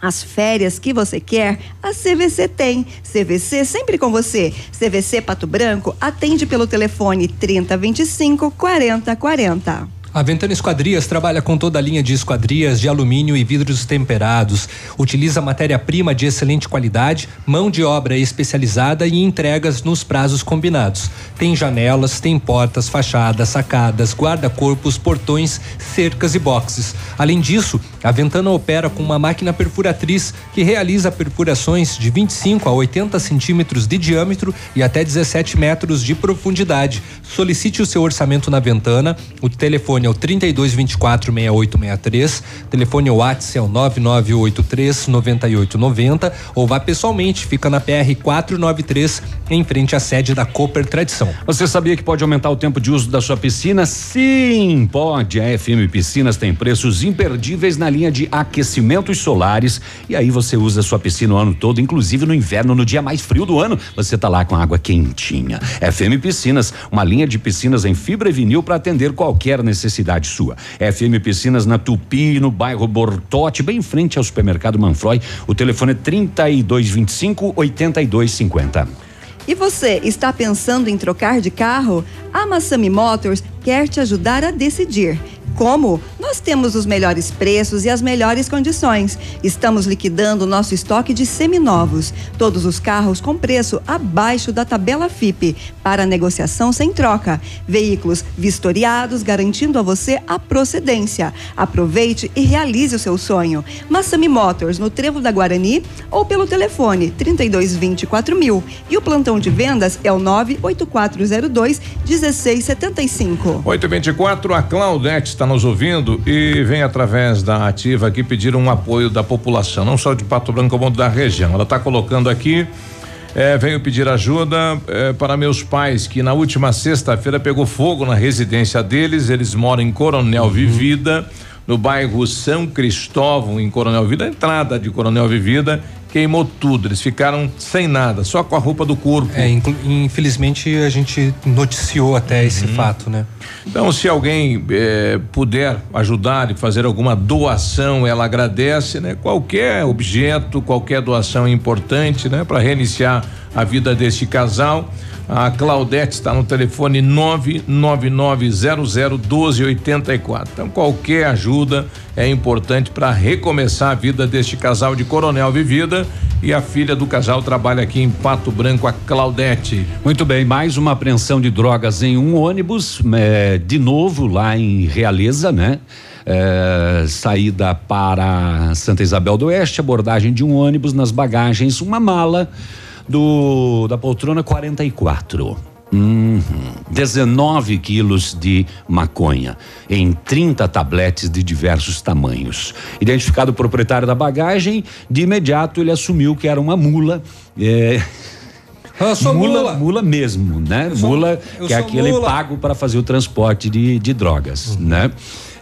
Speaker 4: As férias que você quer, a CVC tem. CVC sempre com você. CVC Pato Branco atende pelo telefone 3025 4040.
Speaker 2: A Ventana Esquadrias trabalha com toda a linha de esquadrias de alumínio e vidros temperados. Utiliza matéria-prima de excelente qualidade, mão de obra especializada e entregas nos prazos combinados. Tem janelas, tem portas, fachadas, sacadas, guarda-corpos, portões, cercas e boxes. Além disso, a Ventana opera com uma máquina perfuratriz que realiza perfurações de 25 a 80 centímetros de diâmetro e até 17 metros de profundidade. Solicite o seu orçamento na Ventana. O telefone é o 3224 6863, telefone WhatsApp é o 9983 9890 ou vá pessoalmente, fica na PR 493, em frente à sede da Cooper Tradição.
Speaker 3: Você sabia que pode aumentar o tempo de uso da sua piscina? Sim, pode. A FM Piscinas tem preços imperdíveis na linha de aquecimentos solares e aí você usa sua piscina o ano todo, inclusive no inverno, no dia mais frio do ano, você tá lá com água quentinha. FM Piscinas, uma linha de piscinas em fibra e vinil para atender qualquer necessidade sua. FM Piscinas na Tupi, no bairro Bortote, bem em frente ao supermercado Manfroy. O telefone é 3225 8250.
Speaker 4: E você está pensando em trocar de carro? A Massami Motors quer te ajudar a decidir. Como? Nós temos os melhores preços e as melhores condições. Estamos liquidando nosso estoque de seminovos. Todos os carros com preço abaixo da tabela FIP, para negociação sem troca. Veículos vistoriados, garantindo a você a procedência. Aproveite e realize o seu sonho. Massami Motors, no Trevo da Guarani ou pelo telefone 3224 mil. E o plantão de vendas é o 98402 1675.
Speaker 1: 824, a Claudete está nos ouvindo e vem através da ativa aqui pedir um apoio da população, não só de Pato Branco, como da região. Ela está colocando aqui. É, venho pedir ajuda é, para meus pais que na última sexta-feira pegou fogo na residência deles. Eles moram em Coronel Vivida, no bairro São Cristóvão, em Coronel Vivida, a entrada de Coronel Vivida queimou tudo. Eles ficaram sem nada, só com a roupa do corpo.
Speaker 2: É, infelizmente a gente noticiou até esse fato, né?
Speaker 1: Então, se alguém eh, puder ajudar e fazer alguma doação, ela agradece, né? Qualquer objeto, qualquer doação é importante, né? Para reiniciar a vida deste casal. A Claudete está no telefone 999001284. Então, qualquer ajuda é importante para recomeçar a vida deste casal de Coronel Vivida. E a filha do casal trabalha aqui em Pato Branco, a Claudete.
Speaker 3: Muito bem, mais uma apreensão de drogas em um ônibus, eh, de novo lá em Realeza, né? Eh, saída para Santa Isabel do Oeste, abordagem de um ônibus nas bagagens, uma mala do da poltrona 44. Uhum. 19 quilos de maconha em 30 tabletes de diversos tamanhos. Identificado o proprietário da bagagem, de imediato ele assumiu que era uma mula. eh,
Speaker 2: Eu sou mula.
Speaker 3: mula mesmo, né?
Speaker 2: sou-
Speaker 3: mula que é aquele
Speaker 2: mula.
Speaker 3: pago para fazer o transporte de, de drogas, né?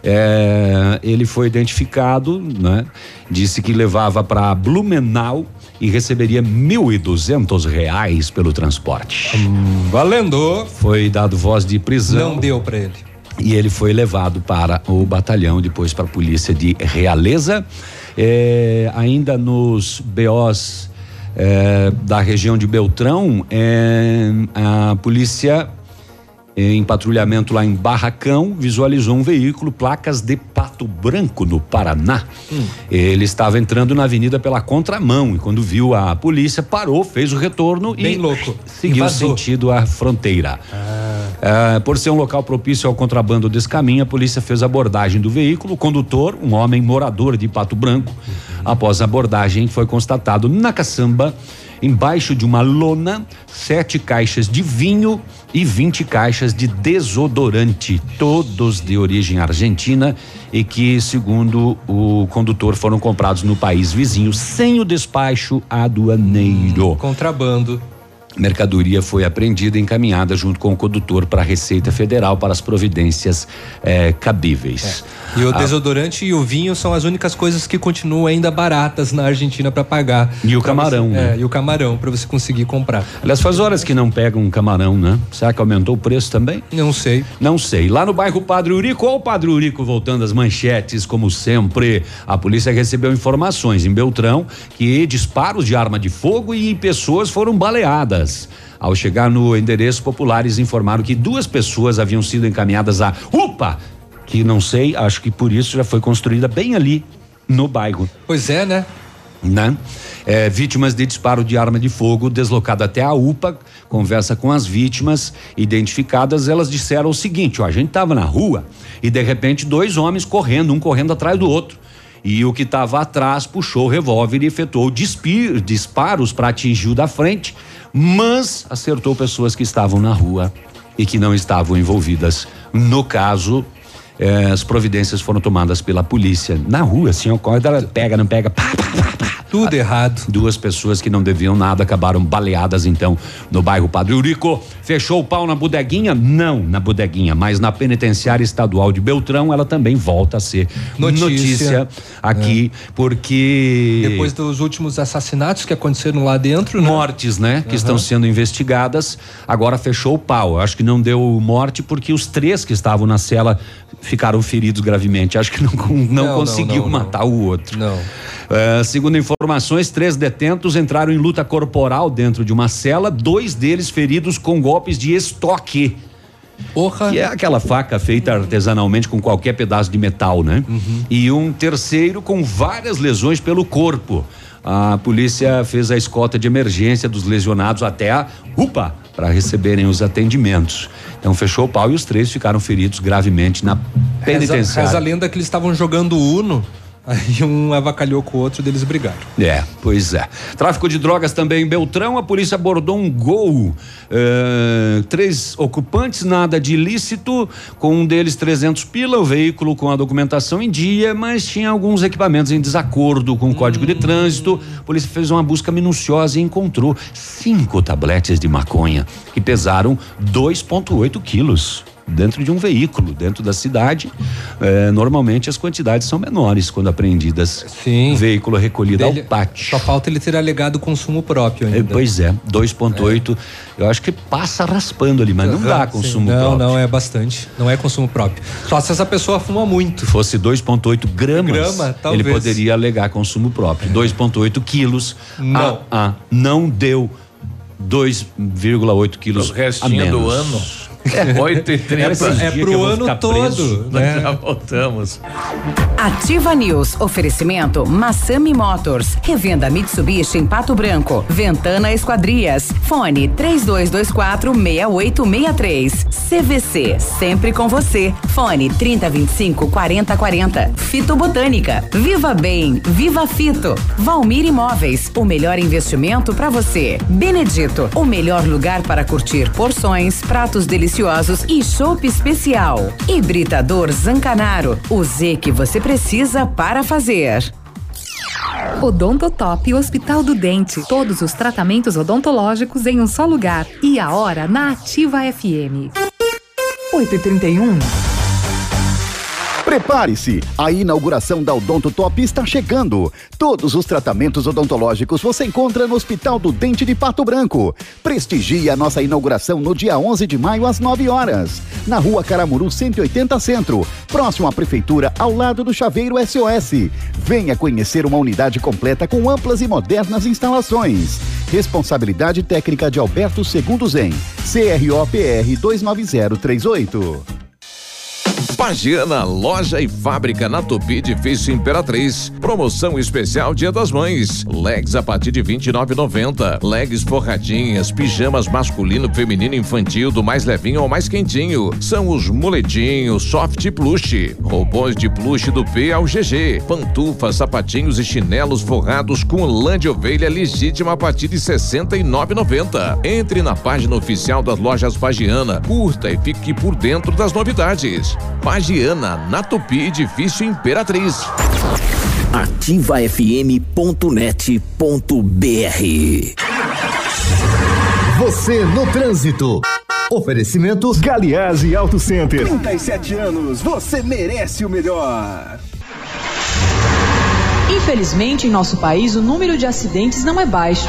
Speaker 3: É, ele foi identificado, né? Disse que levava para Blumenau e receberia mil e duzentos reais pelo transporte.
Speaker 2: valendo.
Speaker 3: Foi dado voz de prisão.
Speaker 2: Não deu para ele.
Speaker 3: E ele foi levado para o batalhão, depois para a polícia de Realeza. É, ainda nos BOs é, da região de Beltrão, é, a polícia em patrulhamento lá em Barracão visualizou um veículo, placas de Pato Branco, no Paraná. Ele estava entrando na avenida pela contramão e quando viu a polícia parou, fez o retorno
Speaker 2: Bem
Speaker 3: e
Speaker 2: louco.
Speaker 3: seguiu
Speaker 2: Invasou.
Speaker 3: sentido à fronteira. Ah, por ser um local propício ao contrabando desse caminho, a polícia fez a abordagem do veículo. O condutor, um homem morador de Pato Branco, após a abordagem, foi constatado na caçamba embaixo de uma lona, sete caixas de vinho e 20 caixas de desodorante, todos de origem argentina e que, segundo o condutor, foram comprados no país vizinho sem o despacho aduaneiro.
Speaker 2: Contrabando.
Speaker 3: Mercadoria foi apreendida e encaminhada junto com o condutor para a Receita Federal para as providências eh, cabíveis.
Speaker 2: E o
Speaker 3: Ah,
Speaker 2: desodorante e o vinho são as únicas coisas que continuam ainda baratas na Argentina para pagar.
Speaker 3: E o camarão,
Speaker 2: você-
Speaker 3: né?
Speaker 2: É, e o camarão para você conseguir comprar.
Speaker 3: Aliás, faz horas que não pega um camarão, né? Será que aumentou o preço também?
Speaker 2: Não sei.
Speaker 3: Não sei. Lá no bairro Padre Urico, olha o Padre Urico voltando às manchetes, como sempre. A polícia recebeu informações em Beltrão que disparos de arma de fogo e pessoas foram baleadas. Ao chegar no endereço, populares informaram que duas pessoas haviam sido encaminhadas à UPA, que não sei, acho que por isso já foi construída bem ali no bairro
Speaker 2: Pois é, né?
Speaker 3: né? É, vítimas de disparo de arma de fogo, deslocado até a UPA, conversa com as vítimas identificadas, elas disseram o seguinte: ó, a gente tava na rua e de repente dois homens correndo, um correndo atrás do outro. E o que estava atrás puxou o revólver e efetuou dispi- disparos para atingir o da frente, mas acertou pessoas que estavam na rua e que não estavam envolvidas. No caso, eh, as providências foram tomadas pela polícia na rua, assim, quando ela pega, não pega, pá, pá, pá, pá.
Speaker 2: Tudo errado.
Speaker 3: Duas pessoas que não deviam nada acabaram baleadas então no bairro Padre Urico. Fechou o pau na bodeguinha? Não, na bodeguinha, mas na penitenciária estadual de Beltrão ela também volta a ser
Speaker 2: Notícia.
Speaker 3: notícia, aqui, porque
Speaker 2: Depois dos últimos assassinatos que aconteceram lá dentro, né?
Speaker 3: mortes, né, que
Speaker 2: Aham.
Speaker 3: estão sendo investigadas. Agora fechou o pau. Acho que não deu morte porque os três que estavam na cela ficaram feridos gravemente. Acho que não, não,
Speaker 2: Não,
Speaker 3: conseguiu
Speaker 2: não,
Speaker 3: matar o outro.
Speaker 2: Não.
Speaker 3: Eh, segundo informações, três detentos entraram em luta corporal dentro de uma cela, dois deles feridos com golpes de estoque.
Speaker 2: Porra.
Speaker 3: Que é aquela faca feita artesanalmente com qualquer pedaço de metal, né? E um terceiro com várias lesões pelo corpo. A polícia fez a escolta de emergência dos lesionados até a UPA para receberem os atendimentos. Então fechou o pau e os três ficaram feridos gravemente na
Speaker 2: Reza,
Speaker 3: penitenciária.
Speaker 2: reza a lenda que eles estavam jogando Uno, aí um avacalhou com o outro deles brigaram.
Speaker 3: É, pois é. Tráfico de drogas também em Beltrão, a polícia abordou um gol. eh, três ocupantes, nada de ilícito, com um deles 300 pila, o veículo com a documentação em dia, mas tinha alguns equipamentos em desacordo com o código de trânsito. A polícia fez uma busca minuciosa e encontrou cinco tabletes de maconha que pesaram 2,8 quilos. Dentro de um veículo, dentro da cidade. Eh, normalmente as quantidades são menores quando apreendidas.
Speaker 2: Sim.
Speaker 3: Veículo recolhido
Speaker 2: Dele-
Speaker 3: ao pátio.
Speaker 2: Só falta ele ter alegado consumo próprio ainda.
Speaker 3: É, Pois é, 2,8. Eu acho que passa raspando ali, mas não dá consumo
Speaker 2: sim. Não,
Speaker 3: próprio.
Speaker 2: não, é bastante. Não é consumo próprio. Só se essa pessoa fuma muito.
Speaker 3: Se fosse 2,8 gramas,
Speaker 2: Grama,
Speaker 3: ele poderia alegar consumo próprio. 2,8 quilos.
Speaker 2: Não.
Speaker 3: Ah, ah, não deu 2,8 quilos.
Speaker 1: O restinho
Speaker 3: a menos.
Speaker 1: do ano.
Speaker 3: É,
Speaker 1: 8 e 30.
Speaker 3: Era esses
Speaker 2: É pro ano todo,
Speaker 3: preso.
Speaker 1: Nós
Speaker 2: né?
Speaker 1: já voltamos.
Speaker 5: Ativa News. Oferecimento Massami Motors. Revenda Mitsubishi em Pato Branco. Ventana Esquadrias. Fone 3224 6863. CVC. Sempre com você. Fone 3025 4040. Fito Botânica. Viva Bem. Viva Fito. Valmir Imóveis. O melhor investimento para você. Benedito. O melhor lugar para curtir porções, pratos deliciosos e chopp especial. Hibridador Zancanaro. O Z que você precisa para fazer.
Speaker 32: Odontotop Hospital do Dente. Todos os tratamentos odontológicos em um só lugar. E a hora na Ativa FM.
Speaker 36: 8h31. Prepare-se! A inauguração da Odonto Top está chegando. Todos os tratamentos odontológicos você encontra no Hospital do Dente de Pato Branco. Prestigie a nossa inauguração no dia 11 de maio às 9 horas. Na rua Caramuru 180 Centro, próximo à Prefeitura, ao lado do Chaveiro SOS. Venha conhecer uma unidade completa com amplas e modernas instalações. Responsabilidade técnica de Alberto Segundo Zen. CROPR 29038.
Speaker 1: Pagiana, loja e fábrica na Tupi Edifício Imperatriz. Promoção especial Dia das Mães. Legs a partir de 29,90. Legs forradinhas, pijamas masculino, feminino, infantil, do mais levinho ao mais quentinho. São os moletinhos, soft plush, roupões de plush do P ao GG, pantufas, sapatinhos e chinelos forrados com lã de ovelha legítima a partir de 69,90. Entre na página oficial das lojas Pagiana, curta e fique por dentro das novidades. Pagiana, na Tupi Edifício Imperatriz.
Speaker 35: ativafm.net.br Você no trânsito. Oferecimento
Speaker 34: Galiase Auto Center. 37 anos, você merece o melhor.
Speaker 37: Infelizmente, em nosso país, o número de acidentes não é baixo.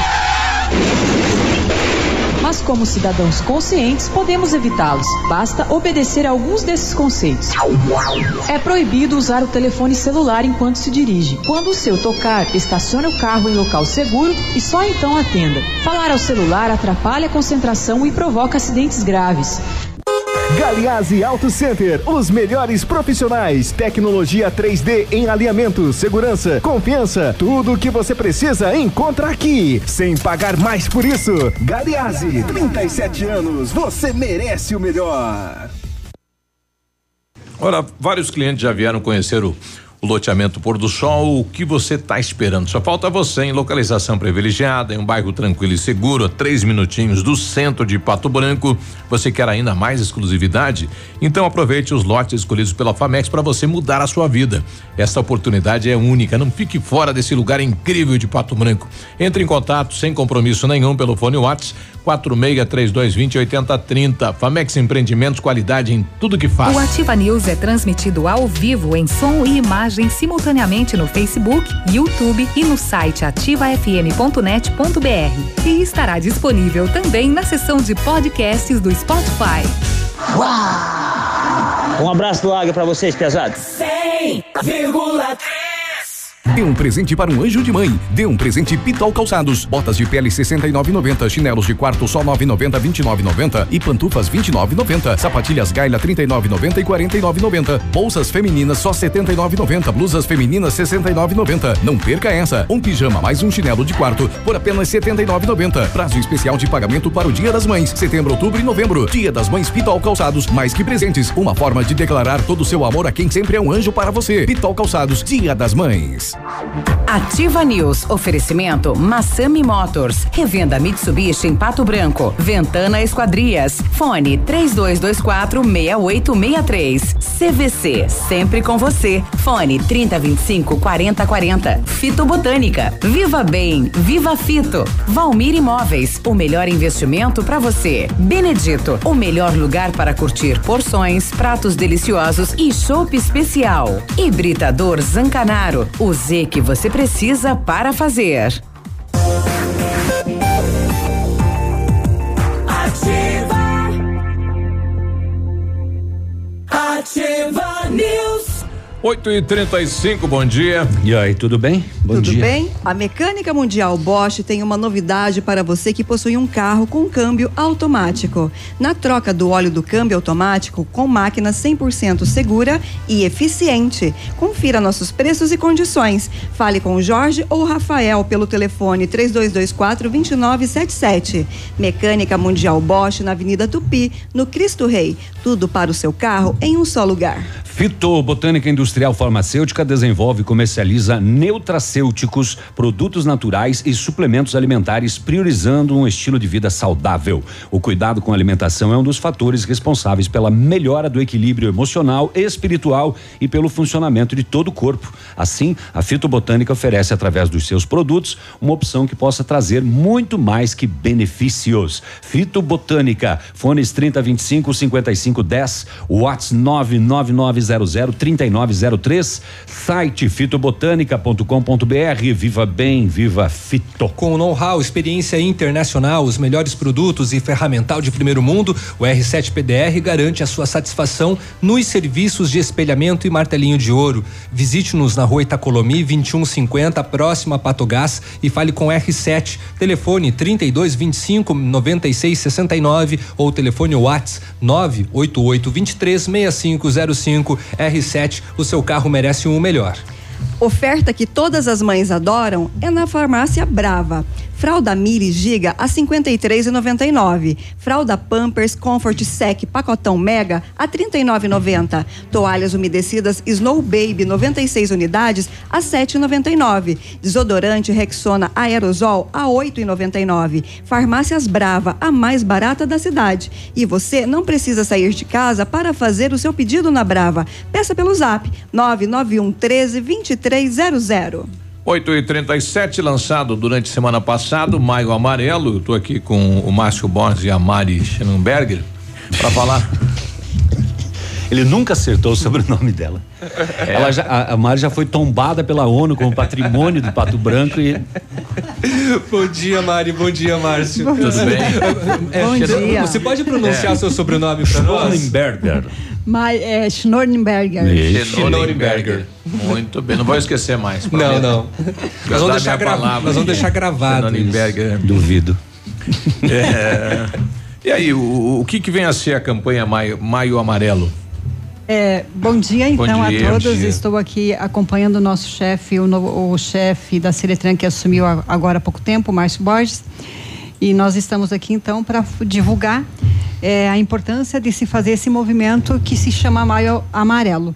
Speaker 37: Como cidadãos conscientes, podemos evitá-los. Basta obedecer a alguns desses conceitos. É proibido usar o telefone celular enquanto se dirige. Quando o seu tocar, estacione o carro em local seguro e só então atenda. Falar ao celular atrapalha a concentração e provoca acidentes graves.
Speaker 34: Galiase Auto Center, os melhores profissionais, tecnologia 3D em alinhamento, segurança, confiança, tudo o que você precisa encontra aqui, sem pagar mais por isso. Galiase, 37 anos, você merece o melhor.
Speaker 1: Olha, vários clientes já vieram conhecer o, o loteamento Pôr do Sol. O que você está esperando? Só falta você em localização privilegiada, em um bairro tranquilo e seguro, a três minutinhos do centro de Pato Branco. Você quer ainda mais exclusividade? Então aproveite os lotes escolhidos pela Famex para você mudar a sua vida. Essa oportunidade é única. Não fique fora desse lugar incrível de Pato Branco. Entre em contato sem compromisso nenhum pelo fone WhatsApp 463220 8030. Famex Empreendimentos, qualidade em tudo que faz.
Speaker 32: O Ativa News é transmitido ao vivo em som e imagem simultaneamente no Facebook, YouTube e no site ativafm.net.br. E estará disponível também na seção de podcasts do Spotify.
Speaker 38: Um abraço do Águia pra vocês, pesados.
Speaker 20: 100,3
Speaker 28: Dê um presente para um anjo de mãe. Dê um presente Pitol Calçados. Botas de pele 69,90. Chinelos de quarto só 9,90, 29,90 e pantufas 29,90. Sapatilhas Gaila 39,90 e 49,90. Bolsas femininas só 79,90. Blusas femininas 69,90. Não perca essa. Um pijama mais um chinelo de quarto por apenas 79,90. Prazo especial de pagamento para o Dia das Mães. Setembro, outubro e novembro. Dia das Mães Pitol Calçados. Mais que presentes. Uma forma de declarar todo o seu amor a quem sempre é um anjo para você. Pitol Calçados. Dia das Mães.
Speaker 5: Ativa News. Oferecimento Massami Motors. Revenda Mitsubishi em Pato Branco. Ventana Esquadrias. Fone 3224 6863. CVC. Sempre com você. Fone 3025 4040. Fito Botânica. Viva Bem. Viva Fito. Valmir Imóveis. O melhor investimento para você. Benedito. O melhor lugar para curtir porções, pratos deliciosos e chopp especial. Hibridador Zancanaro. O Z que você precisa para fazer.
Speaker 20: Ativa. Ativa News.
Speaker 1: 8 e 35 bom dia.
Speaker 3: E aí, tudo bem? Bom
Speaker 4: Tudo
Speaker 3: dia.
Speaker 4: bem? A Mecânica Mundial Bosch tem uma novidade para você que possui um carro com câmbio automático. Na troca do óleo do câmbio automático com máquina 100% segura e eficiente. Confira nossos preços e condições. Fale com o Jorge ou o Rafael pelo telefone 3224 2977. Mecânica Mundial Bosch na Avenida Tupi, no Cristo Rei. Tudo para o seu carro em um só lugar.
Speaker 3: Fito Botânica Industrial Farmacêutica desenvolve e comercializa neutracêuticos, produtos naturais e suplementos alimentares, priorizando um estilo de vida saudável. O cuidado com a alimentação é um dos fatores responsáveis pela melhora do equilíbrio emocional espiritual e pelo funcionamento de todo o corpo. Assim, a Fito Botânica oferece, através dos seus produtos, uma opção que possa trazer muito mais que benefícios. Fito Botânica, fones 3025 5510, Whats 99900 3903, site fitobotânica.com.br. Viva bem, viva Fito.
Speaker 2: Com know-how, experiência internacional, os melhores produtos e ferramental de primeiro mundo, o R7 PDR garante a sua satisfação nos serviços de espelhamento e martelinho de ouro. Visite-nos na rua Itacolomi 2150, próxima a Patogás e fale com R7. Telefone 3225 9669 ou telefone Whats 98823 6505. R7, o seu carro merece um melhor.
Speaker 4: Oferta que todas as mães adoram é na farmácia Brava. Fralda Mili Giga a 53,99. Fralda Pampers Comfort Sec pacotão Mega a 39,90. Toalhas umedecidas Snow Baby 96 unidades a 7,99. Desodorante Rexona Aerosol a 8,99. Farmácias Brava, a mais barata da cidade. E você não precisa sair de casa para fazer o seu pedido na Brava. Peça pelo Zap 991 13 2300.
Speaker 1: 8 e 37 lançado durante a semana passada, Maio Amarelo. Eu tô aqui com o Márcio Borges e a Mari Schenenberger para falar.
Speaker 3: Ele nunca acertou o sobrenome dela.
Speaker 1: É.
Speaker 3: Ela já, a, a Mari já foi tombada pela ONU como patrimônio do Pato Branco e
Speaker 2: Bom dia, Mari. Bom dia, Márcio.
Speaker 1: Tudo bem?
Speaker 2: É,
Speaker 39: Bom dia.
Speaker 2: Você pode pronunciar
Speaker 1: É.
Speaker 2: seu sobrenome para nós?
Speaker 3: Schnorrenberger.
Speaker 39: Mas é Schnorrenberger.
Speaker 1: Muito bem, não vou esquecer mais.
Speaker 2: Não,
Speaker 1: prometo.
Speaker 2: não. Nós vamos deixar,
Speaker 1: palavra
Speaker 2: nós vamos deixar gravado. isso.
Speaker 1: Schenenberger.
Speaker 3: Duvido.
Speaker 1: É. E aí, o, o que que vem a ser a campanha Maio, Maio Amarelo?
Speaker 39: É, bom dia,
Speaker 1: Bom
Speaker 39: então,
Speaker 1: dia,
Speaker 39: a
Speaker 1: bom
Speaker 39: todos. Estou aqui acompanhando o nosso chefe, o, novo- o chefe da Seretran, que assumiu a- agora há pouco tempo, o Márcio Borges. E nós estamos aqui, então, para divulgar é, a importância de se fazer esse movimento que se chama Maio Amarelo.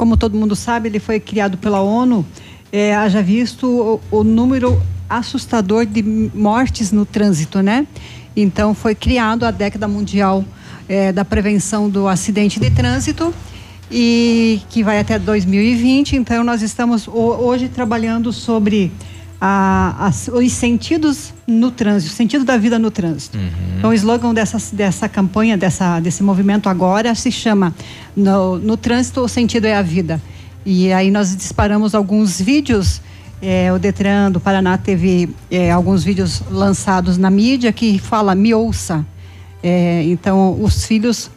Speaker 39: Como todo mundo sabe, ele foi criado pela ONU, é, haja visto o, o número assustador de mortes no trânsito, né? Então, foi criado a década mundial é, da prevenção do acidente de trânsito e que vai até 2020. Então, nós estamos ho- hoje trabalhando sobre a- as- os sentidos no trânsito, o sentido da vida no trânsito. Então, o slogan dessa, dessa campanha, dessa, desse movimento agora se chama no, no Trânsito, o sentido é a vida. E aí nós disparamos alguns vídeos, eh, o Detran do Paraná teve eh, alguns vídeos lançados na mídia que fala me ouça. Eh, então, os filhos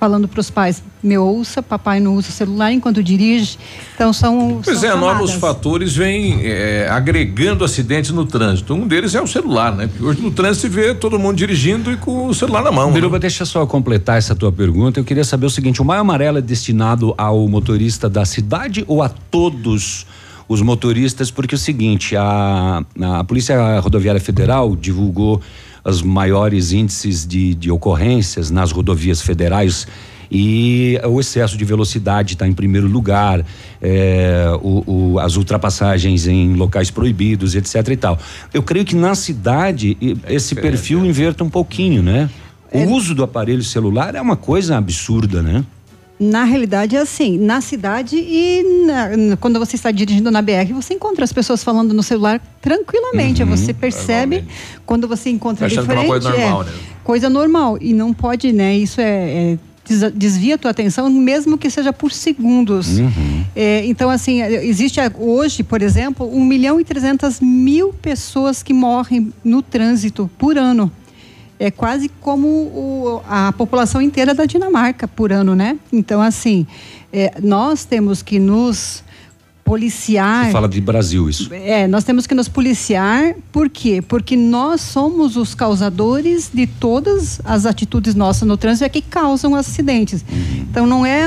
Speaker 39: falando para os pais, me ouça, papai não usa o celular enquanto dirige. Então, são.
Speaker 1: Pois
Speaker 39: são
Speaker 1: é, novos
Speaker 39: chamadas.
Speaker 1: fatores vêm é, agregando acidentes no trânsito. Um deles é o celular, né? Porque hoje no trânsito se vê todo mundo dirigindo e com o celular na mão.
Speaker 3: Biruba,
Speaker 1: né?
Speaker 3: deixa só eu completar essa tua pergunta. Eu queria saber o seguinte: o Maio Amarelo é destinado ao motorista da cidade ou a todos os motoristas? Porque é o seguinte: a, a Polícia Rodoviária Federal divulgou os maiores índices de, de ocorrências nas rodovias federais. E o excesso de velocidade está em primeiro lugar, é, o- o- as ultrapassagens em locais proibidos, etc. e tal. Eu creio que na cidade esse perfil inverta um pouquinho, né? O uso do aparelho celular é uma coisa absurda, né?
Speaker 39: Na realidade é assim, na cidade e na- quando você está dirigindo na BR, você encontra as pessoas falando no celular tranquilamente.
Speaker 1: Uhum,
Speaker 39: você percebe quando você encontra
Speaker 1: Achando é
Speaker 39: diferente.
Speaker 1: uma coisa normal,
Speaker 39: é,
Speaker 1: né?
Speaker 39: Coisa normal. E não pode, né? Isso é. é des- desvia a tua atenção, mesmo que seja por segundos. É, então, assim, é, existe hoje, por exemplo, 1 milhão e 300 mil pessoas que morrem no trânsito por ano. É quase como o- a população inteira da Dinamarca por ano, né? Então, assim, é, nós temos que nos policiar.
Speaker 3: Você fala de Brasil isso.
Speaker 39: É, nós temos que nos policiar, por quê? Porque nós somos os causadores de todas as atitudes nossas no trânsito é que causam acidentes. Então não é,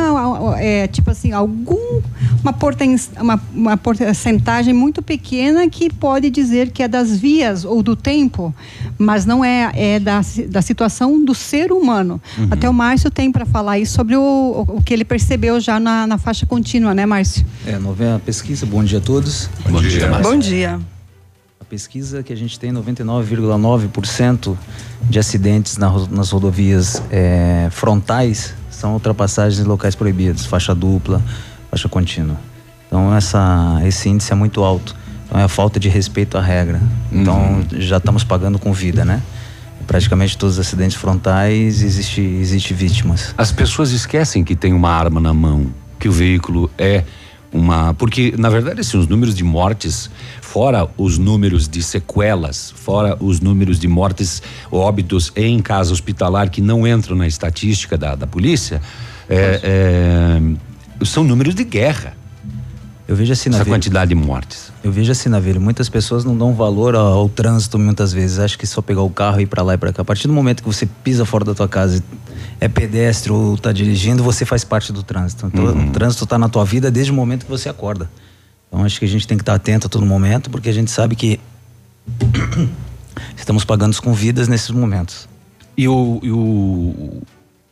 Speaker 39: é, tipo assim, algum uma, porten, uma, uma porcentagem muito pequena que pode dizer que é das vias ou do tempo, mas não é, é da, da situação do ser humano.
Speaker 40: Uhum.
Speaker 39: Até o Márcio tem para falar isso sobre o, o que ele percebeu já na, na faixa contínua, né, Márcio?
Speaker 40: É, novena pesquisa, bom dia a todos.
Speaker 3: Bom dia, Márcio.
Speaker 4: Bom dia.
Speaker 40: A pesquisa que a gente tem 99,9% de acidentes na nas rodovias eh, frontais são ultrapassagens em locais proibidos, faixa dupla, faixa contínua. Então essa, esse índice é muito alto. Então é a falta de respeito à regra. Então já estamos pagando com vida, né? Praticamente todos os acidentes frontais existe, existe vítimas.
Speaker 3: As pessoas esquecem que tem uma arma na mão, que o veículo é uma. Porque, na verdade, assim, os números de mortes, fora os números de sequelas, fora os números de mortes, óbitos em casa hospitalar que não entram na estatística da, da polícia, é, é, são números de guerra.
Speaker 40: Eu vejo assim,
Speaker 3: essa
Speaker 40: Navilho,
Speaker 3: quantidade de mortes.
Speaker 40: Eu vejo assim, Navilho, muitas pessoas não dão valor ao, ao trânsito muitas vezes. Acho que só pegar o carro e ir para lá e para cá. A partir do momento que você pisa fora da tua casa, é pedestre ou tá dirigindo, você faz parte do trânsito. Então, o trânsito pegar o tá trânsito. Está na tua vida desde o momento que você acorda. Então, acho que a gente tem que estar atento a todo momento, porque a gente sabe que estamos pagando com vidas nesses momentos.
Speaker 3: E o, e o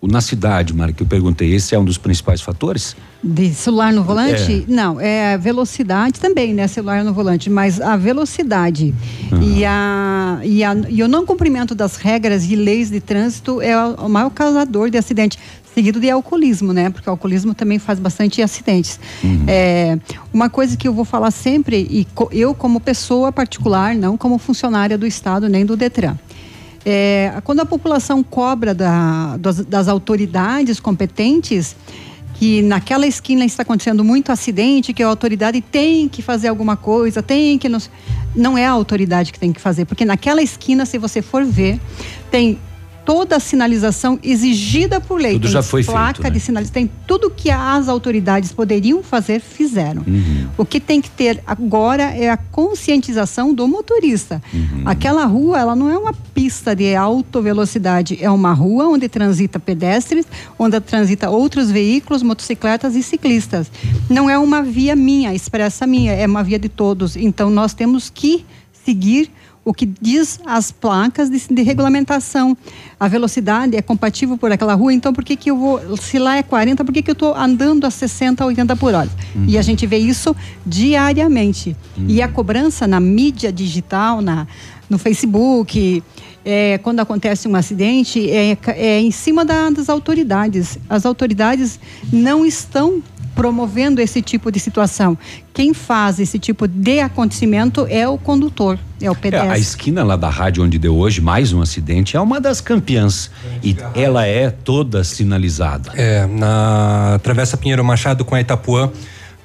Speaker 3: na cidade, Mara, que eu perguntei, esse é um dos principais fatores?
Speaker 39: De celular no volante? Não, é a velocidade também, né? Celular no volante, mas a velocidade e, a, e, a, e o não cumprimento das regras e leis de trânsito é o, maior causador de acidente. Seguido de alcoolismo, né? Porque o alcoolismo também faz bastante acidentes. É, uma coisa que eu vou falar sempre, e co- eu como pessoa particular, não como funcionária do Estado nem do Detran. É, quando a população cobra da- das, das autoridades competentes que naquela esquina está acontecendo muito acidente, que a autoridade tem que fazer alguma coisa, tem que não, não é a autoridade que tem que fazer, porque naquela esquina, se você for ver, tem toda a sinalização exigida por lei.
Speaker 3: Tudo
Speaker 39: tem
Speaker 3: já foi
Speaker 39: placa
Speaker 3: feito, né?
Speaker 39: de sinalização, tem tudo que as autoridades poderiam fazer, fizeram.
Speaker 3: Uhum.
Speaker 39: O que tem que ter agora é a conscientização do motorista.
Speaker 3: Uhum.
Speaker 39: Aquela rua, ela não é uma pista de alta velocidade, é uma rua onde transita pedestres, onde transita outros veículos, motocicletas e ciclistas. Não é uma via minha, expressa minha, é uma via de todos. Então nós temos que seguir o que diz as placas de, de regulamentação. A velocidade é compatível por aquela rua, então por que, que eu vou, se lá é 40, por que, que eu estou andando a 60, 80 por hora? E a gente vê isso diariamente. E a cobrança na mídia digital, na, no Facebook, é, quando acontece um acidente, é, é em cima da- das autoridades. As autoridades não estão promovendo esse tipo de situação. Quem faz esse tipo de acontecimento é o condutor, é o
Speaker 3: É,
Speaker 39: pedestre.
Speaker 3: a esquina lá da rádio onde deu hoje mais um acidente é uma das campeãs. E ela é toda sinalizada.
Speaker 2: É, na Travessa Pinheiro Machado com a Itapuã.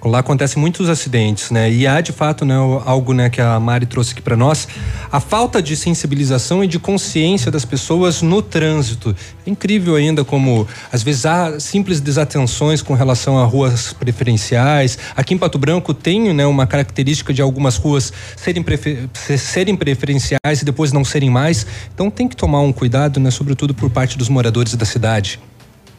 Speaker 2: Lá acontecem muitos acidentes, né? E há de fato, né, algo, né, que a Mari trouxe aqui para nós, a falta de sensibilização e de consciência das pessoas no trânsito. É incrível ainda como às vezes há simples desatenções com relação a ruas preferenciais. Aqui em Pato Branco tem, né, uma característica de algumas ruas serem, prefe- se- serem preferenciais e depois não serem mais. Então tem que tomar um cuidado, né, sobretudo por parte dos moradores da cidade.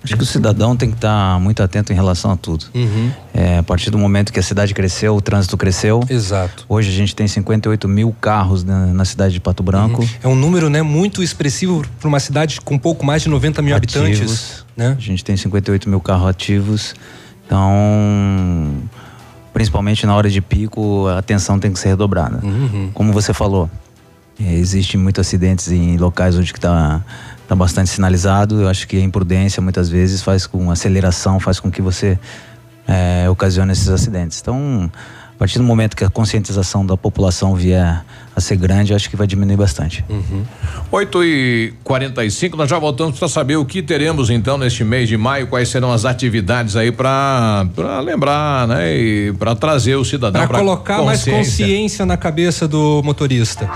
Speaker 40: Acho que o cidadão tem que estar muito atento em relação a tudo.
Speaker 2: Uhum.
Speaker 40: É, a partir do momento que a cidade cresceu, o trânsito cresceu.
Speaker 2: Exato.
Speaker 40: Hoje a gente tem 58 mil carros na, na cidade de Pato Branco.
Speaker 2: É um número, né, muito expressivo para uma cidade com pouco mais de 90 mil habitantes,
Speaker 40: ativos.
Speaker 2: né?
Speaker 40: A gente tem 58 mil carros ativos. Então, principalmente na hora de pico, a atenção tem que ser redobrada.
Speaker 2: Uhum.
Speaker 40: Como você falou, é, existem muitos acidentes em locais onde está tá bastante sinalizado. Eu acho que a imprudência muitas vezes faz com aceleração, faz com que você é, ocasione esses acidentes. Então, a partir do momento que a conscientização da população vier a ser grande, eu acho que vai diminuir bastante.
Speaker 1: 8 e 45 nós já voltamos para saber o que teremos então neste mês de maio, quais serão as atividades aí para lembrar, né? E para trazer o cidadão
Speaker 2: Para colocar mais consciência na cabeça do motorista.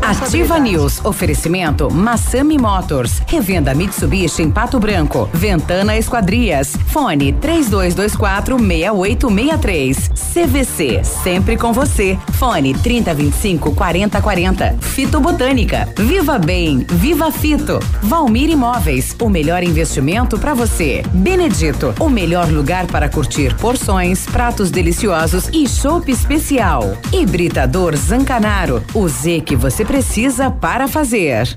Speaker 5: Ativa News. Oferecimento Massami Motors. Revenda Mitsubishi em Pato Branco. Ventana Esquadrias. Fone 3224 6863. CVC. Sempre com você. Fone 3025 4040. Fito Botânica. Viva Bem. Viva Fito. Valmir Imóveis. O melhor investimento para você. Benedito. O melhor lugar para curtir porções, pratos deliciosos e chopp especial. Hibridador Zancanaro. O Z que você precisa para fazer.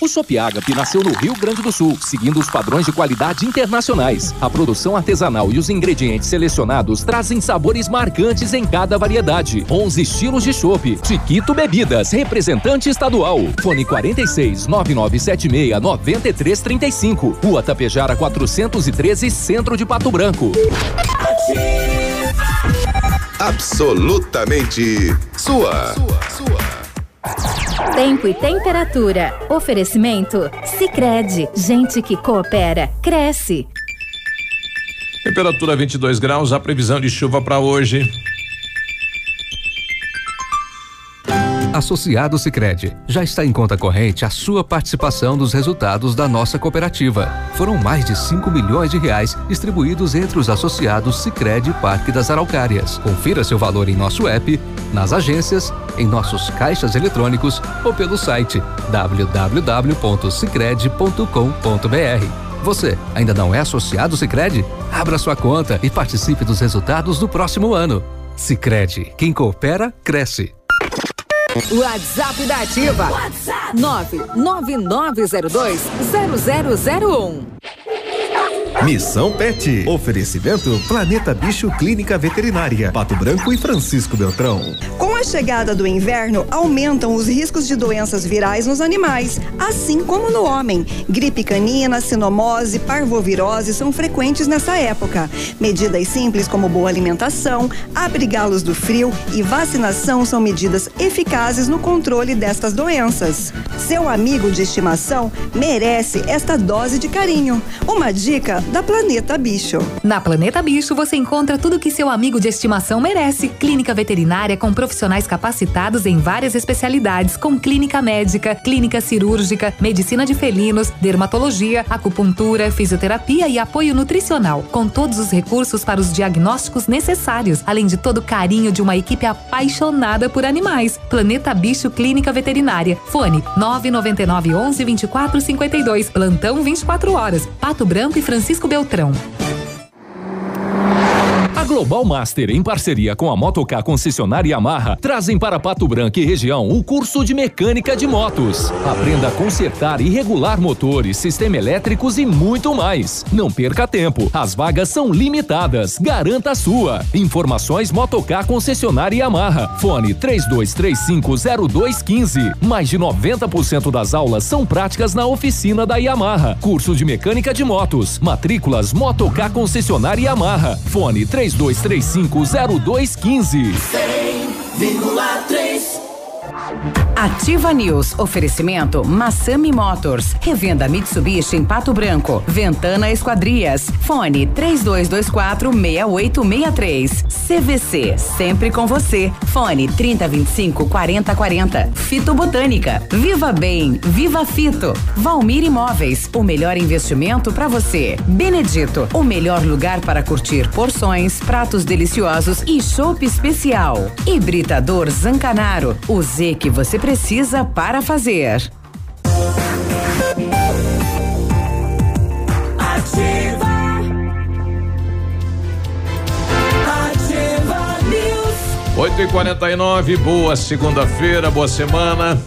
Speaker 10: O Shop Agape nasceu no Rio Grande do Sul, seguindo os padrões de qualidade internacionais. A produção artesanal e os ingredientes selecionados trazem sabores marcantes em cada variedade. 11 estilos de chopp. Chiquito Bebidas, representante estadual. Fone 46 9976 9335. Rua Tapejara 413, Centro de Pato Branco.
Speaker 41: Absolutamente sua.
Speaker 42: Tempo e temperatura. Oferecimento? Sicredi Gente que coopera, cresce.
Speaker 1: Temperatura 22 graus, a previsão de chuva para hoje.
Speaker 10: Associado Sicredi já está em conta corrente a sua participação dos resultados da nossa cooperativa. Foram mais de 5 milhões de reais distribuídos entre os associados Sicredi Parque das Araucárias. Confira seu valor em nosso app, nas agências, em nossos caixas eletrônicos ou pelo site www.sicredi.com.br. Você ainda não é associado Sicredi? Abra sua conta e participe dos resultados do próximo ano. Sicredi, quem coopera cresce.
Speaker 5: WhatsApp da Ativa. WhatsApp 999020001.
Speaker 35: Missão Pet. Oferecimento Planeta Bicho Clínica Veterinária. Pato Branco e Francisco Beltrão.
Speaker 4: Com a chegada do inverno, aumentam os riscos de doenças virais nos animais, assim como no homem. Gripe canina, sinomose, parvovirose são frequentes nessa época. Medidas simples como boa alimentação, abrigá-los do frio e vacinação são medidas eficazes no controle destas doenças. Seu amigo de estimação merece esta dose de carinho. Uma dica da Planeta Bicho.
Speaker 32: Na Planeta Bicho você encontra tudo que seu amigo de estimação merece. Clínica veterinária com profissionais capacitados em várias especialidades, com clínica médica, clínica cirúrgica, medicina de felinos, dermatologia, acupuntura, fisioterapia e apoio nutricional, com todos os recursos para os diagnósticos necessários, além de todo o carinho de uma equipe apaixonada por animais. Planeta Bicho Clínica Veterinária. Fone 999 11 24 52. Plantão 24 horas. Pato Branco e Francisco Beltrão.
Speaker 10: A Global Master, em parceria com a Motocar Concessionária Yamaha, trazem para Pato Branco e região o curso de mecânica de motos. Aprenda a consertar e regular motores, sistema elétricos e muito mais. Não perca tempo, as vagas são limitadas. Garanta a sua. Informações Motocar Concessionária Yamaha. Fone 32350215. Mais de 90% das aulas são práticas na oficina da Yamaha. Curso de mecânica de motos. Matrículas Motocar Concessionária Yamaha. Fone 32350215.
Speaker 20: 100,3
Speaker 5: Ativa News. Oferecimento Massami Motors. Revenda Mitsubishi em Pato Branco. Ventana Esquadrias. Fone 3224 6863. CVC. Sempre com você. Fone 3025 4040. Fito Botânica. Viva Bem. Viva Fito. Valmir Imóveis. O melhor investimento para você. Benedito. O melhor lugar para curtir porções, pratos deliciosos e chopp especial. Hibridador Zancanaro. O Z que você precisa para fazer.
Speaker 20: Ativa. Ativa News.
Speaker 1: 8 e 49 boa segunda-feira, boa semana.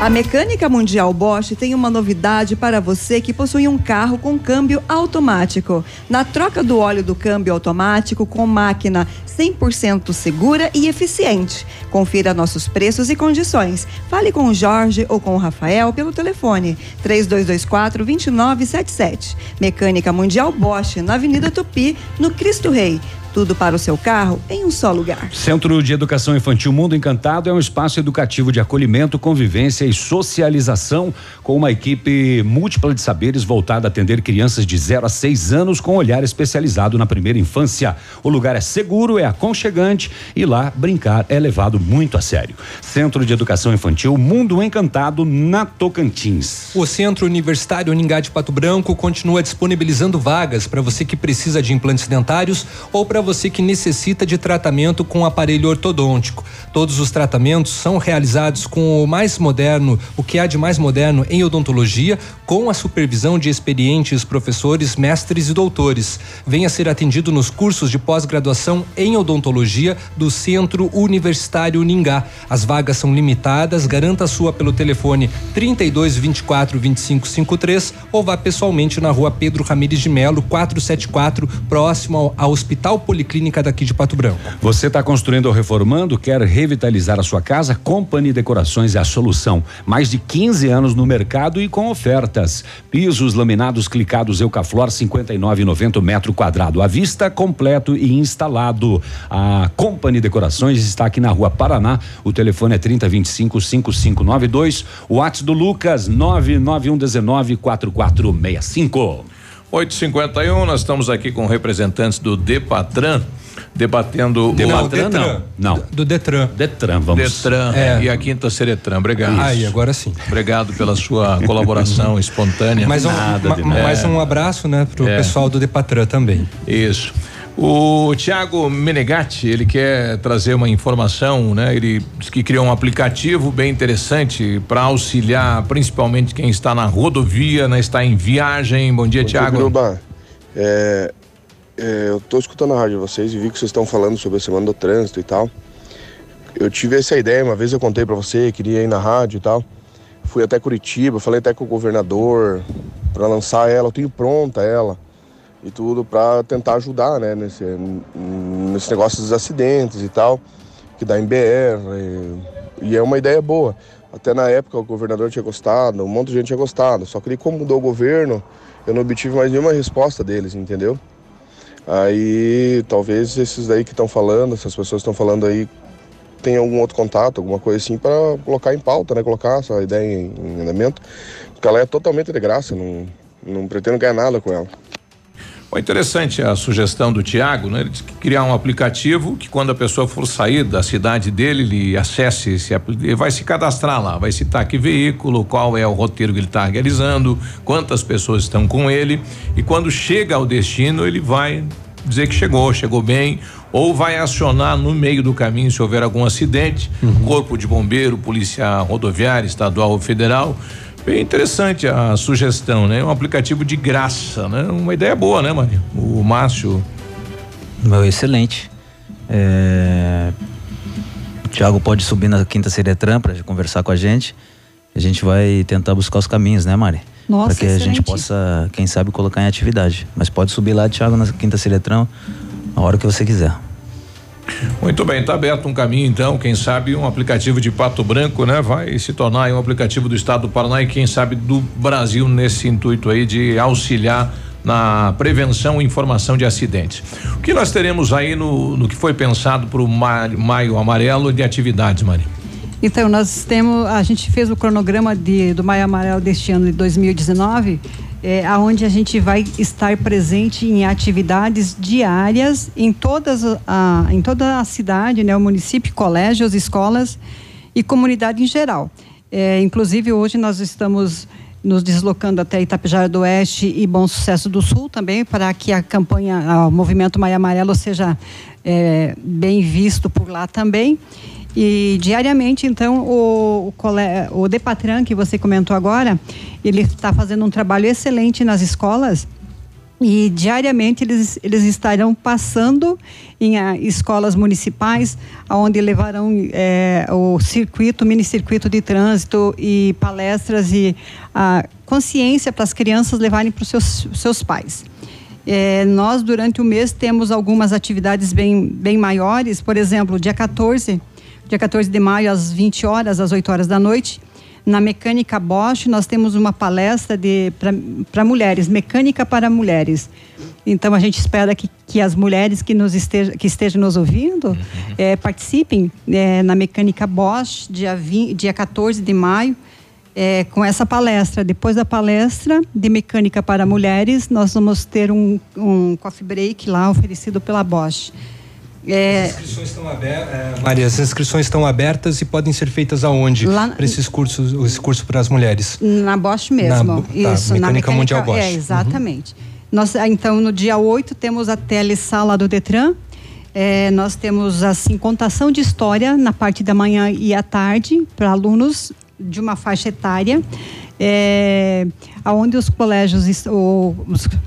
Speaker 4: A Mecânica Mundial Bosch tem uma novidade para você que possui um carro com câmbio automático. Na troca do óleo do câmbio automático com máquina 100% segura e eficiente. Confira nossos preços e condições. Fale com o Jorge ou com o Rafael pelo telefone 3224 2977. Mecânica Mundial Bosch, na Avenida Tupi, no Cristo Rei. Tudo para o seu carro em um só lugar.
Speaker 3: Centro de Educação Infantil Mundo Encantado é um espaço educativo de acolhimento, convivência e socialização com uma equipe múltipla de saberes voltada a atender crianças de 0 a 6 anos com olhar especializado na primeira infância. O lugar é seguro, é aconchegante e lá brincar é levado muito a sério. Centro de Educação Infantil Mundo Encantado na Tocantins.
Speaker 2: O Centro Universitário Uningá de Pato Branco continua disponibilizando vagas para você que precisa de implantes dentários ou para você que necessita de tratamento com aparelho ortodôntico. Todos os tratamentos são realizados com o mais moderno, o que há de mais moderno em odontologia, com a supervisão de experientes professores, mestres e doutores. Venha ser atendido nos cursos de pós-graduação em odontologia do Centro Universitário Uningá. As vagas são limitadas, garanta a sua pelo telefone 32 24 25 53 ou vá pessoalmente na rua Pedro Ramires de Melo, 474, próximo ao Hospital policlínica daqui de Pato Branco.
Speaker 3: Você está construindo ou reformando, quer revitalizar a sua casa? Company Decorações é a solução. Mais de 15 anos no mercado e com ofertas. Pisos laminados clicados Eucaflor 59,90 metro quadrado. À vista, completo e instalado. A Company Decorações está aqui na rua Paraná. O telefone é 3025 5592. O WhatsApp do Lucas 99119 4465.
Speaker 1: 851, nós estamos aqui com representantes do Depatran debatendo
Speaker 3: Depatran,
Speaker 1: o
Speaker 3: não. Não.
Speaker 2: Do Detran.
Speaker 3: Detran, vamos.
Speaker 1: Detran
Speaker 2: É.
Speaker 1: e a Quinta Seretran. Obrigado.
Speaker 2: Aí, agora sim.
Speaker 1: Obrigado pela sua colaboração espontânea.
Speaker 2: Mais um, ma- mais um abraço, né, pro
Speaker 1: É.
Speaker 2: pessoal do Depatran também.
Speaker 1: Isso. O Tiago Menegatti, ele quer trazer uma informação, né? Ele diz que criou um aplicativo bem interessante para auxiliar principalmente quem está na rodovia, né? Está em viagem. Bom dia,
Speaker 43: Bom dia,
Speaker 1: Tiago.
Speaker 43: Biruba. É, é, eu tô escutando a rádio de vocês e vi que vocês estão falando sobre a semana do trânsito e tal. Eu tive essa ideia, uma vez eu contei pra você, queria ir na rádio e tal. Fui até Curitiba, falei até com o governador pra lançar ela, eu tenho pronta ela e tudo pra tentar ajudar, né, nesse, nesse negócio dos acidentes e tal, que dá em BR. E, e é uma ideia boa. Até na época o governador tinha gostado, um monte de gente tinha gostado. Só que ele, como mudou o governo, eu não obtive mais nenhuma resposta deles, entendeu? Aí talvez esses daí que estão falando, essas pessoas estão falando aí, tenham algum outro contato, alguma coisa assim, para colocar em pauta, né? Colocar essa ideia em, em andamento. Porque ela é totalmente de graça, não, não pretendo ganhar nada com ela.
Speaker 1: Bom, interessante a sugestão do Tiago, né? Ele disse que criar um aplicativo que quando a pessoa for sair da cidade dele, ele acesse esse apli- ele vai se cadastrar lá, vai citar que veículo, qual é o roteiro que ele está realizando, quantas pessoas estão com ele e quando chega ao destino ele vai dizer que chegou, chegou bem ou vai acionar no meio do caminho se houver algum acidente, corpo de bombeiro, polícia rodoviária, estadual ou federal. Bem interessante a sugestão, né? Um aplicativo de graça, né? Uma ideia boa, né, Maria? O Márcio.
Speaker 40: Meu, excelente. É, O Thiago pode subir na Quinta Seretran para conversar com a gente. A gente vai tentar buscar os caminhos, né, Mari?
Speaker 4: Nossa,
Speaker 40: Para que a gente
Speaker 4: excelente.
Speaker 40: possa, quem sabe, colocar em atividade. Mas pode subir lá, Thiago, na Quinta Seretran, a hora que você quiser.
Speaker 1: Muito bem, tá aberto um caminho então, quem sabe um aplicativo de Pato Branco, né? Vai se tornar um aplicativo do estado do Paraná e quem sabe do Brasil nesse intuito aí de auxiliar na prevenção e informação de acidentes. O que nós teremos aí no, no que foi pensado para o maio amarelo de atividades, Maria?
Speaker 39: Então, nós temos, a gente fez o cronograma de, do Maio Amarelo deste ano de 2019, é, aonde a gente vai estar presente em atividades diárias em todas a, em toda a cidade, né, o município, colégios, escolas e comunidade em geral. É, inclusive hoje nós estamos nos deslocando até Itapejara do Oeste e Bom Sucesso do Sul também para que a campanha, o movimento Maio Amarelo seja é, bem visto por lá também. E diariamente, então, o, o, o Depatran, que você comentou agora, ele está fazendo um trabalho excelente nas escolas. E diariamente eles, eles estarão passando em ah, escolas municipais, onde levarão eh, o circuito, mini circuito de trânsito e palestras e a consciência para as crianças levarem para os seus, seus pais. Eh, nós, durante o mês, temos algumas atividades bem, bem maiores. Por exemplo, dia 14, dia 14 de maio, às 20 horas, às 8 horas da noite, na Mecânica Bosch, nós temos uma palestra para mulheres, mecânica para mulheres. Então, a gente espera que, que as mulheres que, nos esteja, que estejam nos ouvindo eh, participem eh, na Mecânica Bosch, dia, 20, dia 14 de maio, eh, com essa palestra. Depois da palestra de Mecânica para Mulheres, nós vamos ter um, um coffee break lá oferecido pela Bosch. É,
Speaker 2: As inscrições estão abertas. Maria, as inscrições estão abertas e podem ser feitas aonde?
Speaker 39: Lá-
Speaker 2: Para esses cursos, esse curso para as mulheres.
Speaker 39: Na Bosch mesmo.
Speaker 2: Na- tá,
Speaker 39: Isso,
Speaker 2: Mecânica Mundial Bosch.
Speaker 39: É, exatamente. Nós, ah, então, no dia 8, temos a telesala do Detran. É, nós temos, assim, contação de história na parte da manhã e à tarde para alunos de uma faixa etária. É, aonde os colégios, ou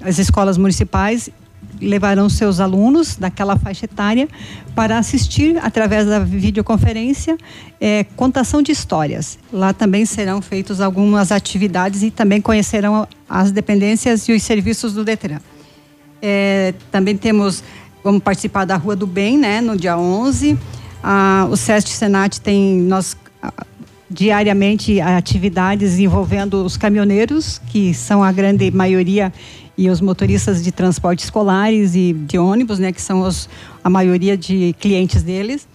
Speaker 39: as escolas municipais levarão seus alunos daquela faixa etária para assistir através da videoconferência eh, contação de histórias. Lá também serão feitas algumas atividades e também conhecerão as dependências e os serviços do Detran. Eh, também temos vamos participar da Rua do Bem, né, no dia 11. Ah, o SEST Senat tem nós diariamente atividades envolvendo os caminhoneiros, que são a grande maioria e os motoristas de transporte escolares e de ônibus, né, que são os, a maioria de clientes deles.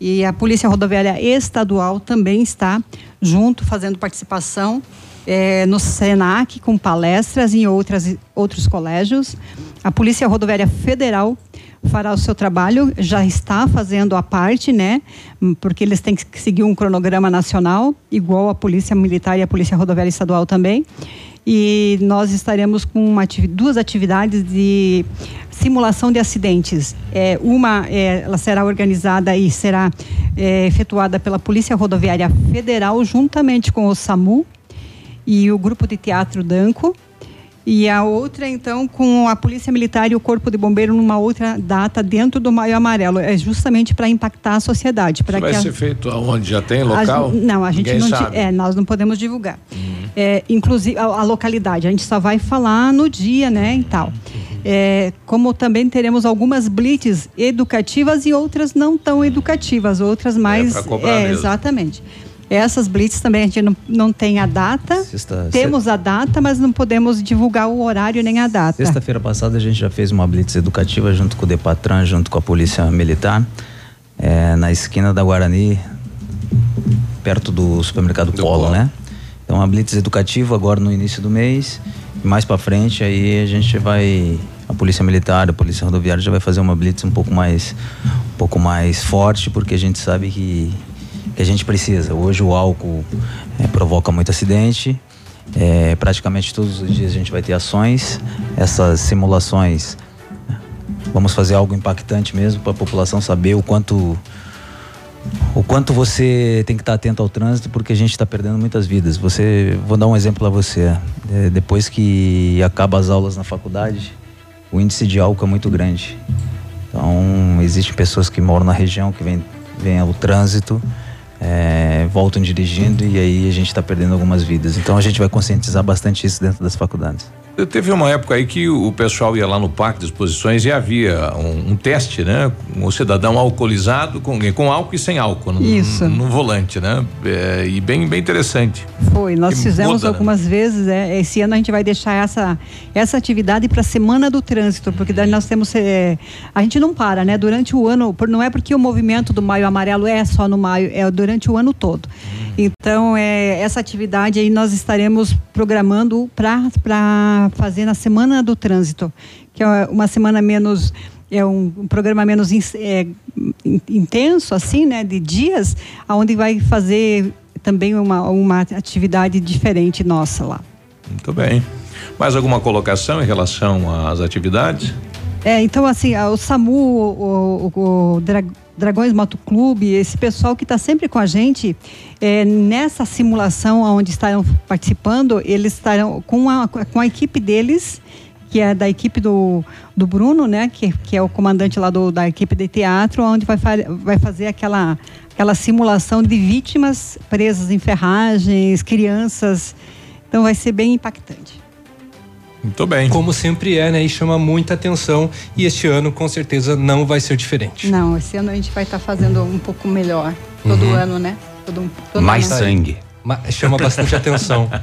Speaker 39: E a Polícia Rodoviária Estadual também está junto, fazendo participação é, no SENAC, com palestras em outras, outros colégios. A Polícia Rodoviária Federal fará o seu trabalho, já está fazendo a parte, né? Porque eles têm que seguir um cronograma nacional, igual a Polícia Militar e a Polícia Rodoviária Estadual também. E nós estaremos com duas atividades de simulação de acidentes. É, uma é, ela será organizada e será é, efetuada pela Polícia Rodoviária Federal, juntamente com o SAMU e o Grupo de Teatro Danco e a outra, então, com a Polícia Militar e o Corpo de Bombeiro numa outra data dentro do Maio Amarelo. É justamente para impactar a sociedade. Isso
Speaker 1: vai
Speaker 39: que
Speaker 1: ser
Speaker 39: a...
Speaker 1: feito aonde? Já tem local?
Speaker 39: A, não, a gente
Speaker 1: Ninguém
Speaker 39: não.
Speaker 1: sabe.
Speaker 39: É, nós não podemos divulgar. Uhum. É, inclusive, a, a, localidade. A gente só vai falar no dia, né, e tal. Uhum. É, como também teremos algumas blitz educativas e outras não tão educativas, outras mais.
Speaker 1: É, cobrar
Speaker 39: é
Speaker 1: mesmo.
Speaker 39: exatamente. Essas blitz também a gente não, não tem a data.
Speaker 40: Sexta,
Speaker 39: Temos a data, mas não podemos divulgar o horário nem a data.
Speaker 40: Sexta-feira passada a gente já fez uma blitz educativa junto com o Depatran, junto com a Polícia Militar, é, na esquina da Guarani, perto do supermercado do Polo, Polo, né? Então uma blitz educativa agora no início do mês. Mais para frente aí a gente vai a polícia militar, a polícia rodoviária já vai fazer uma blitz um pouco mais um pouco mais forte, porque a gente sabe que que a gente precisa. Hoje o álcool é, provoca muito acidente. É, praticamente todos os dias a gente vai ter ações. Essas simulações, vamos fazer algo impactante mesmo para a população saber o quanto o quanto você tem que estar atento ao trânsito porque a gente está perdendo muitas vidas. Você, vou dar um exemplo para você. É, depois que acaba as aulas na faculdade, o índice de álcool é muito grande. Então, existem pessoas que moram na região que vêm vem ao trânsito é, voltam dirigindo e aí a gente está perdendo algumas vidas. Então a gente vai conscientizar bastante isso dentro das faculdades.
Speaker 1: Teve uma época aí que o pessoal ia lá no parque de exposições e havia um, um teste, né? Um cidadão alcoolizado com, com álcool e sem álcool no,
Speaker 39: Isso.
Speaker 1: no volante, né? É, e bem, bem interessante.
Speaker 39: Foi, nós
Speaker 1: Que
Speaker 39: fizemos
Speaker 1: muda, né?
Speaker 39: algumas vezes. É, esse ano a gente vai deixar essa, essa atividade para a semana do trânsito, porque daí nós temos. é, a gente não para, né? Durante o ano, não é porque o movimento do Maio Amarelo é só no maio, é durante o ano todo. Então, é, essa atividade aí nós estaremos programando para fazer na semana do trânsito, que é uma semana menos. É um, um programa menos é, in- intenso, assim, né? De dias, onde vai fazer também uma, uma atividade diferente nossa lá.
Speaker 1: Muito bem. Mais alguma colocação em relação às atividades?
Speaker 39: É, então, assim, o SAMU, o, o- o Dra- Dragões Motoclube, esse pessoal que está sempre com a gente, é, nessa simulação onde estarão participando, eles estarão com a, com a equipe deles, que é da equipe do, do Bruno, né, que, que é o comandante lá do, da equipe de teatro, onde vai, vai fazer aquela, aquela simulação de vítimas presas em ferragens, crianças. Então, vai ser bem impactante.
Speaker 1: Muito bem.
Speaker 2: Como sempre é, né? E chama muita atenção. E este ano, com certeza, não vai ser diferente.
Speaker 39: Não, esse ano a gente vai estar fazendo um pouco melhor. Todo
Speaker 2: Uhum.
Speaker 39: ano, né? Todo, todo
Speaker 3: Mais
Speaker 39: ano.
Speaker 3: sangue.
Speaker 2: Ma- chama bastante atenção.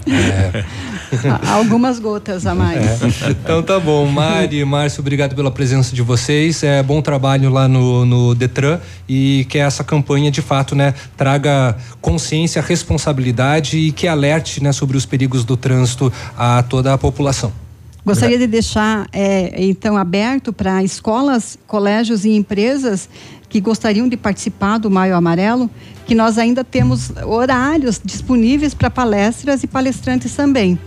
Speaker 2: É.
Speaker 39: Algumas gotas a mais.
Speaker 2: É. Então tá bom, Mari, Márcio, obrigado pela presença de vocês. É bom trabalho lá no, no Detran e que essa campanha de fato, né, traga consciência, responsabilidade e que alerte, né, sobre os perigos do trânsito a toda a população.
Speaker 39: Gostaria de deixar, é, então, aberto para escolas, colégios e empresas que gostariam de participar do Maio Amarelo, que nós ainda temos horários disponíveis para palestras e palestrantes também.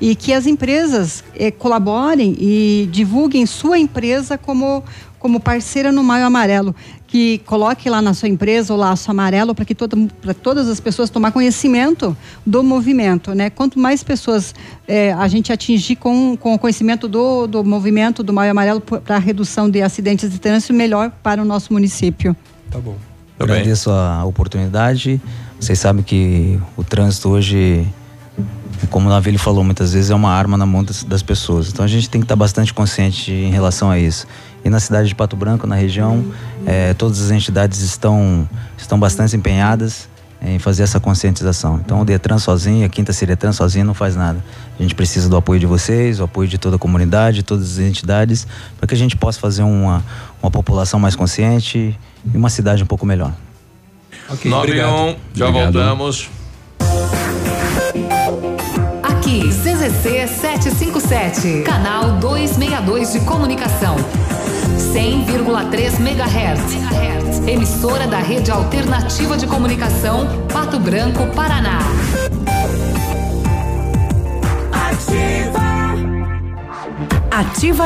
Speaker 39: E que as empresas eh, colaborem e divulguem sua empresa como, como parceira no Maio Amarelo. Que coloque lá na sua empresa o laço amarelo para que toda, para todas as pessoas tomar conhecimento do movimento. Né? Quanto mais pessoas eh, a gente atingir com, com o conhecimento do, do movimento do Maio Amarelo para a redução de acidentes de trânsito, melhor para o nosso município.
Speaker 2: Tá bom.
Speaker 40: Agradeço a oportunidade. Vocês sabem que o trânsito hoje, como o Navilho falou muitas vezes, é uma arma na mão das, das pessoas. Então a gente tem que estar bastante consciente em relação a isso. E na cidade de Pato Branco, na região, eh, todas as entidades estão, estão bastante empenhadas em fazer essa conscientização. Então o Detran sozinho, a Quinta Ciretran sozinha não faz nada. A gente precisa do apoio de vocês, o apoio de toda a comunidade, de todas as entidades, para que a gente possa fazer uma, uma população mais consciente e uma cidade um pouco melhor.
Speaker 1: Ok, 9 e 1, já
Speaker 40: Obrigado.
Speaker 1: voltamos.
Speaker 5: Aqui, CZC 757, canal 262 de comunicação. 100,3 MHz. Emissora da Rede Alternativa de Comunicação, Pato Branco, Paraná. Ativa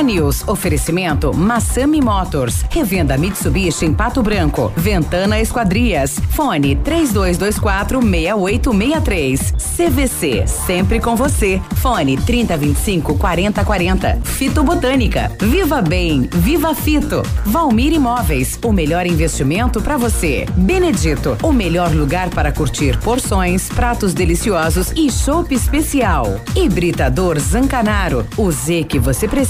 Speaker 5: News. Oferecimento Massami Motors. Revenda Mitsubishi em Pato Branco. Ventana Esquadrias. Fone 3224 6863. CVC. Sempre com você. Fone 3025 4040. Fito Botânica. Viva Bem. Viva Fito. Valmir Imóveis. O melhor investimento para você. Benedito. O melhor lugar para curtir porções, pratos deliciosos e chopp especial. Hibridador Zancanaro. O Z que você precisa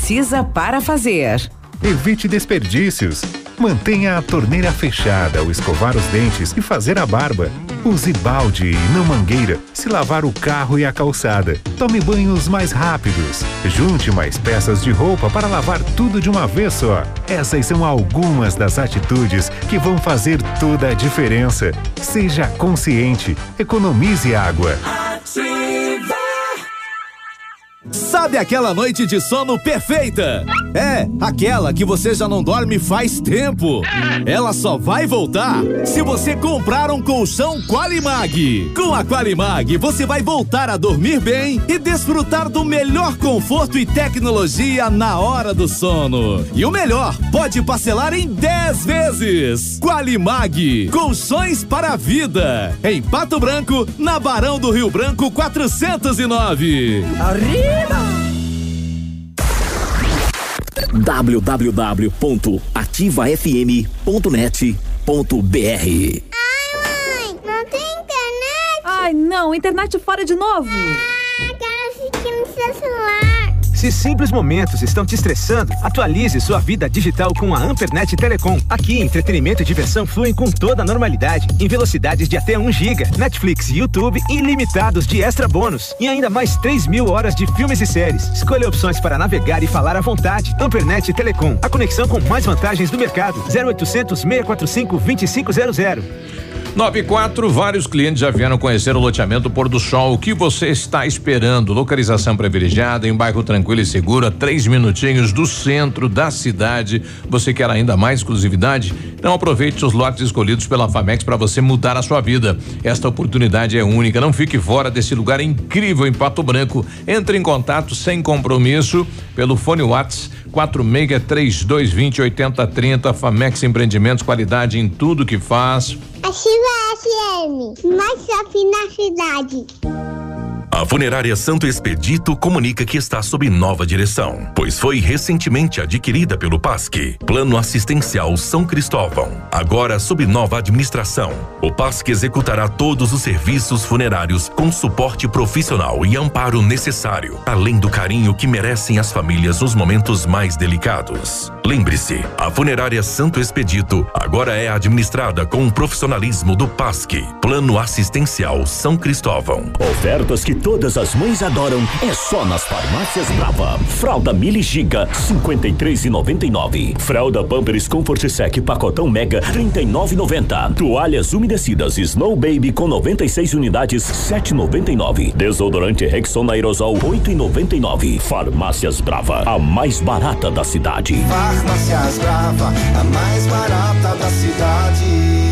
Speaker 5: para fazer.
Speaker 44: Evite desperdícios. Mantenha a torneira fechada ao escovar os dentes e fazer a barba. Use balde e não mangueira se lavar o carro e a calçada. Tome banhos mais rápidos. Junte mais peças de roupa para lavar tudo de uma vez só. Essas são algumas das atitudes que vão fazer toda a diferença. Seja consciente. Economize água.
Speaker 45: Sabe aquela noite de sono perfeita? É, aquela que você já não dorme faz tempo. Ela só vai voltar se você comprar um colchão Qualimag. Com a Qualimag, você vai voltar a dormir bem e desfrutar do melhor conforto e tecnologia na hora do sono. E o melhor, pode parcelar em 10 vezes. Qualimag, colchões para a vida. Em Pato Branco, na Barão do Rio Branco 409. Arriba!
Speaker 46: www.ativafm.net.br
Speaker 6: Não tem internet?
Speaker 47: Ai, não, internet fora de novo.
Speaker 6: Ah, quero assistir no seu celular.
Speaker 48: Se simples momentos estão te estressando, atualize sua vida digital com a Ampernet Telecom. Aqui, entretenimento e diversão fluem com toda a normalidade, em velocidades de até 1 GB, Netflix YouTube ilimitados de extra bônus e ainda mais 3 mil horas de filmes e séries. Escolha opções para navegar e falar à vontade. Ampernet Telecom, a conexão com mais vantagens do mercado. 0800 645 2500.
Speaker 1: 94, vários clientes já vieram conhecer o loteamento Pôr do Sol. O que você está esperando? Localização privilegiada, em bairro tranquilo e seguro, a três minutinhos do centro da cidade. Você quer ainda mais exclusividade? Então aproveite os lotes escolhidos pela Famex para você mudar a sua vida. Esta oportunidade é única. Não fique fora desse lugar incrível em Pato Branco. Entre em contato sem compromisso pelo fone WhatsApp 463220 8030. Famex Empreendimentos, qualidade em tudo que faz.
Speaker 6: Ativa FM, mais shopping na cidade.
Speaker 30: A Funerária Santo Expedito comunica que está sob nova direção, pois foi recentemente adquirida pelo PASC, Plano Assistencial São Cristóvão. Agora sob nova administração, o PASC executará todos os serviços funerários com suporte profissional e amparo necessário, além do carinho que merecem as famílias nos momentos mais delicados. Lembre-se, a Funerária Santo Expedito agora é administrada com o profissionalismo do PASC, Plano Assistencial São Cristóvão.
Speaker 46: Ofertas que todas as mães adoram é só nas farmácias Brava. Fralda Mili Giga 53,99. Fralda Pampers Comfort Sec pacotão Mega 39,90. Toalhas umedecidas Snow Baby com 96 unidades 7,99. Desodorante Rexona Aerosol 8,99. Farmácias Brava, a mais barata da cidade.
Speaker 49: Farmácias Brava, a mais barata da cidade.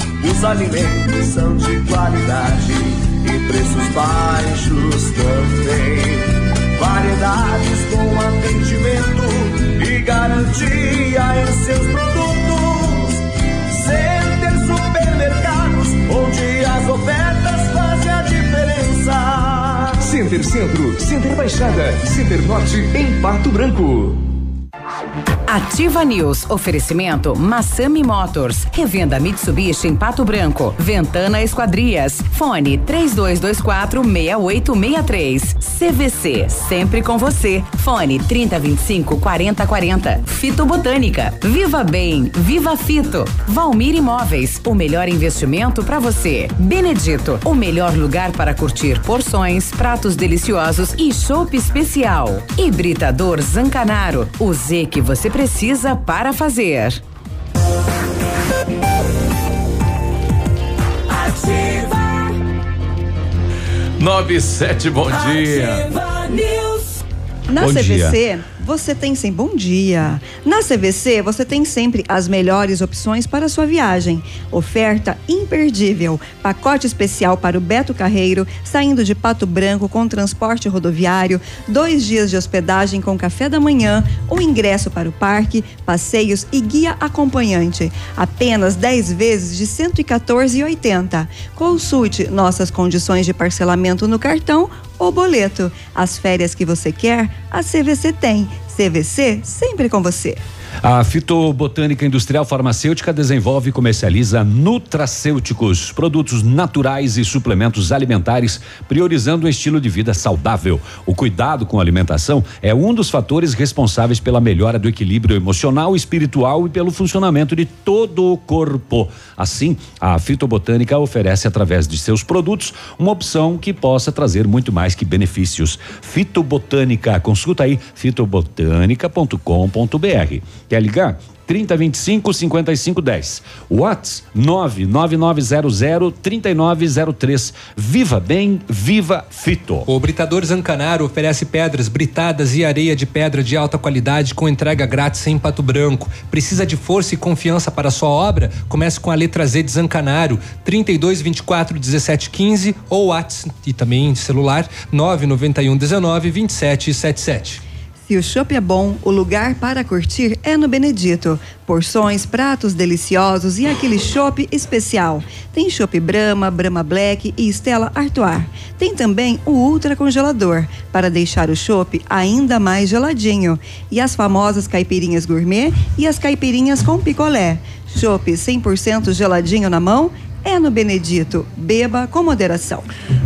Speaker 49: Os alimentos são de qualidade e preços baixos também. Variedades com atendimento e garantia em seus produtos.
Speaker 50: Center Supermercados, onde as ofertas fazem a diferença. Center Centro, Center Baixada, Center Norte, em Pato Branco.
Speaker 5: Ativa News. Oferecimento Massami Motors. Revenda Mitsubishi em Pato Branco. Ventana Esquadrias. Fone 3224 6863. CVC. Sempre com você. Fone 3025 4040. Fito Botânica. Viva Bem. Viva Fito. Valmir Imóveis. O melhor investimento para você. Benedito. O melhor lugar para curtir porções, pratos deliciosos e chopp especial. Hibridador Zancanaro. O Z que você precisa para fazer.
Speaker 1: Nove e sete, bom dia.
Speaker 4: Na
Speaker 1: Bom
Speaker 4: CVC,
Speaker 1: dia.
Speaker 4: Você tem sempre bom dia. Na CVC, você tem sempre as melhores opções para sua viagem. Oferta imperdível. Pacote especial para o Beto Carreiro, saindo de Pato Branco com transporte rodoviário, dois dias de hospedagem com café da manhã, um ingresso para o parque, passeios e guia acompanhante. Apenas 10 vezes de R$ 114,80. Consulte nossas condições de parcelamento no cartão ou boleto. As férias que você quer, a CVC tem. CVC sempre com você.
Speaker 3: A Fitobotânica Industrial Farmacêutica desenvolve e comercializa nutracêuticos, produtos naturais e suplementos alimentares, priorizando um estilo de vida saudável. O cuidado com a alimentação é um dos fatores responsáveis pela melhora do equilíbrio emocional, espiritual e pelo funcionamento de todo o corpo. Assim, a Fitobotânica oferece através de seus produtos uma opção que possa trazer muito mais que benefícios. Fitobotânica, consulta aí fitobotânica.com.br. Quer ligar? 3025 5510. Whats 99900 3903. Viva bem, viva Fito.
Speaker 2: O Britador Zancanaro oferece pedras britadas e areia de pedra de alta qualidade com entrega grátis em Pato Branco. Precisa de força e confiança para sua obra? Comece com a letra Z de Zancanaro, 32 24 17 15 ou WhatsApp e também celular 991 19 27 77.
Speaker 4: Se o chopp é bom, o lugar para curtir é no Benedito. Porções, pratos deliciosos e aquele chopp especial. Tem chopp Brahma, Brahma Black e Stella Artois. Tem também o ultra congelador para deixar o chopp ainda mais geladinho. E as famosas caipirinhas gourmet e as caipirinhas com picolé. Chopp 100% geladinho na mão é no Benedito. Beba com moderação.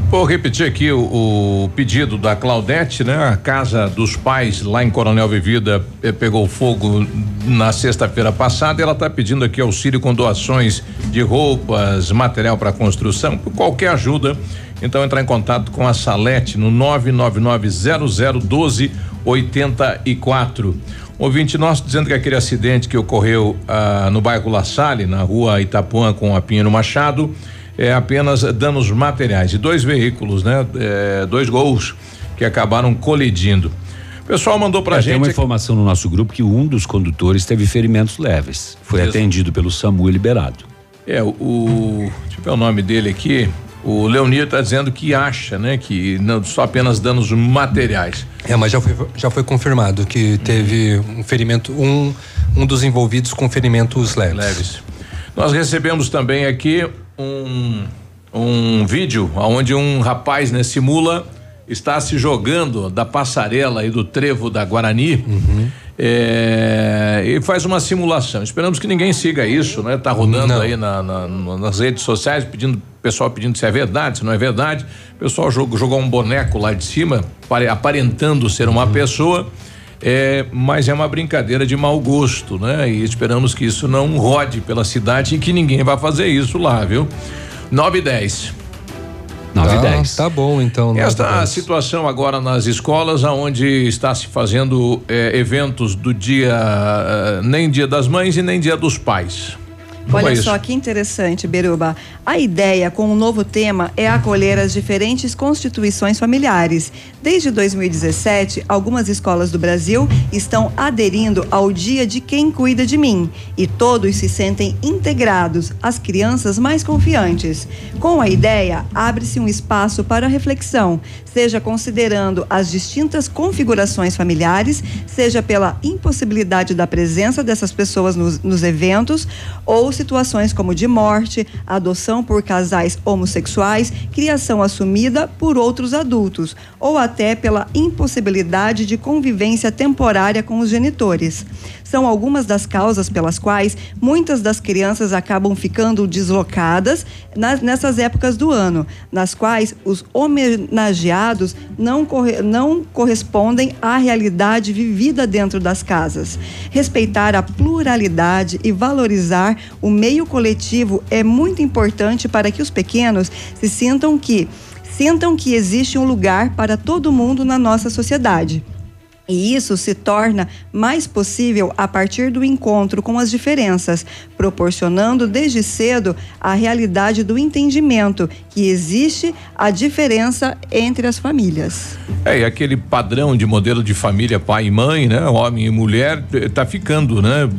Speaker 1: Vou repetir aqui o, o pedido da Claudete, né? A casa dos pais lá em Coronel Vivida eh, pegou fogo na sexta-feira passada. Ela está pedindo aqui auxílio com doações de roupas, material para construção, qualquer ajuda. Então entrar em contato com a Salete no 9990012 84. Ouvinte nosso dizendo que aquele acidente que ocorreu ah, no bairro La Salle, na rua Itapuã com a Pinheiro Machado, é apenas danos materiais de dois veículos, né? É, dois gols que acabaram colidindo. O pessoal mandou pra
Speaker 3: É,
Speaker 1: gente.
Speaker 3: Tem uma informação no nosso grupo que um dos condutores teve ferimentos leves. Foi
Speaker 1: Isso.
Speaker 3: atendido pelo SAMU e liberado.
Speaker 1: É, o, o. Deixa eu ver o nome dele aqui. O Leonir está dizendo que acha, né? Que não só apenas danos materiais.
Speaker 2: É, mas já foi, já foi confirmado que teve um ferimento, um, um dos envolvidos com ferimentos leves.
Speaker 1: Leves. Nós recebemos também aqui um, um vídeo onde um rapaz né, simula está se jogando da passarela e do trevo da Guarani. É, e faz uma simulação. Esperamos que ninguém siga isso, né? Tá rodando
Speaker 2: Não.
Speaker 1: aí na- na- na- nas redes sociais, pedindo, pessoal pedindo se é verdade, se não é verdade. O pessoal jogou, jogou um boneco lá de cima, pare- aparentando ser uma pessoa. É, mas é uma brincadeira de mau gosto, né? E esperamos que isso não rode pela cidade e que ninguém vai fazer isso lá, viu? 9 e 10.
Speaker 2: Tá, tá bom, então.
Speaker 1: Esta situação agora nas escolas, aonde está se fazendo eh, eventos do dia, eh, nem dia das mães e nem dia dos pais. Como
Speaker 4: Olha
Speaker 1: é isso?
Speaker 4: só que interessante, Beruba. A ideia com o novo tema é acolher as diferentes constituições familiares. Desde 2017, algumas escolas do Brasil estão aderindo ao Dia de Quem Cuida de Mim e todos se sentem integrados, as crianças mais confiantes. Com a ideia, abre-se um espaço para reflexão, seja considerando as distintas configurações familiares, seja pela impossibilidade da presença dessas pessoas nos, nos eventos, ou situações como de morte, adoção por casais homossexuais, criação assumida por outros adultos, ou até pela impossibilidade de convivência temporária com os genitores. São algumas das causas pelas quais muitas das crianças acabam ficando deslocadas nas, nessas épocas do ano, nas quais os homenageados não, corre, não correspondem à realidade vivida dentro das casas. Respeitar a pluralidade e valorizar o meio coletivo é muito importante para que os pequenos se sintam que sintam que existe um lugar para todo mundo na nossa sociedade. E isso se torna mais possível a partir do encontro com as diferenças, proporcionando desde cedo a realidade do entendimento que existe a diferença entre as famílias.
Speaker 1: É, e aquele padrão de modelo de família pai e mãe, né, homem e mulher, está ficando, né?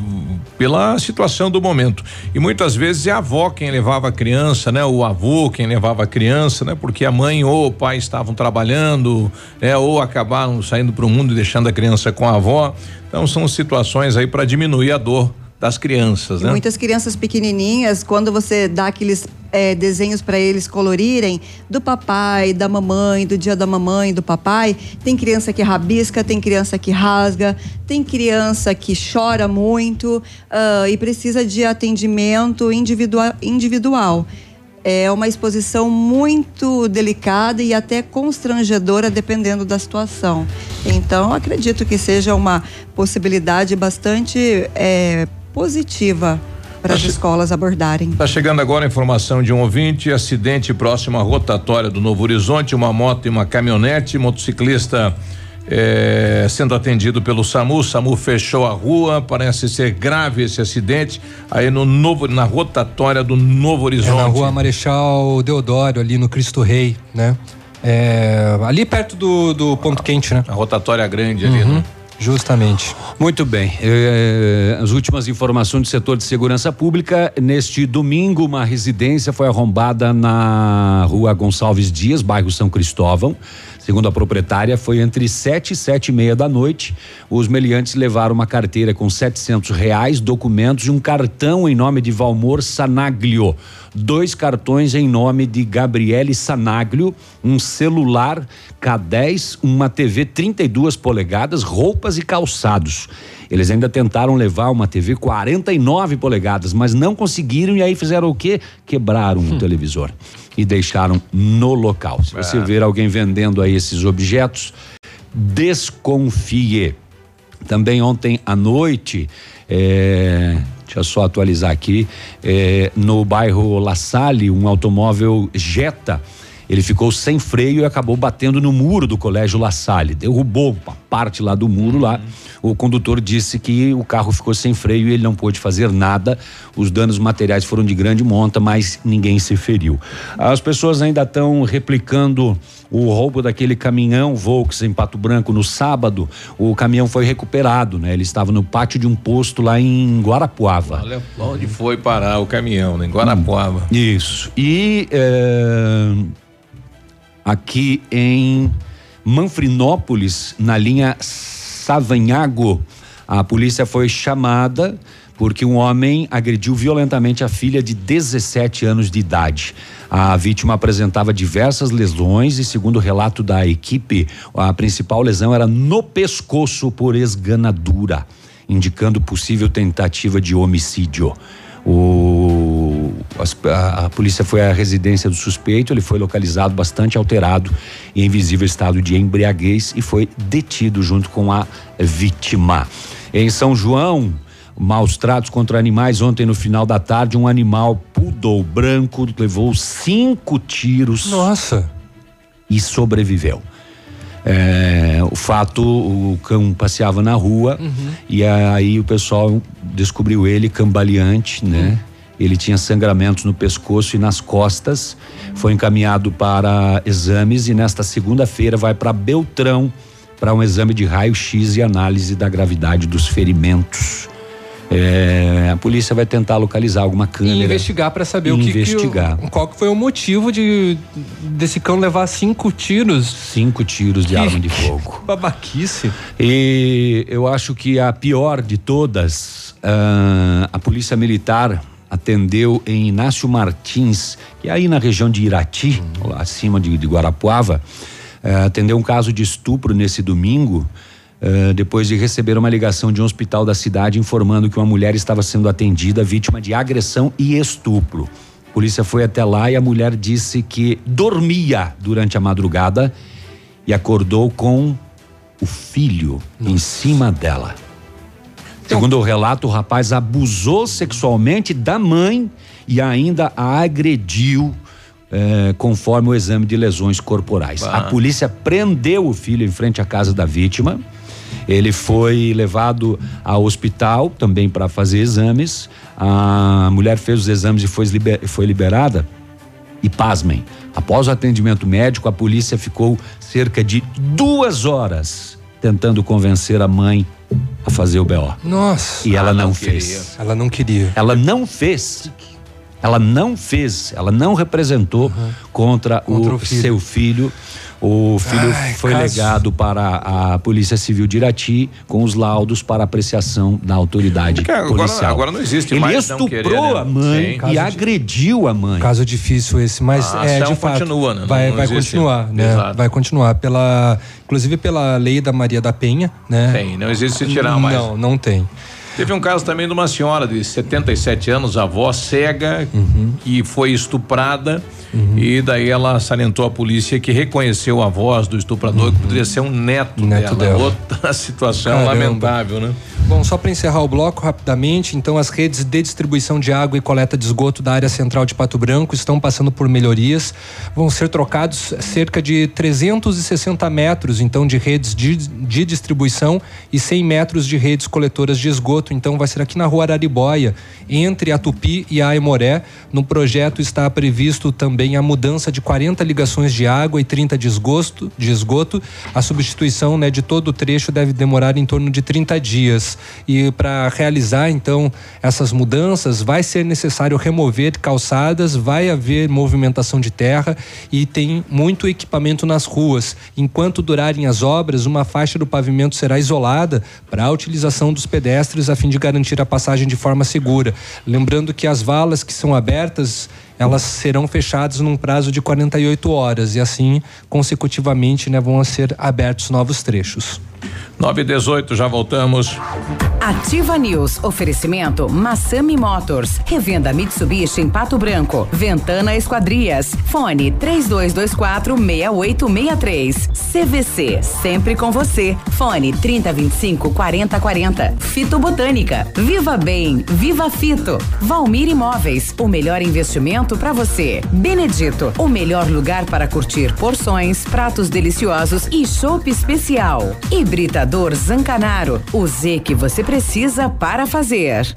Speaker 1: pela situação do momento. E muitas vezes é a avó quem levava a criança, né? O avô quem levava a criança, né? Porque a mãe ou o pai estavam trabalhando, né? Ou acabaram saindo para o mundo e deixando a criança com a avó. Então são situações aí para diminuir a dor das crianças, né?
Speaker 4: Muitas crianças pequenininhas, quando você dá aqueles é, desenhos para eles colorirem do papai, da mamãe, do dia da mamãe, do papai, tem criança que rabisca, tem criança que rasga, tem criança que chora muito uh, e precisa de atendimento individual é uma exposição muito delicada e até constrangedora, dependendo da situação. Então, acredito que seja uma possibilidade bastante é, positiva para as escolas abordarem.
Speaker 1: Está chegando agora a informação de um ouvinte: acidente próximo à rotatória do Novo Horizonte, uma moto e uma caminhonete, motociclista. É, sendo atendido pelo SAMU, o SAMU fechou a rua, parece ser grave esse acidente aí no novo, na rotatória do Novo Horizonte. É
Speaker 2: na rua Marechal Deodoro, ali no Cristo Rei, né? É, ali perto do, do ponto quente, né?
Speaker 1: A rotatória grande ali,
Speaker 2: uhum.
Speaker 1: né?
Speaker 2: Justamente.
Speaker 3: Muito bem. Eh, as últimas informações do setor de segurança pública. Neste domingo, uma residência foi arrombada na rua Gonçalves Dias, bairro São Cristóvão. Segundo a proprietária, foi entre sete e sete e meia da noite. Os meliantes levaram uma carteira com setecentos reais, documentos e um cartão em nome de Valmor Sanaglio. Dois cartões em nome de Gabriele Sanaglio, um celular K10, uma TV 32 polegadas, roupas e calçados. Eles ainda tentaram levar uma TV 49 polegadas, mas não conseguiram e aí fizeram o quê? Quebraram hum. o televisor e deixaram no local. Se você é. ver alguém vendendo aí esses objetos, desconfie. Também ontem à noite, é, deixa eu só atualizar aqui, é, no bairro La Salle, um automóvel Jetta ele ficou sem freio e acabou batendo no muro do colégio La Salle. Derrubou uma parte lá do muro uhum. lá. O condutor disse que o carro ficou sem freio e ele não pôde fazer nada. Os danos materiais foram de grande monta, mas ninguém se feriu. As pessoas ainda estão replicando o roubo daquele caminhão Volks em Pato Branco no sábado. O caminhão foi recuperado, né? Ele estava no pátio de um posto lá em Guarapuava.
Speaker 1: Olha onde foi parar o caminhão, né? Em Guarapuava.
Speaker 3: Hum, isso. E é, aqui em Manfrinópolis, na linha Savanhago, a polícia foi chamada porque um homem agrediu violentamente a filha de 17 anos de idade. A vítima apresentava diversas lesões e, segundo o relato da equipe, a principal lesão era no pescoço por esganadura, indicando possível tentativa de homicídio. O, a, a, polícia foi à residência do suspeito, ele foi localizado bastante alterado e em visível estado de embriaguez e foi detido junto com a vítima. Em São João, maus tratos contra animais. Ontem, no final da tarde, um animal poodle branco levou cinco tiros.
Speaker 2: Nossa!
Speaker 3: E sobreviveu. É, o fato, o cão passeava na rua uhum. e aí o pessoal descobriu ele cambaleante, né? Ele tinha sangramentos no pescoço e nas costas. Foi encaminhado para exames e nesta segunda-feira vai para Beltrão para um exame de raio-x e análise da gravidade dos ferimentos. É, a polícia vai tentar localizar alguma câmera.
Speaker 2: E investigar para saber o que,
Speaker 3: investigar.
Speaker 2: que qual que foi o motivo de desse cão levar cinco tiros.
Speaker 3: Cinco tiros de que, arma de fogo.
Speaker 2: Babaquice.
Speaker 3: E eu acho que a pior de todas, uh, a polícia militar atendeu em Inácio Martins, que é aí na região de Irati, lá acima de, de Guarapuava, eh, atendeu um caso de estupro nesse domingo. eh, depois de receber uma ligação de um hospital da cidade informando que uma mulher estava sendo atendida vítima de agressão e estupro. A polícia foi até lá e a mulher disse que dormia durante a madrugada e acordou com o filho em cima dela. Segundo o relato, o rapaz abusou sexualmente da mãe e ainda a agrediu, eh, conforme o exame de lesões corporais.
Speaker 1: Bah.
Speaker 3: A polícia prendeu o filho em frente à casa da vítima. Ele foi levado ao hospital também para fazer exames. A mulher fez os exames e foi, foi liberada. E pasmem, após o atendimento médico, a polícia ficou cerca de duas horas tentando convencer a mãe a fazer o BO.
Speaker 2: Nossa.
Speaker 3: E ela
Speaker 2: Ah,
Speaker 3: não,
Speaker 2: não
Speaker 3: fez.
Speaker 2: Ela não queria.
Speaker 3: Ela não fez. Ela não fez. Ela não representou contra,
Speaker 2: Contra
Speaker 3: o,
Speaker 2: o filho.
Speaker 3: seu filho. O filho
Speaker 2: Ai,
Speaker 3: foi
Speaker 2: caso-
Speaker 3: legado para a Polícia Civil de Irati com os laudos para apreciação da autoridade
Speaker 1: Porque
Speaker 3: policial.
Speaker 1: agora não existe
Speaker 3: Ele
Speaker 1: mais
Speaker 3: estuprou
Speaker 1: querer, né?
Speaker 3: a mãe
Speaker 1: Sim.
Speaker 3: e
Speaker 1: Caso de-
Speaker 3: agrediu a mãe.
Speaker 2: Caso difícil esse, mas
Speaker 1: A
Speaker 2: é
Speaker 1: ação
Speaker 2: de fato.
Speaker 1: continua, né? Não-
Speaker 2: Vai,
Speaker 1: não
Speaker 2: vai
Speaker 1: existe.
Speaker 2: continuar, né?
Speaker 1: Exato.
Speaker 2: Vai continuar pela, inclusive pela lei da Maria da Penha, né?
Speaker 1: Tem, não existe se tirar mais.
Speaker 2: Não, não tem.
Speaker 1: Teve um caso também de uma senhora de 77 anos, avó cega,
Speaker 2: Uhum.
Speaker 1: que foi estuprada. E daí ela salientou à polícia que reconheceu a voz do estuprador, que poderia ser um neto,
Speaker 2: Uhum. Neto
Speaker 1: dela.
Speaker 2: dela.
Speaker 1: Outra situação
Speaker 2: Caramba.
Speaker 1: lamentável, né?
Speaker 2: Bom, só para encerrar o bloco rapidamente, então as redes de distribuição de água e coleta de esgoto da área central de Pato Branco estão passando por melhorias. Vão ser trocados cerca de 360 metros, então, de redes de, de distribuição e 100 metros de redes coletoras de esgoto. Então, vai ser aqui na rua Araribóia, entre a Tupi e a Aimoré. No projeto está previsto também a mudança de 40 ligações de água e 30 de esgoto. De esgoto. A substituição né, de todo o trecho deve demorar em torno de 30 dias. E para realizar, então, essas mudanças, vai ser necessário remover calçadas, vai haver movimentação de terra e tem muito equipamento nas ruas. Enquanto durarem as obras, uma faixa do pavimento será isolada para a utilização dos pedestres a fim de garantir a passagem de forma segura. Lembrando que as valas que são abertas elas serão fechadas num prazo de 48 horas e assim consecutivamente né, vão ser abertos novos trechos.
Speaker 1: 9 e 18, já voltamos.
Speaker 5: Ativa News. Oferecimento Massami Motors. Revenda Mitsubishi em Pato Branco. Ventana Esquadrias. Fone 3224 6863. CVC. Sempre com você. Fone 3025 4040. Fito Botânica. Viva Bem. Viva Fito. Valmir Imóveis. O melhor investimento para você. Benedito. O melhor lugar para curtir porções, pratos deliciosos e chopp especial. Hibridador Zancanaro. O Z que você precisa para fazer.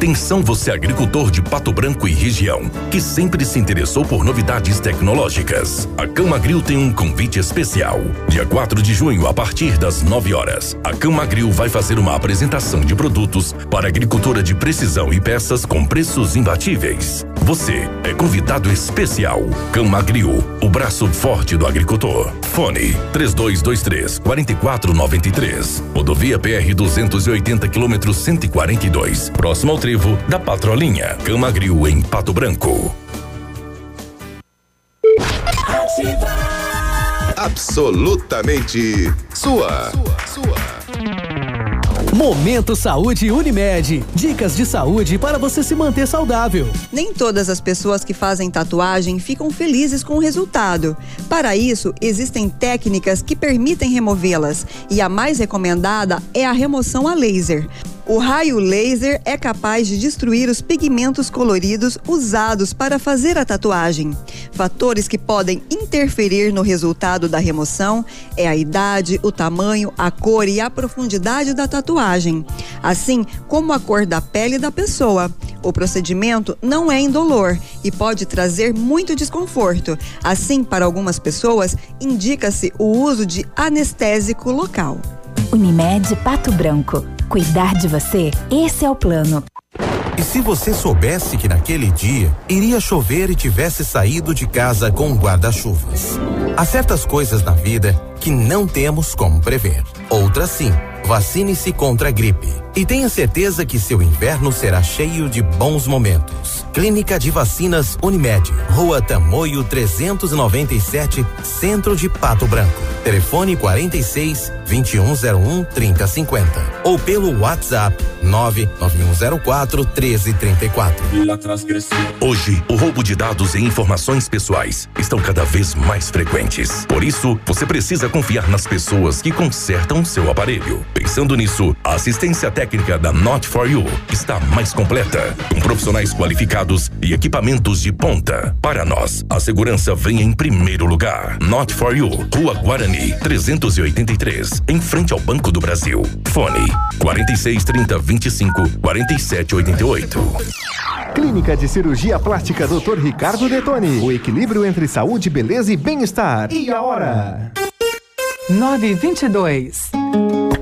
Speaker 30: Atenção você agricultor de Pato Branco e região, que sempre se interessou por novidades tecnológicas. A Camagril tem um convite especial. Dia 4 de junho, a partir das 9 horas, a Camagril vai fazer uma apresentação de produtos para agricultura de precisão e peças com preços imbatíveis. Você é convidado especial. Camagril, o braço forte do agricultor. Fone 3223 4493. Rodovia PR 280 quilômetros 142. Próximo ao trevo da Patrolinha. Camagril em Pato Branco.
Speaker 51: Absolutamente sua.
Speaker 52: Momento Saúde Unimed. Dicas de saúde para você se manter saudável.
Speaker 4: Nem todas as pessoas que fazem tatuagem ficam felizes com o resultado. Para isso, existem técnicas que permitem removê-las, e a mais recomendada é a remoção a laser. O raio laser é capaz de destruir os pigmentos coloridos usados para fazer a tatuagem. Fatores que podem interferir no resultado da remoção é a idade, o tamanho, a cor e a profundidade da tatuagem, assim como a cor da pele da pessoa. O procedimento não é indolor e pode trazer muito desconforto. Assim, para algumas pessoas, indica-se o uso de anestésico local.
Speaker 53: Unimed Pato Branco. Cuidar de você, esse é o plano.
Speaker 54: E se você soubesse que naquele dia iria chover e tivesse saído de casa com guarda-chuvas? Há certas coisas na vida que não temos como prever. Outras sim. Vacine-se contra a gripe. E tenha certeza que seu inverno será cheio de bons momentos. Clínica de Vacinas Unimed, Rua Tamoio 397, Centro de Pato Branco. Telefone 46 2101 3050 ou pelo WhatsApp 99104 1334.
Speaker 30: Hoje, o roubo de dados e informações pessoais estão cada vez mais frequentes. Por isso, você precisa confiar nas pessoas que consertam seu aparelho. Pensando nisso, a assistência técnica da Not for You está mais completa, com profissionais qualificados e equipamentos de ponta. Para nós, a segurança vem em primeiro lugar. Not for You, Rua Guarani, 383, em frente ao Banco do Brasil. Fone 46 30 25 47 88.
Speaker 50: Clínica de Cirurgia Plástica Dr. Ricardo Detoni. O equilíbrio entre saúde, beleza e bem-estar. E a hora?
Speaker 55: 922.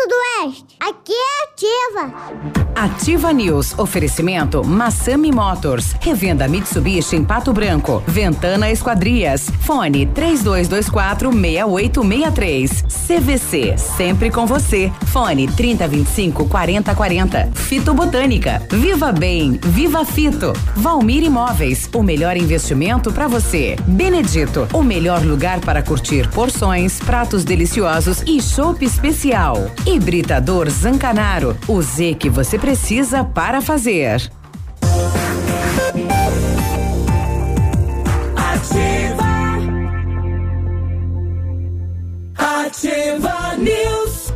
Speaker 56: Sudoeste, aqui é Ativa.
Speaker 5: Ativa News. Oferecimento Massami Motors. Revenda Mitsubishi em Pato Branco. Ventana Esquadrias. Fone 3224 6863. CVC. Sempre com você. Fone 3025 4040. Fito Botânica. Viva Bem. Viva Fito. Valmir Imóveis. O melhor investimento para você. Benedito. O melhor lugar para curtir porções, pratos deliciosos e chopp especial. Hibridador Zancanaro. O Z que você precisa para fazer.
Speaker 55: Ativa. Ativa News.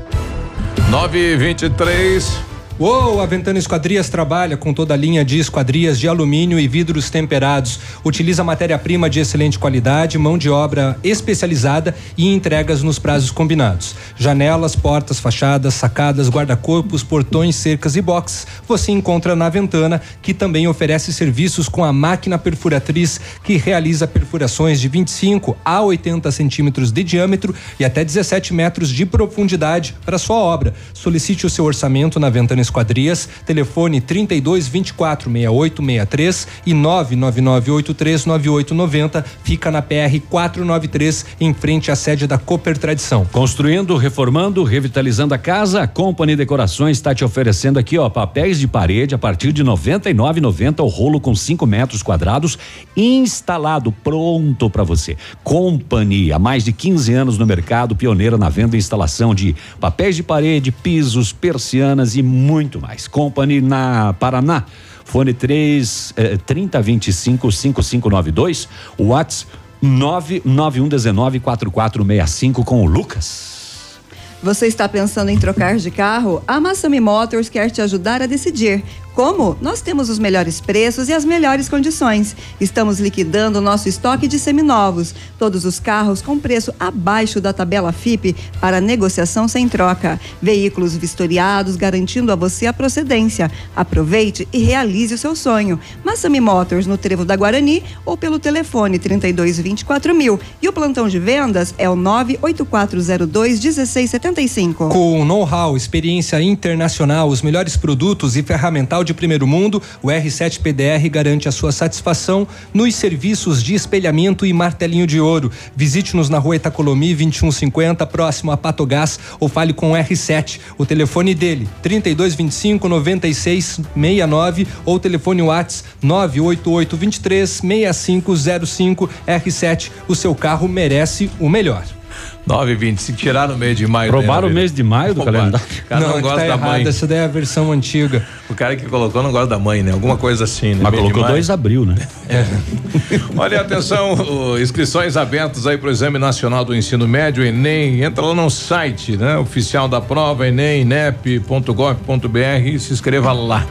Speaker 1: 9 e 23
Speaker 2: Uou, a Ventana Esquadrias trabalha com toda a linha de esquadrias de alumínio e vidros temperados. Utiliza matéria-prima de excelente qualidade, mão de obra especializada e entregas nos prazos combinados. Janelas, portas, fachadas, sacadas, guarda-corpos, portões, cercas e boxes você encontra na Ventana, que também oferece serviços com a máquina perfuratriz que realiza perfurações de 25 a 80 centímetros de diâmetro e até 17 metros de profundidade para sua obra. Solicite o seu orçamento na Ventana Esquadrias, telefone 32 24 68 63 e 99983 9890, fica na PR 493, em frente à sede da Cooper Tradição.
Speaker 3: Construindo, reformando, revitalizando a casa, a Company Decorações está te oferecendo aqui, ó, papéis de parede a partir de 99,90 o rolo com 5 metros quadrados, instalado, pronto para você. Company, há mais de 15 anos no mercado, pioneira na venda e instalação de papéis de parede, pisos, persianas e muito mais. Company na Paraná. Fone 3 eh, 3025 5592, Whats 99119 4465 com o Lucas.
Speaker 4: Você está pensando em trocar de carro? A Massami Motors quer te ajudar a decidir. Como? Nós temos os melhores preços e as melhores condições. Estamos liquidando o nosso estoque de seminovos. Todos os carros com preço abaixo da tabela FIP para negociação sem troca. Veículos vistoriados garantindo a você a procedência. Aproveite e realize o seu sonho. Massami Motors no Trevo da Guarani ou pelo telefone 32 24 mil. E o plantão de vendas é o 98402 1675.
Speaker 2: Com know-how, experiência internacional, os melhores produtos e ferramental de primeiro mundo, o R7 PDR garante a sua satisfação nos serviços de espelhamento e martelinho de ouro. Visite-nos na rua Itacolomi 2150, próximo a Patogás, ou fale com o R7. O telefone dele, 3225 9669 ou telefone Whats 988 23 6505 R7. O seu carro merece o melhor.
Speaker 1: 9,20. Se tirar no mês de maio.
Speaker 3: Roubaram o mês de maio do
Speaker 1: Roubaram.
Speaker 3: calendário.
Speaker 1: O cara não,
Speaker 2: que
Speaker 1: gosta
Speaker 2: tá
Speaker 1: da
Speaker 2: errado,
Speaker 1: mãe.
Speaker 2: Essa daí é a versão antiga.
Speaker 1: O cara que colocou não gosta da mãe, né? Alguma coisa assim, né?
Speaker 3: Mas colocou
Speaker 1: maio.
Speaker 3: 2 de abril, né?
Speaker 1: Olha, atenção, inscrições abertas aí para o Exame Nacional do Ensino Médio, Enem. Entra lá no site, né? Oficial da prova, enemnep.gov.br e se inscreva lá.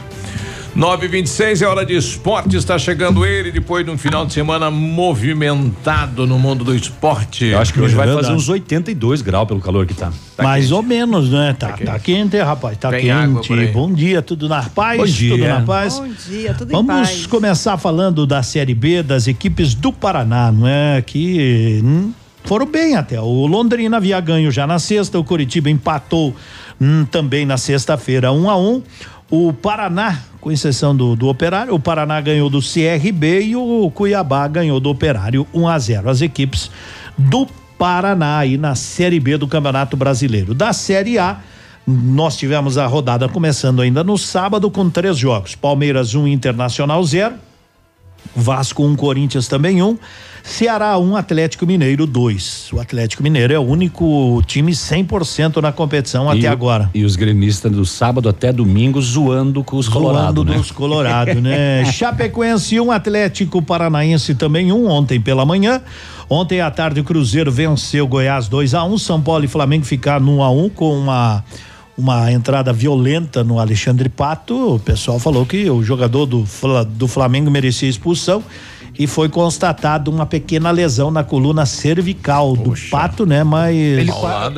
Speaker 1: 926 é hora de esporte, está chegando ele depois de um final de semana movimentado no mundo do esporte.
Speaker 3: Eu acho que hoje vai fazer uns 82 graus pelo calor que tá.
Speaker 57: Mais ou menos, né? Tá, tá quente, rapaz. Tá
Speaker 1: Tem
Speaker 57: quente. Bom dia, tudo na paz.
Speaker 3: Bom dia.
Speaker 57: Tudo na paz.
Speaker 4: Bom dia, tudo em
Speaker 57: Vamos
Speaker 4: paz.
Speaker 57: começar falando da Série B das equipes do Paraná, não é? Que hum, foram bem até. O Londrina havia ganho já na sexta, o Curitiba empatou hum, também na sexta-feira, um a um. O Paraná, com exceção do, do Operário, o Paraná ganhou do CRB e o Cuiabá ganhou do Operário 1 a 0. As equipes do Paraná aí na Série B do Campeonato Brasileiro. Da Série A, nós tivemos a rodada começando ainda no sábado com três jogos: Palmeiras 1, um, Internacional 0. Vasco 1, um, Corinthians também 1. Um. Ceará 1, um, Atlético Mineiro 2. O Atlético Mineiro é o único time 100% na competição
Speaker 3: E
Speaker 57: até agora.
Speaker 3: E os gremistas do sábado até domingo zoando com os Colorado,
Speaker 57: Zoando
Speaker 3: né?
Speaker 57: dos Colorado, né? Chapecoense 1, um, Atlético Paranaense também um ontem pela manhã. Ontem à tarde o Cruzeiro venceu Goiás 2 a 1 São Paulo e Flamengo ficaram no 1 a 1 com uma uma entrada violenta no Alexandre Pato. O pessoal falou que o jogador do, do Flamengo merecia expulsão e foi constatado uma pequena lesão na coluna cervical do Pato, né? Mas
Speaker 2: Ele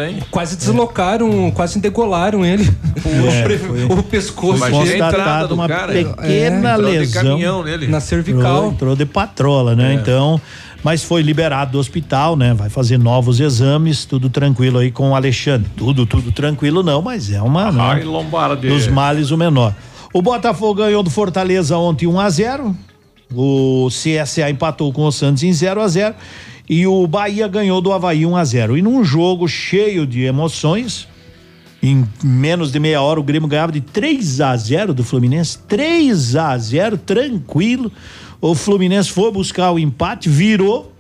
Speaker 1: hein?
Speaker 2: Quase deslocaram, quase degolaram ele.
Speaker 57: É, foi-
Speaker 2: o pescoço.
Speaker 1: Imagina a
Speaker 2: dele.
Speaker 1: entrada do
Speaker 57: uma
Speaker 1: cara.
Speaker 57: pequena
Speaker 1: de
Speaker 57: lesão
Speaker 1: caminhão nele.
Speaker 2: Na cervical.
Speaker 57: Entrou, entrou de patrola, né?
Speaker 1: É.
Speaker 57: Então, mas foi liberado do hospital, né? Vai fazer novos exames, tudo tranquilo aí com o Alexandre. Tudo, tudo tranquilo não, mas é uma,
Speaker 1: Ai,
Speaker 57: né?
Speaker 1: lombarde.
Speaker 57: Dos males o menor. O Botafogo ganhou do Fortaleza ontem 1 a 0. O CSA empatou com o Santos em 0 a 0 e o Bahia ganhou do Havaí 1 a 0. E num jogo cheio de emoções, em menos de meia hora o Grêmio ganhava de 3 a 0 do Fluminense, 3 a 0, tranquilo. O Fluminense foi buscar o empate, virou.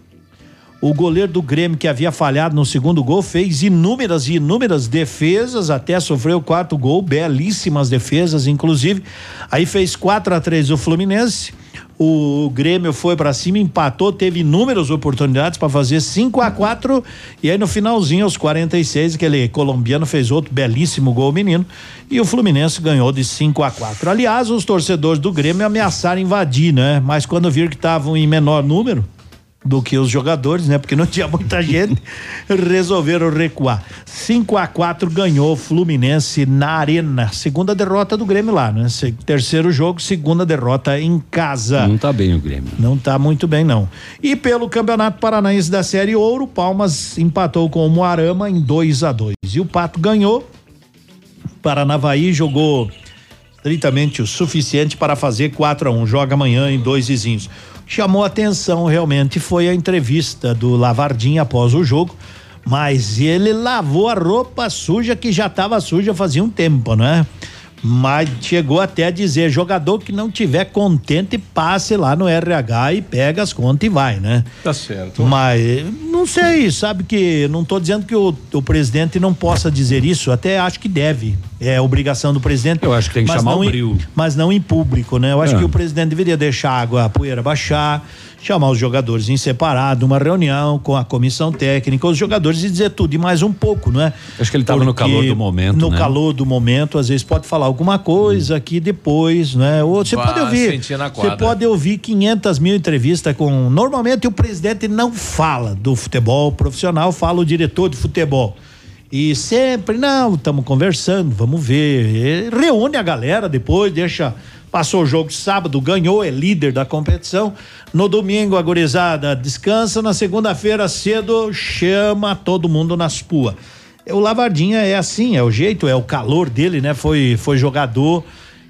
Speaker 57: O goleiro do Grêmio que havia falhado no segundo gol fez inúmeras e inúmeras defesas, até sofreu o quarto gol, belíssimas defesas, inclusive. Aí fez 4 a 3 o Fluminense. O Grêmio foi pra cima, empatou, teve inúmeras oportunidades para fazer 5 a 4 e aí no finalzinho aos 46 aquele colombiano fez outro belíssimo gol menino e o Fluminense ganhou de 5 a 4. Aliás, os torcedores do Grêmio ameaçaram invadir, né? Mas quando viram que estavam em menor número, do que os jogadores, né? Porque não tinha muita gente, resolveram recuar. 5 a 4 ganhou o Fluminense na Arena. Segunda derrota do Grêmio lá, né? Terceiro jogo, segunda derrota em casa.
Speaker 3: Não tá bem o Grêmio.
Speaker 57: Não tá muito bem, não. E pelo Campeonato Paranaense da Série Ouro, Palmas empatou com o Moarama em 2 a 2 E o Pato ganhou. Paranavaí jogou estritamente o suficiente para fazer 4 a 1 Joga amanhã em dois vizinhos. Chamou atenção realmente foi a entrevista do Lavardinha após o jogo. Mas ele lavou a roupa suja que já estava suja fazia um tempo, né? Mas chegou até a dizer: jogador que não tiver contente, passe lá no RH e pega as contas e vai, né?
Speaker 1: Tá certo.
Speaker 57: Mas não sei, sabe que não estou dizendo que o, o presidente não possa dizer isso, até acho que deve. É obrigação do presidente.
Speaker 3: Eu acho que tem que chamar
Speaker 57: não
Speaker 3: o
Speaker 57: em-
Speaker 3: Bril.
Speaker 57: Mas não em público, né? Eu acho
Speaker 3: É.
Speaker 57: que o presidente deveria deixar a água, a poeira baixar, chamar os jogadores em separado, uma reunião com a comissão técnica, os jogadores e dizer tudo e mais um pouco, não é?
Speaker 3: Acho que ele tava no calor do momento,
Speaker 57: No
Speaker 3: né?
Speaker 57: calor do momento, às vezes pode falar alguma coisa que depois, né? Ou você
Speaker 1: Vai
Speaker 57: pode ouvir. Você pode ouvir 500 mil entrevistas com. Normalmente o presidente não fala do futebol profissional, fala o diretor de futebol. E sempre, não, estamos conversando, vamos ver. E reúne a galera depois, deixa. Passou o jogo sábado, ganhou, é líder da competição. No domingo, a gurizada descansa. Na segunda-feira, cedo, chama todo mundo nas puas. O Lavardinha é assim, é o jeito, é o calor dele, né? Foi, foi jogador.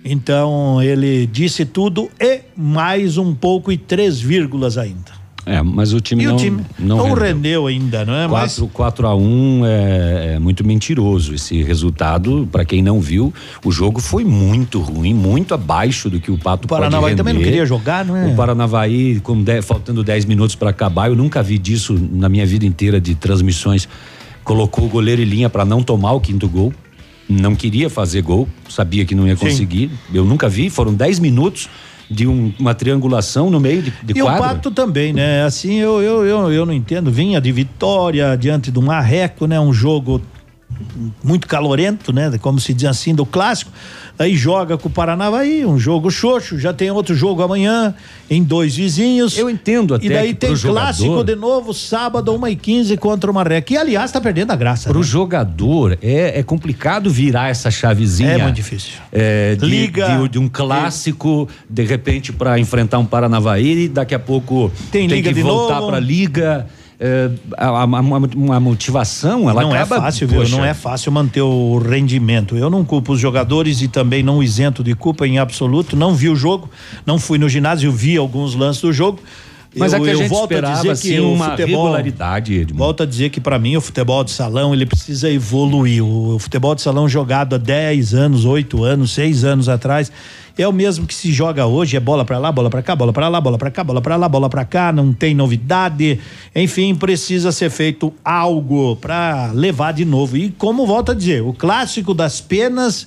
Speaker 57: Então ele disse tudo e mais um pouco e três vírgulas ainda.
Speaker 3: É, mas o time
Speaker 57: E
Speaker 3: não
Speaker 57: o time
Speaker 3: não,
Speaker 57: não,
Speaker 3: rendeu.
Speaker 57: rendeu. ainda, não é? Mas
Speaker 3: 4, 4 a 1 é, é muito mentiroso esse resultado. Para quem não viu, o jogo foi muito ruim, muito abaixo do que o Pato
Speaker 57: o Paranavaí também não queria jogar, não é?
Speaker 3: O Paranavaí, com dez- faltando 10 minutos para acabar, eu nunca vi disso na minha vida inteira de transmissões. Colocou o goleiro em linha para não tomar o quinto gol. Não queria fazer gol, sabia que não ia
Speaker 57: Sim.
Speaker 3: conseguir. Eu nunca vi, foram 10 minutos de um- uma triangulação no meio de, de
Speaker 57: e
Speaker 3: quadra.
Speaker 57: o Pato também, né? Assim, eu, eu, eu, eu não entendo. Vinha de vitória diante do Marreco, né? Um jogo muito calorento, né? Como se diz assim, do clássico. Aí joga com o Paranavaí, um jogo xoxo, já tem outro jogo amanhã, em dois vizinhos.
Speaker 3: Eu entendo até
Speaker 57: E daí
Speaker 3: que
Speaker 57: tem clássico
Speaker 3: jogador-
Speaker 57: de novo, sábado, 1 e 15 contra o Marreco. E aliás, tá perdendo a graça.
Speaker 3: Pro
Speaker 57: né?
Speaker 3: jogador é, é complicado virar essa chavezinha.
Speaker 57: É muito difícil.
Speaker 3: É, de,
Speaker 57: Liga.
Speaker 3: de, de um clássico, de repente, para enfrentar um Paranavaí, e daqui a pouco
Speaker 57: Tem liga
Speaker 3: que
Speaker 57: de
Speaker 3: voltar
Speaker 57: novo.
Speaker 3: para liga. É, a, a- motivação, ela
Speaker 57: não
Speaker 3: acaba.
Speaker 57: é fácil, viu? Não é fácil manter o rendimento. Eu não culpo os jogadores e também não isento de culpa em absoluto. Não vi o jogo, não fui no ginásio, vi alguns lances do jogo.
Speaker 3: Mas
Speaker 57: eu,
Speaker 3: é que a
Speaker 57: eu
Speaker 3: gente
Speaker 57: volto a
Speaker 3: esperava,
Speaker 57: dizer
Speaker 3: assim,
Speaker 57: que o
Speaker 3: uma
Speaker 57: futebol,
Speaker 3: regularidade, Edmundo.
Speaker 57: Volto a dizer que para mim o futebol de salão ele precisa evoluir. O, futebol de salão jogado há 10 anos, 8 anos, 6 anos atrás é o mesmo que se joga hoje, é bola para lá, bola para cá, bola para lá, bola para cá, bola para lá, bola para cá, não tem novidade. Enfim, precisa ser feito algo para levar de novo. E como volto a dizer, o clássico das penas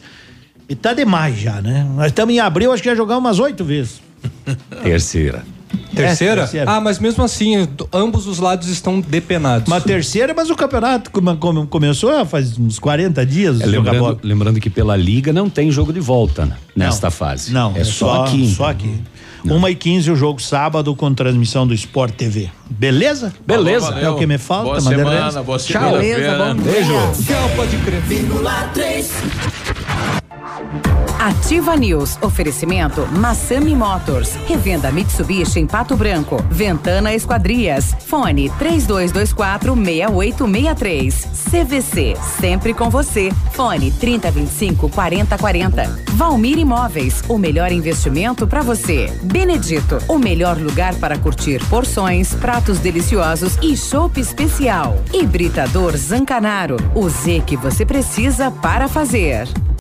Speaker 57: e tá demais já, né? Nós estamos em abril, acho que já jogamos umas oito vezes.
Speaker 3: Terceira.
Speaker 2: Terceira?
Speaker 57: É, terceira.
Speaker 2: Ah, mas mesmo assim, ambos os lados estão depenados.
Speaker 57: Uma terceira, mas o campeonato come- come- começou faz uns 40 dias.
Speaker 3: É, lembrando, lembrando que pela liga não tem jogo de volta né, nesta fase.
Speaker 57: Não,
Speaker 3: é só, aqui.
Speaker 57: Só aqui. Uma e 15 o jogo sábado com transmissão do Sport TV. Beleza?
Speaker 3: Beleza.
Speaker 57: É o que me falta,
Speaker 1: Boa
Speaker 57: Madeira
Speaker 1: semana, boa
Speaker 57: Tchau.
Speaker 3: Beijo.
Speaker 2: Tchau, pode crer.
Speaker 5: Ativa News. Oferecimento Massami Motors. Revenda Mitsubishi em Pato Branco. Ventana Esquadrias. Fone 3224 6863. CVC. Sempre com você. Fone 3025 4040. Valmir Imóveis. O melhor investimento para você. Benedito. O melhor lugar para curtir porções, pratos deliciosos e chopp especial. Hibridador Zancanaro. O Z que você precisa para fazer.